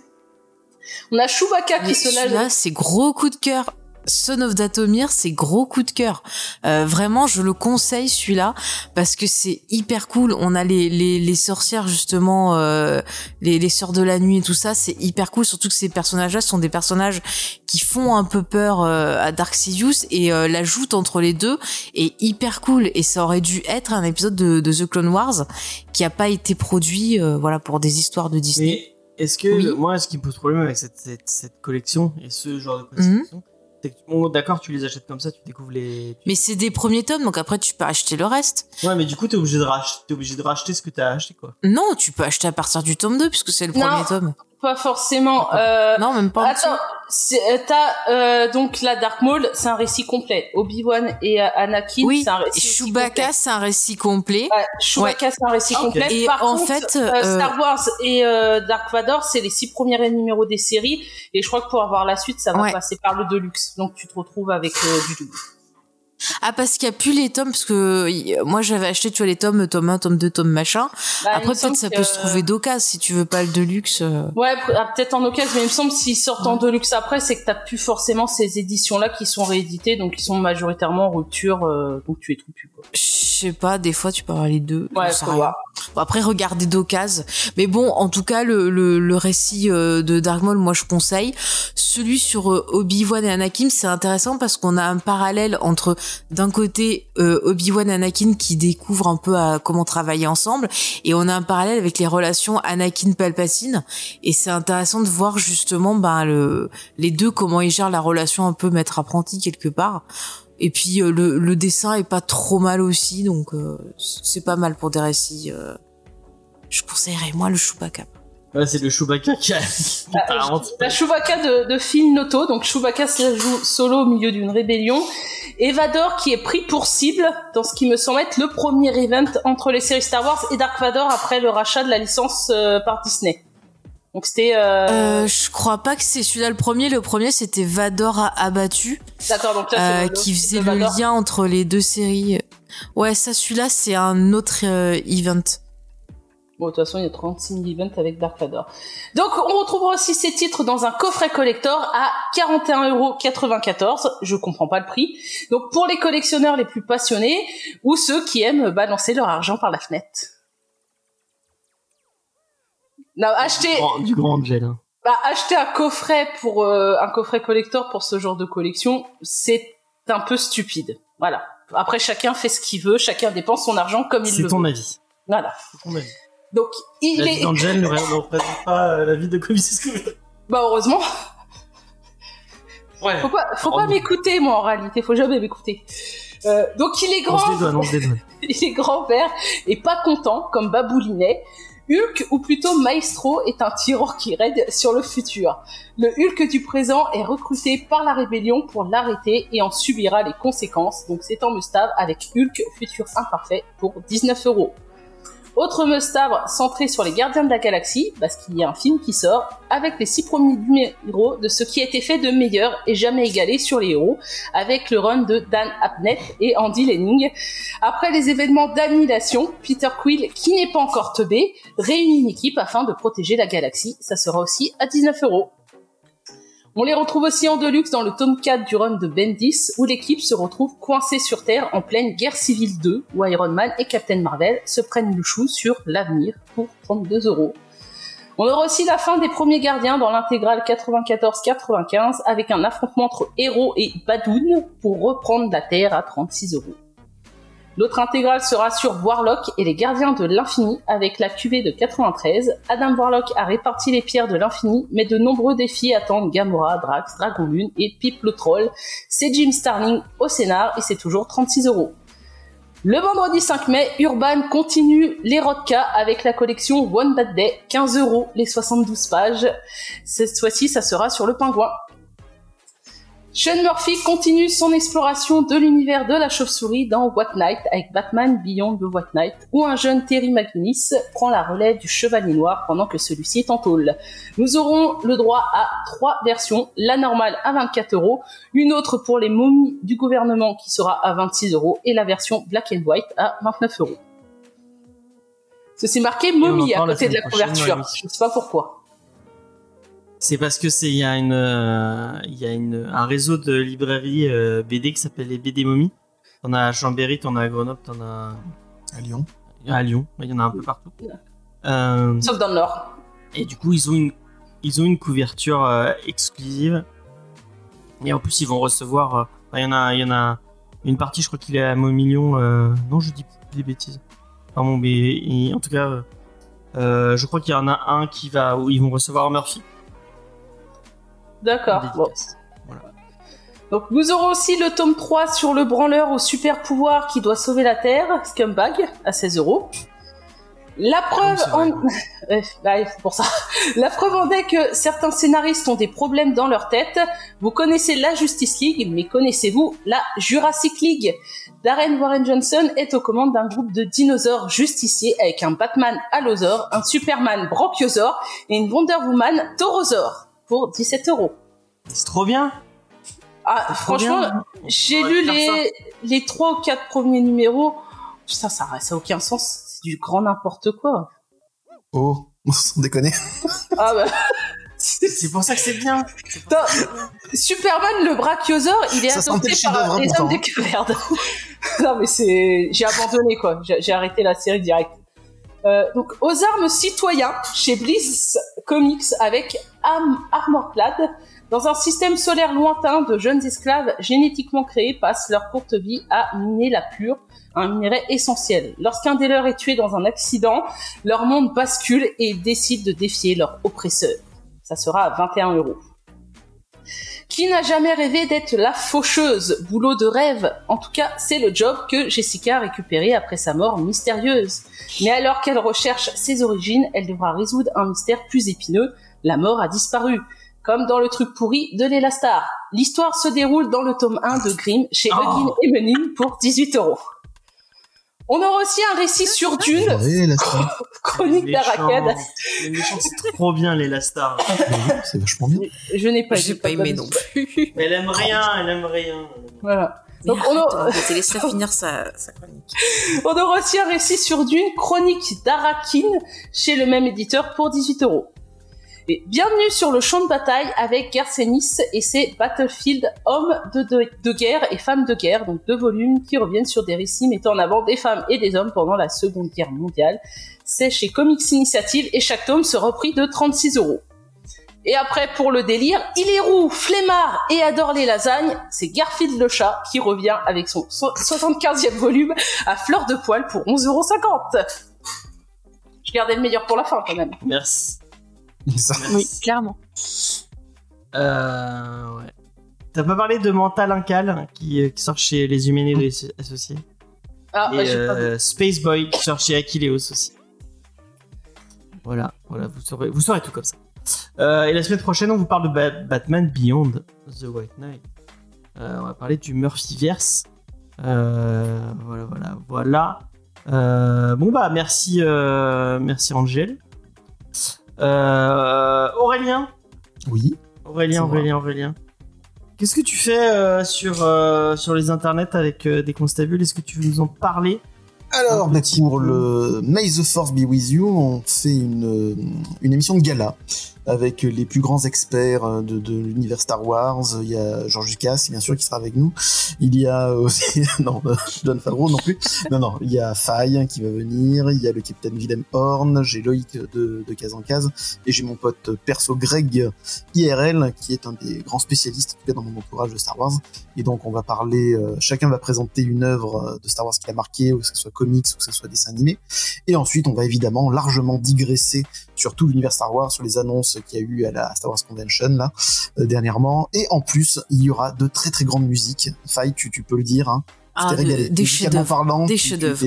D: On a Chewbacca qui se lâche.
C: c'est gros coup de cœur. Son of Datomir, c'est gros coup de cœur. Euh, vraiment, je le conseille celui-là parce que c'est hyper cool. On a les les, les sorcières justement, euh, les les sœurs de la nuit et tout ça, c'est hyper cool. Surtout que ces personnages-là sont des personnages qui font un peu peur euh, à Dark Sidious et euh, la joute entre les deux est hyper cool. Et ça aurait dû être un épisode de, de The Clone Wars qui a pas été produit, euh, voilà, pour des histoires de Disney.
B: Mais est-ce que
C: Oui.
B: moi, ce qui me pose problème avec cette, cette, cette collection et ce genre de
C: Mhm.
B: collection, bon, d'accord, tu les achètes comme ça, tu découvres les.
C: Mais c'est des premiers tomes, donc après tu peux acheter le reste.
B: Ouais, mais du coup, t'es obligé de racheter, t'es obligé de racheter ce que t'as acheté, quoi.
C: Non, tu peux acheter à partir du tome 2 puisque c'est le
D: Non.
C: premier tome.
D: Pas forcément. Euh,
C: Non, même pas.
D: Attends, c'est- euh, t'as euh, donc la Dark Maul, c'est un récit complet. Obi-Wan et euh, Anakin,
C: Oui,
D: c'est un récit
C: Chewbacca,
D: complet.
C: c'est un récit complet.
D: Ouais, Chewbacca, c'est un récit
B: Ah,
D: complet.
C: Et
D: Par
C: en
D: contre,
C: fait,
D: euh,
C: euh,
D: Star Wars et euh, Dark Vador, c'est les six premiers numéros des séries. Et je crois que pour avoir la suite, ça va
C: Ouais.
D: passer par le Deluxe. Donc tu te retrouves avec euh, du double.
C: Ah, parce qu'il y a plus les tomes, parce que moi j'avais acheté, tu vois, les tomes, tome 1, tome 2, tome machin.
D: Bah,
C: Après, peut-être ça
D: que-
C: peut se trouver d'occasion si tu veux pas le Deluxe. euh.
D: Ouais, ah, peut-être en occasion, mais il me semble s'ils sortent en Deluxe après, c'est que t'as plus forcément ces éditions-là qui sont rééditées, donc qui sont majoritairement en rupture, euh, donc tu les trouves plus. Quoi.
C: Je sais pas, des fois tu peux avoir les deux.
D: Ouais, faut voir.
C: Bon, après, regardez d'occasion. Mais bon, en tout cas, le, le, le récit euh, de Dark Maul, moi je conseille. Celui sur euh, Obi-Wan et Anakin, c'est intéressant parce qu'on a un parallèle entre, d'un côté, euh, Obi-Wan et Anakin qui découvrent un peu à comment travailler ensemble, et on a un parallèle avec les relations Anakin-Palpatine. Et c'est intéressant de voir justement ben, le, les deux, comment ils gèrent la relation un peu maître-apprenti quelque part. Et puis euh, le, le dessin est pas trop mal aussi, donc euh, c'est pas mal pour des récits. euh. Je conseillerais moi le Chewbacca.
B: Ouais, c'est le Chewbacca qui a, qui a
D: Euh,
B: inventé.
D: La Chewbacca de, de Phil Noto, donc Chewbacca se joue solo au milieu d'une rébellion. Et Vador qui est pris pour cible dans ce qui me semble être le premier event entre les séries Star Wars et Dark Vador après le rachat de la licence euh, par Disney. Donc c'était... Euh...
C: Euh, je crois pas que c'est celui-là le premier. Le premier c'était Vador abattu,
D: D'accord, donc là
C: euh, qui faisait le
D: Vador.
C: lien entre les deux séries. Ouais, ça celui-là c'est un autre euh, event.
D: Bon, de toute façon, il y a 36 000 events avec Dark Vador. Donc, on retrouvera aussi ces titres dans un coffret collector à 41,94€. Je comprends pas le prix. Donc, pour les collectionneurs les plus passionnés ou ceux qui aiment balancer leur argent par la fenêtre. Non, acheter,
B: Du grand- Du grand gel. Hein.
D: bah, acheter un coffret pour euh, un coffret collector pour ce genre de collection, c'est un peu stupide. Voilà. Après, chacun fait ce qu'il veut, chacun dépense son argent comme il
B: C'est
D: le
B: ton
D: veut.
B: avis.
D: Voilà.
B: C'est ton avis.
D: Donc, il
B: La
D: est.
B: vie d'Angel ne ré- ne représente pas euh, la vie de Comics.
D: Bah heureusement,
B: Ouais.
D: faut pas, faut pas m'écouter moi en réalité, faut jamais m'écouter. Euh, donc il est
B: On se
D: grand,
B: dédouane, on se dédouane.
D: il est grand vert et pas content comme Baboulinet. Hulk, ou plutôt Maestro, est un tireur qui raide sur le futur. Le Hulk du présent est recruté par la rébellion pour l'arrêter et en subira les conséquences. Donc c'est en mustave avec Hulk, futur imparfait, pour 19 euros. Autre mustave centré sur les gardiens de la galaxie, parce qu'il y a un film qui sort, avec les six premiers numéros de ce qui a été fait de meilleur et jamais égalé sur les héros, avec le run de Dan Abnett et Andy Lenning. Après les événements d'annihilation, Peter Quill, qui n'est pas encore teubé, réunit une équipe afin de protéger la galaxie. Ça sera aussi à 19 euros. On les retrouve aussi en deluxe dans le tome 4 du run de Bendis, où l'équipe se retrouve coincée sur Terre en pleine guerre civile 2, où Iron Man et Captain Marvel se prennent le chou sur l'avenir pour 32 euros. On aura aussi la fin des premiers gardiens dans l'intégrale 94-95 avec un affrontement entre héros et Badoon pour reprendre la Terre à 36 euros. L'autre intégrale sera sur Warlock et les gardiens de l'infini avec la cuvée de 93. Adam Warlock a réparti les pierres de l'infini, mais de nombreux défis attendent Gamora, Drax, Dragon Lune et Pip le Troll. C'est Jim Starling au scénar et c'est toujours 36 euros. Le vendredi 5 mai, Urban continue les Rodka avec la collection One Bad Day, 15 euros les 72 pages. Cette fois-ci, ça sera sur le pingouin. Sean Murphy continue son exploration de l'univers de la chauve-souris dans What Night avec Batman Beyond the What Night, où un jeune Terry McGinnis prend la relève du Chevalier Noir pendant que celui-ci est en tôle. Nous aurons le droit à trois versions, la normale à 24 euros, une autre pour les momies du gouvernement qui sera à 26 euros et la version Black and White à 29 euros. C'est marqué momie à côté de la couverture. Je sais pas pourquoi.
B: C'est parce que c'est il y a une euh, il y a une un réseau de librairies euh, BD qui s'appelle les BD Momies. T'en as à Chambéry, t'en as à Grenoble, t'en as
F: À Lyon.
B: à Lyon. Il y en a un peu partout. Euh,
D: Sauf dans le Nord.
B: et du coup, ils ont une ils ont une couverture euh, exclusive. Et en plus, ils vont recevoir. euh, enfin, Il y en a il y en a une partie. Je crois qu'il est à million. Euh, non, je dis des bêtises. Pardon, mais il- en tout cas, euh, euh, je crois qu'il y en a un qui va où ils vont recevoir Murphy.
D: D'accord. Bon.
B: Dédicace.
D: Donc nous aurons aussi le tome 3 sur le branleur au super pouvoir qui doit sauver la Terre, Scumbag, à 16 euros. La preuve
B: c'est
D: en... bah, pour ça. La preuve en est que certains scénaristes ont des problèmes dans leur tête. Vous connaissez la Justice League, mais connaissez-vous la Jurassic League? Darren Warren Johnson est aux commandes d'un groupe de dinosaures justiciers avec un Batman Allosaure, un Superman Brachiosaure et une Wonder Woman Taurosaure pour 17 euros.
B: C'est trop bien.
D: Ah,
B: Trop
D: franchement, j'ai lu les, les trois ou quatre premiers numéros. Putain, ça ça a aucun sens. C'est du grand n'importe quoi.
F: Oh, sans déconner.
D: Ah bah.
B: C'est pour ça que c'est bien.
D: Superman le brachiosaure, il est
F: Ça
D: adopté par les hommes des cavernes. non mais c'est, j'ai abandonné quoi. J'ai j'ai arrêté la série direct. Euh, donc aux armes citoyens chez Bliss Comics avec Am. Dans un système solaire lointain, de jeunes esclaves génétiquement créés passent leur courte vie à miner la pure, un minerai essentiel. Lorsqu'un des leurs est tué dans un accident, leur monde bascule et ils décident de défier leur oppresseur. Ça sera à 21 euros. Qui n'a jamais rêvé d'être la faucheuse Boulot de rêve? En tout cas, c'est le job que Jessica a récupéré après sa mort mystérieuse. Mais alors qu'elle recherche ses origines, elle devra résoudre un mystère plus épineux. La mort a disparu. Comme dans le truc pourri de Léla Star. L'histoire se déroule dans le tome 1 de Grimm chez
B: Oh.
D: Huggin et Menin pour 18 euros. On aura aussi un récit sur Dune,
F: Ouais,
D: chronique
B: méchants- Les méchants, c'est trop bien, les Lastar.
F: C'est vachement bien.
D: Je n'ai pas,
C: J'ai pas aimé non plus.
B: Elle aime rien, elle aime rien.
D: Voilà.
C: Mais
D: Donc on a-
C: arrête, laisse-la finir sa, sa chronique.
D: On aura aussi un récit sur Dune, chronique d'Arakin, chez le même éditeur pour 18 euros. Et bienvenue sur le champ de bataille avec Garcenis et ses Battlefield hommes de, guerre et femmes de guerre, donc deux volumes qui reviennent sur des récits mettant en avant des femmes et des hommes pendant la Seconde Guerre mondiale. C'est chez Comics Initiative et chaque tome sera prix de 36 euros. Et après, pour le délire, il est roux, flemmard et adore les lasagnes. C'est Garfield le chat qui revient avec son so- 75e volume à fleur de poil pour 11,50€. Je gardais le meilleur pour la fin quand même.
B: Merci.
E: Oui, clairement.
B: Euh, ouais. T'as pas parlé de Mental Incal qui, euh, qui sort chez les Humanoïdes Associés
D: Ah,
B: et
D: bah,
B: euh, Space Boy qui sort chez Achilleos aussi. Voilà, voilà, vous saurez, vous saurez tout comme ça. Euh, et la semaine prochaine, on vous parle de Ba- Batman Beyond the White Knight. Euh, on va parler du Murphyverse. Euh, voilà, voilà, voilà. Euh, bon bah merci, euh, merci Angel. Euh, Aurélien,
F: Oui.
B: Aurélien. Aurélien, Aurélien. Qu'est-ce que tu fais euh, sur, euh, sur les internets avec des constables? Est-ce que tu veux nous en parler?
F: Alors, bah, pour le May the Force Be With You, on fait une, une émission de gala avec les plus grands experts euh, de, de l'univers Star Wars. Il y a George Lucas, bien sûr, qui sera avec nous. Il y a aussi, non, euh, John Favreau non plus. Non, non, il y a Faye qui va venir. Il y a le capitaine Willem Horn. J'ai Loïc de, de Case en Case. Et j'ai mon pote perso Greg IRL, qui est un des grands spécialistes, en tout cas dans mon entourage de Star Wars. Et donc, on va parler, euh, chacun va présenter une œuvre euh, de Star Wars qui a marqué, que ce soit comics, ou que ce soit dessin animé. Et ensuite, on va évidemment largement digresser sur tout l'univers Star Wars, sur les annonces qu'il y a eu à la Star Wars Convention, là, euh, dernièrement. Et en plus, il y aura de très très grandes musiques. Faye, tu, tu peux le dire, hein.
C: Ah, des chefs-d'œuvre. Des chefs-d'œuvre.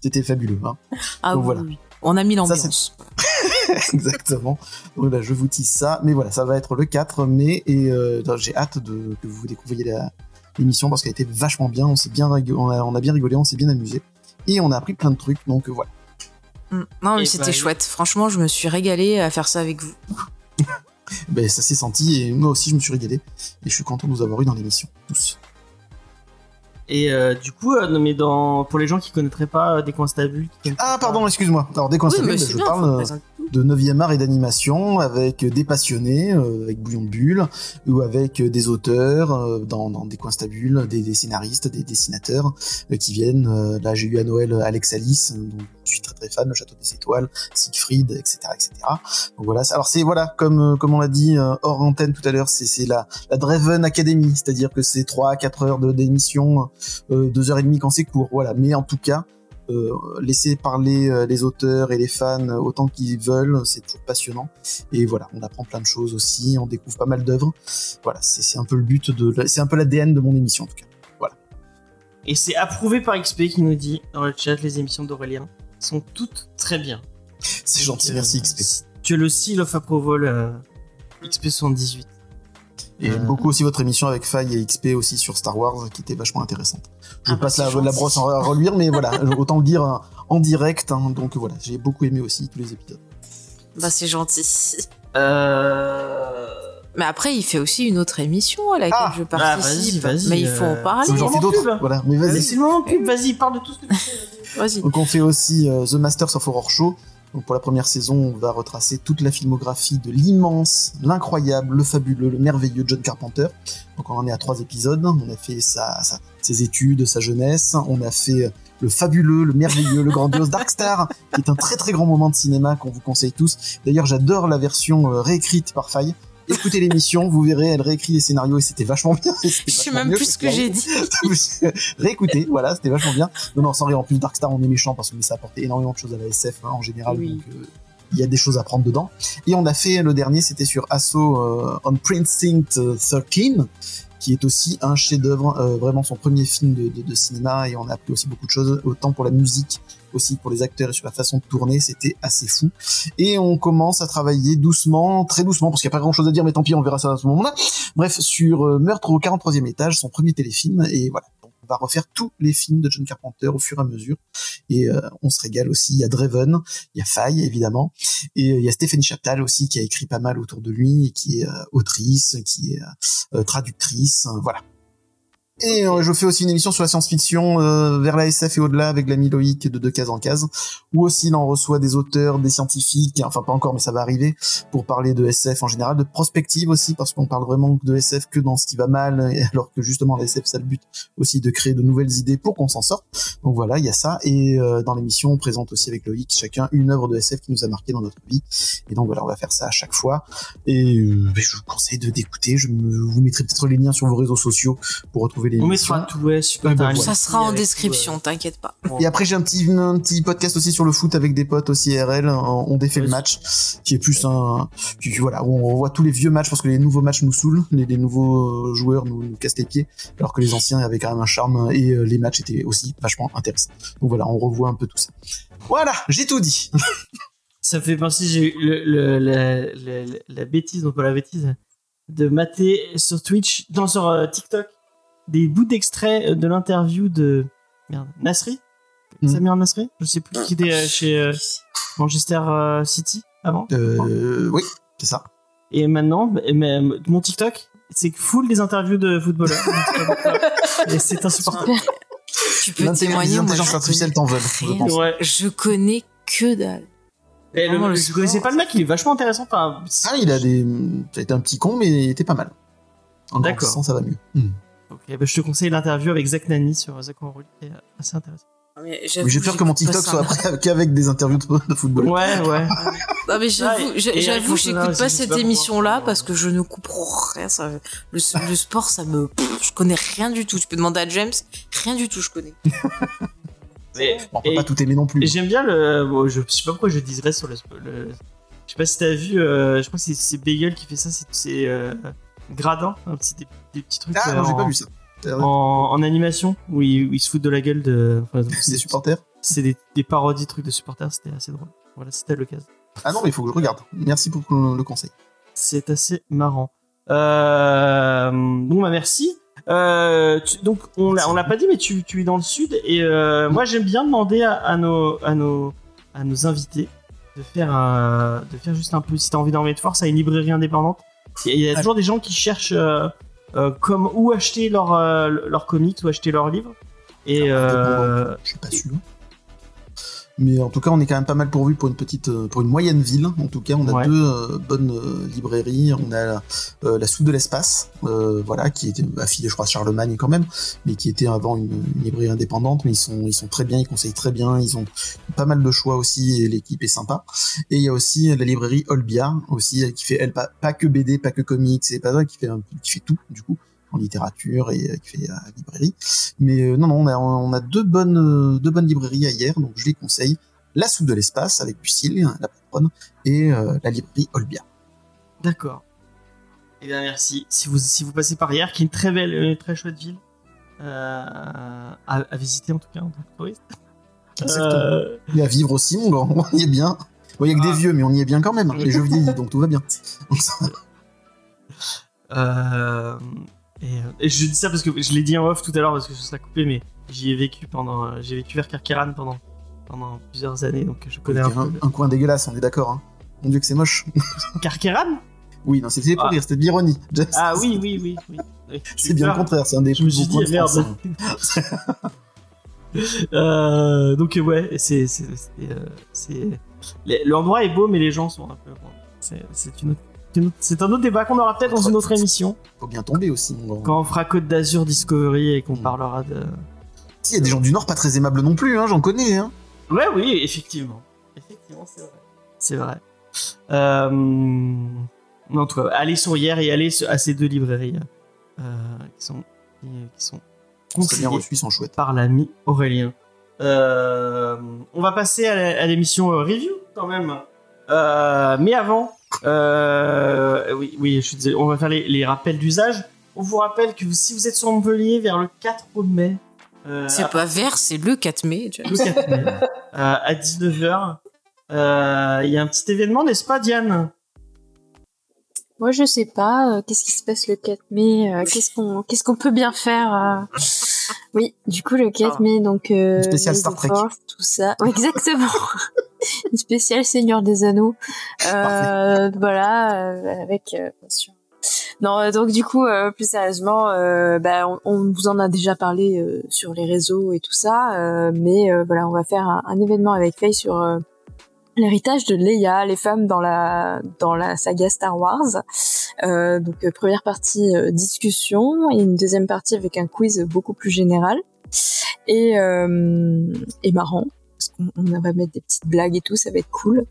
F: C'était fabuleux, hein.
C: Ah
F: Donc
C: oui,
F: voilà.
C: oui. On a mis
F: Ça,
C: l'ambiance.
F: Exactement. Donc là, je vous tease ça. Mais voilà, ça va être le 4 mai et euh, j'ai hâte de, que vous découvriez l'émission parce qu'elle était vachement bien. On s'est bien, on a, on a bien rigolé, on s'est bien amusé et on a appris plein de trucs. Donc voilà.
C: Mm. Non, mais c'était
B: bah,
C: chouette. Franchement, je me suis régalée à faire ça avec vous.
F: Ben, ça s'est senti et moi aussi je me suis régalé et je suis content de vous avoir eu dans l'émission tous.
B: Et euh, du coup, euh, mais dans, pour les gens qui connaîtraient pas euh, qui
F: Ah pardon, excuse-moi. Alors
C: Oui,
F: ben, je
C: bien.
F: parle euh. De 9e art et d'animation avec des passionnés, euh, avec Bouillon de Bulle, ou avec euh, des auteurs euh, dans, dans des coins stables, des, des scénaristes, des dessinateurs euh, qui viennent. Euh, là, j'ai eu à Noël Alex Alice, dont je suis très très fan, Le Château des Étoiles, Siegfried, etc., etc. Donc voilà. Alors c'est voilà, comme euh, comme on l'a dit euh, hors antenne tout à l'heure, c'est la la Draven Academy, c'est-à-dire que c'est 3 à 4 heures d'émission, euh, 2 heures et demie quand c'est court. Voilà. Mais en tout cas, euh, laisser parler euh, les auteurs et les fans autant qu'ils veulent, c'est toujours passionnant. Et voilà, on apprend plein de choses aussi, on découvre pas mal d'œuvres. Voilà, c'est un peu le but de, c'est un peu l'ADN de mon émission en tout cas.
B: Et c'est approuvé par XP qui nous dit dans le chat les émissions d'Aurélien sont toutes très bien.
F: C'est gentil, merci
B: euh,
F: XP.
B: Tu as le seal of approval euh, XP78.
F: Et
B: Euh.
F: j'aime beaucoup aussi votre émission avec Faye et XP aussi sur Star Wars, qui était vachement intéressante. Je
C: Ah bah,
F: passe la, brosse à reluire, mais voilà, autant le dire hein, en direct. hein, donc voilà, j'ai beaucoup aimé aussi tous les épisodes.
C: Bah, c'est gentil.
B: Euh...
C: Mais après, il fait aussi une autre émission à laquelle
F: Ah,
C: je
B: bah,
C: participe.
B: vas-y, vas-y,
C: mais il faut
B: euh,
C: en parler.
F: J'en fais
B: moment
F: d'autres, voilà, mais
B: Vas-y,
F: vas-y.
B: c'est le moment pub, vas-y, parle de tout ce que tu fais.
C: Vas-y.
F: Donc on fait aussi euh, The Masters of Horror Show. Donc pour la première saison, on va retracer toute la filmographie de l'immense, l'incroyable, le fabuleux, le merveilleux John Carpenter. Donc on en est à trois épisodes. On a fait sa, ses études, sa jeunesse. On a fait le fabuleux, le merveilleux, le grandiose Dark Star, qui est un très très grand moment de cinéma qu'on vous conseille tous. D'ailleurs, j'adore la version euh, réécrite par Faye. Écoutez l'émission, vous verrez, elle réécrit les scénarios et c'était vachement bien.
C: Je sais même plus ce que j'ai dit.
F: Réécoutez, voilà, c'était vachement bien. Non, non, sans rire, en plus, Darkstar, on est méchant parce que ça apportait énormément de choses à la SF hein, en général.
C: Oui.
F: Donc, euh, il y a des choses à prendre dedans. Et on a fait le dernier, c'était sur Assault euh, on Precinct 13, qui est aussi un chef-d'œuvre, euh, vraiment son premier film de, de- de cinéma. Et on a appris aussi beaucoup de choses, autant pour la musique, aussi pour les acteurs et sur la façon de tourner. C'était assez fou. Et on commence à travailler doucement, très doucement, parce qu'il n'y a pas grand chose à dire, mais tant pis, on verra ça à ce moment-là. Bref, sur euh, Meurtre au 43e étage, son premier téléfilm. Et voilà. On va refaire tous les films de John Carpenter au fur et à mesure. Et euh, on se régale aussi. Il y a Draven, il y a Faye, évidemment. Et euh, il y a Stéphanie Chaptal aussi, qui a écrit pas mal autour de lui, et qui est autrice, qui est traductrice. euh, voilà. Et euh, je fais aussi une émission sur la science-fiction euh, vers la SF et au-delà avec l'ami Loïc de De Case en Case, où aussi là on reçoit des auteurs, des scientifiques, enfin pas encore mais ça va arriver, pour parler de SF en général, de prospective aussi, parce qu'on parle vraiment de SF que dans ce qui va mal, alors que justement la SF ça le but aussi de créer de nouvelles idées pour qu'on s'en sorte. Donc voilà, il y a ça, et euh, dans l'émission on présente aussi avec Loïc chacun une œuvre de SF qui nous a marqué dans notre vie, et donc voilà, on va faire ça à chaque fois, et euh, je vous conseille de d'écouter, je me, vous mettrai peut-être les liens sur vos réseaux sociaux pour retrouver les
B: On mettra tout, ouais, super.
F: Ouais, bah.
C: Ça sera en description, t'inquiète pas.
F: Et après, j'ai un petit, un petit podcast aussi sur le foot avec des potes aussi RL. On défait le match, qui est plus un, qui- voilà, où on revoit tous les vieux matchs parce que les nouveaux matchs nous saoulent, les, les nouveaux euh, joueurs nous, nous cassent les pieds, alors que les anciens avaient quand même un charme et euh, les matchs étaient aussi vachement intéressants. Donc voilà, on revoit un peu tout ça. Voilà, j'ai tout dit.
B: Ça fait penser, j'ai eu le, le- la, la- la- la bêtise, donc pas la bêtise, de mater sur Twitch, dans sur euh, TikTok, des bouts d'extraits de l'interview de merde, Nasri?
F: Mhm.
B: Samir Nasri? Je sais plus qui était euh, chez euh, Manchester euh, City avant.
F: Euh, oui, c'est ça.
B: Et maintenant, bah, mais, euh, mon TikTok, c'est full des interviews de footballeurs. Et c'est insupportable.
C: Tu peux témoigner, moi,
F: artificielle t'en veulent, je pense.
B: Ouais.
C: Je connais que dalle.
B: Et le-
C: Vraiment, le
B: je connaissais pas le mec, il est vachement intéressant. Enfin,
F: Ah, il a des, ça a été un petit con, mais il était pas mal. En
B: D'accord.
F: grandissant, ça va mieux. Hmm.
B: Ok, bah, je te conseille l'interview avec Zach Nani sur Zach roule, qui est assez intéressant.
C: Mais
F: Mais j'ai peur que mon TikTok soit après qu'avec des interviews de, de football.
B: Ouais, ouais.
C: Non mais j'avoue,
B: Cantona
C: j'écoute pas
B: je
C: cette émission-là parce que je ne comprends rien. Ça, le, le sport, ça me, pff, je connais rien du tout. Tu peux demander à James, rien du tout, je connais.
B: Mais-
F: On peut
B: et-
F: pas tout aimer non plus.
B: j'aime bien le. bon, je sais pas pourquoi je diserais sur le. le- je sais pas si t'as vu, euh, je crois que c'est- Bagel qui fait ça, c'est- c'est euh, Gradin, un petit, des, des petits trucs
F: Ah,
B: euh,
F: non, j'ai
B: en,
F: pas vu ça.
B: en, en animation où ils, où ils se foutent de la gueule de. enfin,
F: C'est des supporters.
B: C'est des, des parodies, trucs de supporters, c'était assez drôle. Voilà, c'était l'occasion.
F: Ah non, mais il faut que je regarde. Merci pour le conseil.
B: C'est assez marrant. Euh, bon, bah merci. Euh, tu- donc, on l'a, on l'a pas dit, mais tu, tu es dans le sud. Et euh, moi, j'aime bien demander à, à nos, à, nos, à nos invités de faire, un- de faire juste un peu, si t'as envie d'en mettre force, à une librairie indépendante. Il y a toujours des gens qui cherchent euh, euh, comme où acheter leurs leur comics, ou acheter leurs livres. Et
F: Alors,
B: euh,
F: Je suis pas sûr. Mais en tout cas, on est quand même pas mal pourvu pour une petite, euh, pour une moyenne ville. En tout cas, on a
B: Ouais.
F: deux euh, bonnes euh, librairies. On a la, euh, la Soude de l'espace, euh, voilà, qui était affiliée, je crois, à Charlemagne quand même, mais qui était avant une, une librairie indépendante. Mais ils sont, ils sont très bien, ils conseillent très bien. Ils ont pas mal de choix aussi et l'équipe est sympa. Et il y a aussi la librairie Olbia aussi, qui fait elle pas, pas que BD, pas que comics, c'est pas qui fait qui fait tout du coup en littérature et euh, qui fait euh, librairie. Mais euh, non, non, on a, on a deux bonnes, deux bonnes librairies à hier, donc je les conseille. La Soupe de l'espace avec Lucille, la patronne, et la librairie Olbia.
B: D'accord. Eh bien, merci. Si vous, si vous passez par hier, qui est une très belle, une très chouette ville euh, à, à visiter en tout cas en tant que touriste. Euh,
F: Et à vivre aussi, mon gars, on y est bien. Bon, il y a que
B: Ah.
F: des vieux, mais on y est bien quand même. Les jeux vieillis, donc tout va bien.
B: euh, et, euh, et je dis ça parce que je l'ai dit en off tout à l'heure parce que je serais coupé, mais j'y ai vécu pendant, euh, j'ai vécu vers Carqueran pendant, pendant plusieurs années, donc je connais un
F: un,
B: peu.
F: un coin dégueulasse, on est d'accord. Hein. Mon dieu que c'est moche.
B: Carqueran
F: Oui, non, c'était pour
B: Ah.
F: rire, c'était de l'ironie.
B: Ah oui, oui, oui, oui.
F: C'est bien le contraire, c'est un des
B: Je me
F: plus
B: suis
F: beaux
B: dit, merde.
F: hein.
B: Euh, donc ouais, c'est c'est c'est, euh, l'endroit est beau, mais les gens sont un peu. c'est une autre- c'est un autre débat qu'on aura peut-être dans une autre émission
F: Faut bien tomber aussi, mon
B: quand on fera Côte d'Azur Discovery et qu'on
F: Mm.
B: parlera de.
F: Si, il y a des gens du Nord pas très aimables non plus, hein, j'en connais. Hein.
B: Ouais, oui, effectivement, effectivement, c'est vrai. C'est vrai. Euh... En tout cas, allez sur hier et allez à ces deux librairies euh, qui sont qui, qui sont conseillées.
F: sont chouettes.
B: par l'ami Aurélien. Euh, on va passer à l'émission review quand même. Euh, mais avant, euh, oui, oui, je suis désolé, on va faire les, les rappels d'usage. On vous rappelle que si vous êtes sur Montpellier vers le 4 mai, euh,
C: C'est pas vert, c'est le 4 mai. tu vois.
B: le 4 mai, euh, à 19h, il y a un petit événement, n'est-ce pas, Diane?
E: Moi, je sais pas. euh, qu'est-ce qui se passe le 4 mai euh, Qu'est-ce qu'on qu'est-ce qu'on peut bien faire euh Oui, du coup, le 4
B: Ah.
E: mai, donc euh, les
F: Star Trek.
E: Force, tout ça. Ouais, exactement. Une spéciale Seigneur des Anneaux. Euh, voilà, euh, avec euh, bien sûr. Non, euh, donc du coup, euh, plus sérieusement, euh, bah, on, on vous en a déjà parlé euh, sur les réseaux et tout ça, euh, mais euh, voilà, on va faire un, un événement avec Faye sur euh, l'héritage de Leia, les femmes dans la dans la saga Star Wars. Euh, donc euh, première partie euh, discussion et une deuxième partie avec un quiz beaucoup plus général et euh, et marrant parce qu'on on va mettre des petites blagues et tout, ça va être cool.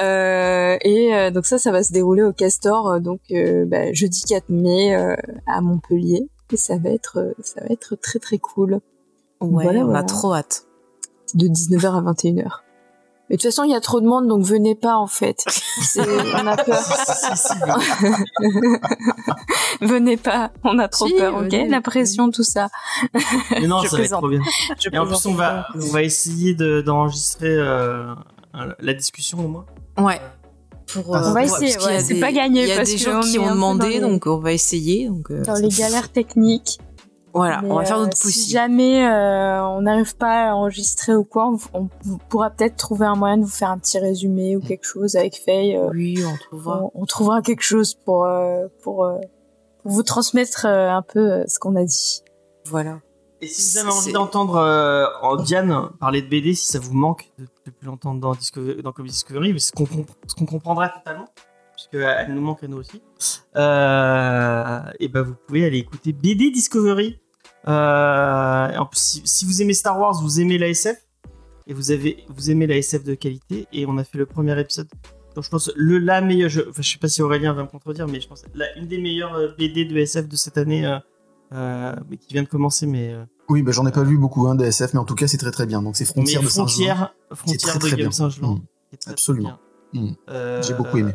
E: Euh, et euh, donc ça, ça va se dérouler au Castor, euh, donc euh, bah, jeudi 4 mai euh, à Montpellier. Et ça va être, ça va être très très cool.
C: Ouais,
E: Voilà,
C: on
E: voilà.
C: a trop hâte.
E: De 19h à 21h. Mais de toute façon, il y a trop de monde, donc venez pas en fait. On a peur. Venez pas, on a trop
C: Si,
E: peur, ok?
C: venez.
E: La pression, tout ça.
B: Mais non,
E: Je
B: ça va être trop bien.
E: Je
B: Et en plus, on va, on va essayer de- d'enregistrer euh, la discussion au moins.
C: Ouais. Pour,
F: On va
E: essayer, ouais, c'est pas gagné,
C: Il y a
E: parce
C: des
E: que
C: gens qui ont demandé, donc on va essayer. Donc, euh,
E: Dans les galères techniques.
C: Voilà,
E: Mais,
C: on va faire
E: euh,
C: notre
E: Si
C: possible.
E: jamais euh, on n'arrive pas à enregistrer ou quoi, on, on pourra peut-être trouver un moyen de vous faire un petit résumé ou quelque chose avec Faye. euh,
C: Oui, on trouvera.
E: on, on trouvera quelque chose pour euh, pour, euh, pour vous transmettre euh, un peu euh, ce qu'on a dit.
C: Voilà.
B: Et si vous avez envie d'entendre euh, en Diane parler de BD, si ça vous manque de, de plus l'entendre dans, Discovery, dans Comic Discovery, mais ce qu'on comp- qu'on comprendra totalement, puisqu'elle nous manque à nous aussi, euh, et ben vous pouvez aller écouter BD Discovery. Euh, en plus, si, si vous aimez Star Wars, vous aimez la SF, et vous, avez, vous aimez la SF de qualité, et on a fait le premier épisode. Donc je pense le la meilleure, je, enfin, je sais pas si Aurélien va me contredire, mais je pense la, une des meilleures euh, BD de SF de cette année, euh, mais qui vient de commencer, mais
F: Oui, bah, j'en ai pas vu beaucoup hein, DSF, mais en tout cas, c'est très très bien. Donc, c'est Frontières de Saint-Jean.
B: frontière, frontière
F: très,
B: de Game. Saint-Jean.
F: Mm.
B: très
F: Absolument. Mm.
B: Euh,
F: J'ai beaucoup aimé.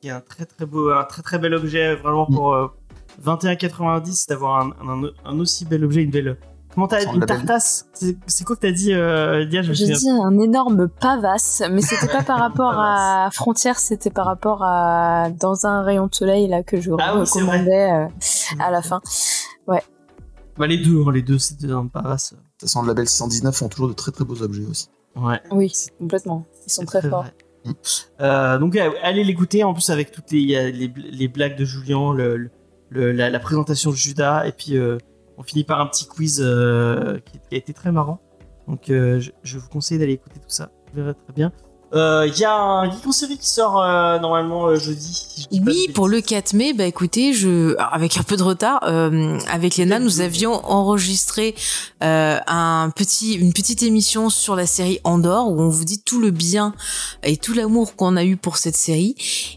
B: Qui est un très très beau, un très très bel objet, vraiment
F: Mm.
B: pour euh, 21,90 d'avoir un, un, un aussi bel objet, une belle. Comment t'as une tartasse? C'est c'est quoi que t'as dit, euh, Dia
E: J'ai dit un énorme pavasse, mais c'était pas par rapport à Frontières, c'était par rapport à dans un rayon de soleil là que je
B: Ah c'est
E: recommandais euh, à la fin.
B: Bah, les deux, hein, les deux, c'était un pavasse.
F: Ça sent le label 619 font toujours de très très beaux objets aussi.
B: Ouais.
E: Oui,
B: C'est-
E: complètement. Ils sont
B: c'est
E: très, forts.
B: vrai.
F: Mm.
B: Euh, donc euh, allez l'écouter en plus avec toutes les, les, les blagues de Julien, le, le- la, la présentation de Judas et puis euh, on finit par un petit quiz euh, qui, qui a été très marrant. Donc euh, je, je vous conseille d'aller écouter tout ça. vous verrez très bien. Euh, Il y a un Geek en série qui sort euh, normalement euh, jeudi. je
C: Oui, pour le
B: bêtises.
C: 4 mai, bah écoutez, je, alors, avec un peu de retard, euh, avec Léna, nous avions enregistré euh, un petit, une petite émission sur la série Andorre où on vous dit tout le bien et tout l'amour qu'on a eu pour cette série.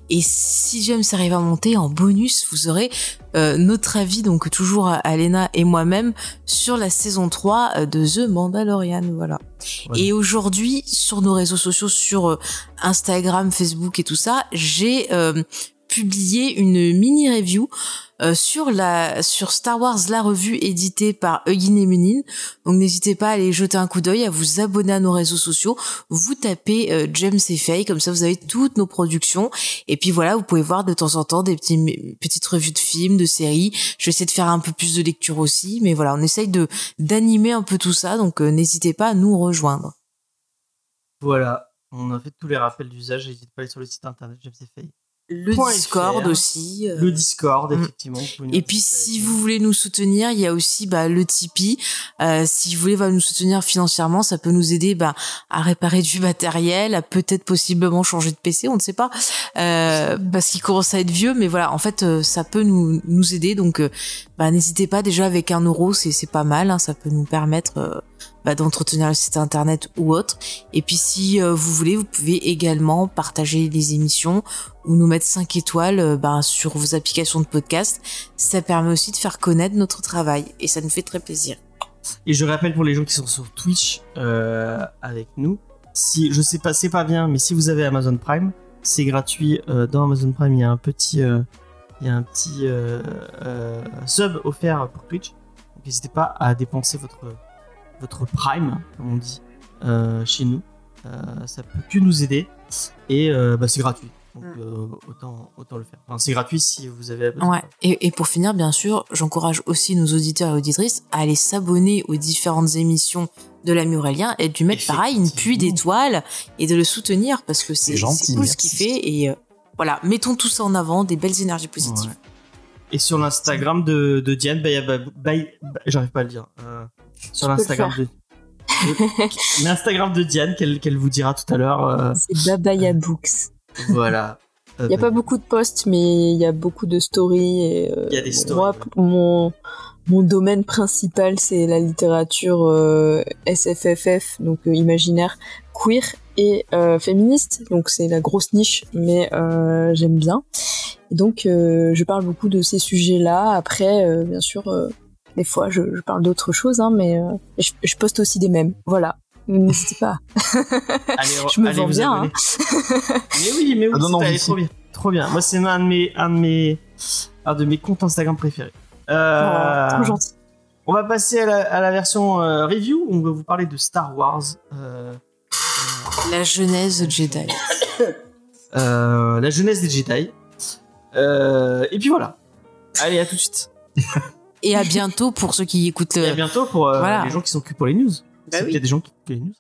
C: Et si jamais ça arrive à monter en bonus, vous aurez euh, notre avis, donc toujours à, Léna et moi-même, sur la saison 3 euh, de The Mandalorian. Voilà.
B: Voilà.
C: Et aujourd'hui, sur nos réseaux sociaux, sur euh, Instagram, Facebook et tout ça, j'ai euh, publié une mini review euh, sur la sur Star Wars la revue éditée par Eugene et Menin. Donc n'hésitez pas à aller jeter un coup d'œil, à vous abonner à nos réseaux sociaux. Vous tapez James et Faye, comme ça vous avez toutes nos productions. Et puis voilà, vous pouvez voir de temps en temps des petites revues de films, de séries. Je vais essayer de faire un peu plus de lecture aussi, mais voilà, on essaye de d'animer un peu tout ça. Donc n'hésitez pas à nous rejoindre.
B: Voilà, on a fait tous les rappels d'usage. N'hésitez pas à aller sur le site internet Fay.
C: Le
B: Point
C: Discord
B: FR.
C: aussi. euh,
B: Le Discord, effectivement.
C: Et puis si vous
B: nous.
C: voulez nous soutenir, il y a aussi bah, le Tipeee. Euh, si vous voulez bah, nous soutenir financièrement, ça peut nous aider bah, à réparer du matériel, à peut-être possiblement changer de PC, on ne sait pas, euh, parce qu'il commence à être vieux. Mais voilà, en fait, euh, ça peut nous nous aider. Donc, euh, bah, n'hésitez pas. Déjà avec un euro, c'est c'est pas mal. hein, ça peut nous permettre euh, bah, d'entretenir le site internet ou autre. Et puis si euh, vous voulez, vous pouvez également partager les émissions ou nous mettre 5 étoiles euh, bah, sur vos applications de podcast. Ça permet aussi de faire connaître notre travail et ça nous fait très plaisir.
B: Et je rappelle pour les gens qui sont sur Twitch euh, avec nous, si je sais pas, c'est pas bien, mais si vous avez Amazon Prime, c'est gratuit. Dans Amazon Prime, il y a un petit, il y a un petit sub offert pour Twitch. N'hésitez pas à dépenser votre votre Prime, comme on dit euh, chez nous. Euh, ça peut que nous aider et euh, bah, c'est gratuit. Donc euh, autant autant le faire. Enfin, c'est gratuit si vous avez Amazon
C: Ouais. Et, et pour finir, bien sûr, j'encourage aussi nos auditeurs et auditrices à aller s'abonner aux différentes émissions de l'ami Aurélien et de lui mettre pareil une pluie d'étoiles et de le soutenir parce que c'est
F: C'est gentil,
C: c'est cool ce qu'il fait et euh, voilà, mettons tout ça en avant, des belles énergies positives.
B: Ouais. Et sur l'Instagram de, de Diane, bah, bah, bah, bah, j'arrive pas à le dire. Euh, sur l'Instagram de. L'Instagram de Diane qu'elle vous dira tout à l'heure. euh,
E: C'est Babaya Books.
B: voilà. Euh,
E: Il n'y a
B: bah,
E: pas beaucoup de posts, mais il y a beaucoup de stories. Et, euh,
B: Il y a des stories,
E: Moi, mon, mon domaine principal, c'est la littérature euh, SFFF, donc euh, imaginaire, queer et euh, féministe. Donc c'est la grosse niche, mais j'aime bien. Et donc je parle beaucoup de ces sujets-là. Après, bien sûr, des fois je, je parle d'autres choses, hein, mais euh, je, je poste aussi des mèmes. Voilà. N'hésitez pas.
B: allez,
E: je me
B: allez
E: vends
B: vous
E: bien,
B: abonner. mais oui, mais oui,
F: Ah, non, non,
B: trop bien. Trop bien. Moi, c'est un de mes, un de mes, un de mes comptes Instagram préférés. Euh,
E: Oh, trop gentil.
B: On va passer à la, à la version euh, review. On va vous parler de Star Wars. Euh,
C: La genèse Jedi.
B: euh, la jeunesse des Jedi. Euh, et puis voilà. Allez, à tout de suite.
C: Et à bientôt pour ceux qui écoutent
B: Et
C: le...
B: à bientôt pour euh,
C: Voilà.
B: les gens qui que pour les news.
C: Bah oui.
B: qu'il y a des gens qui écoutent les news.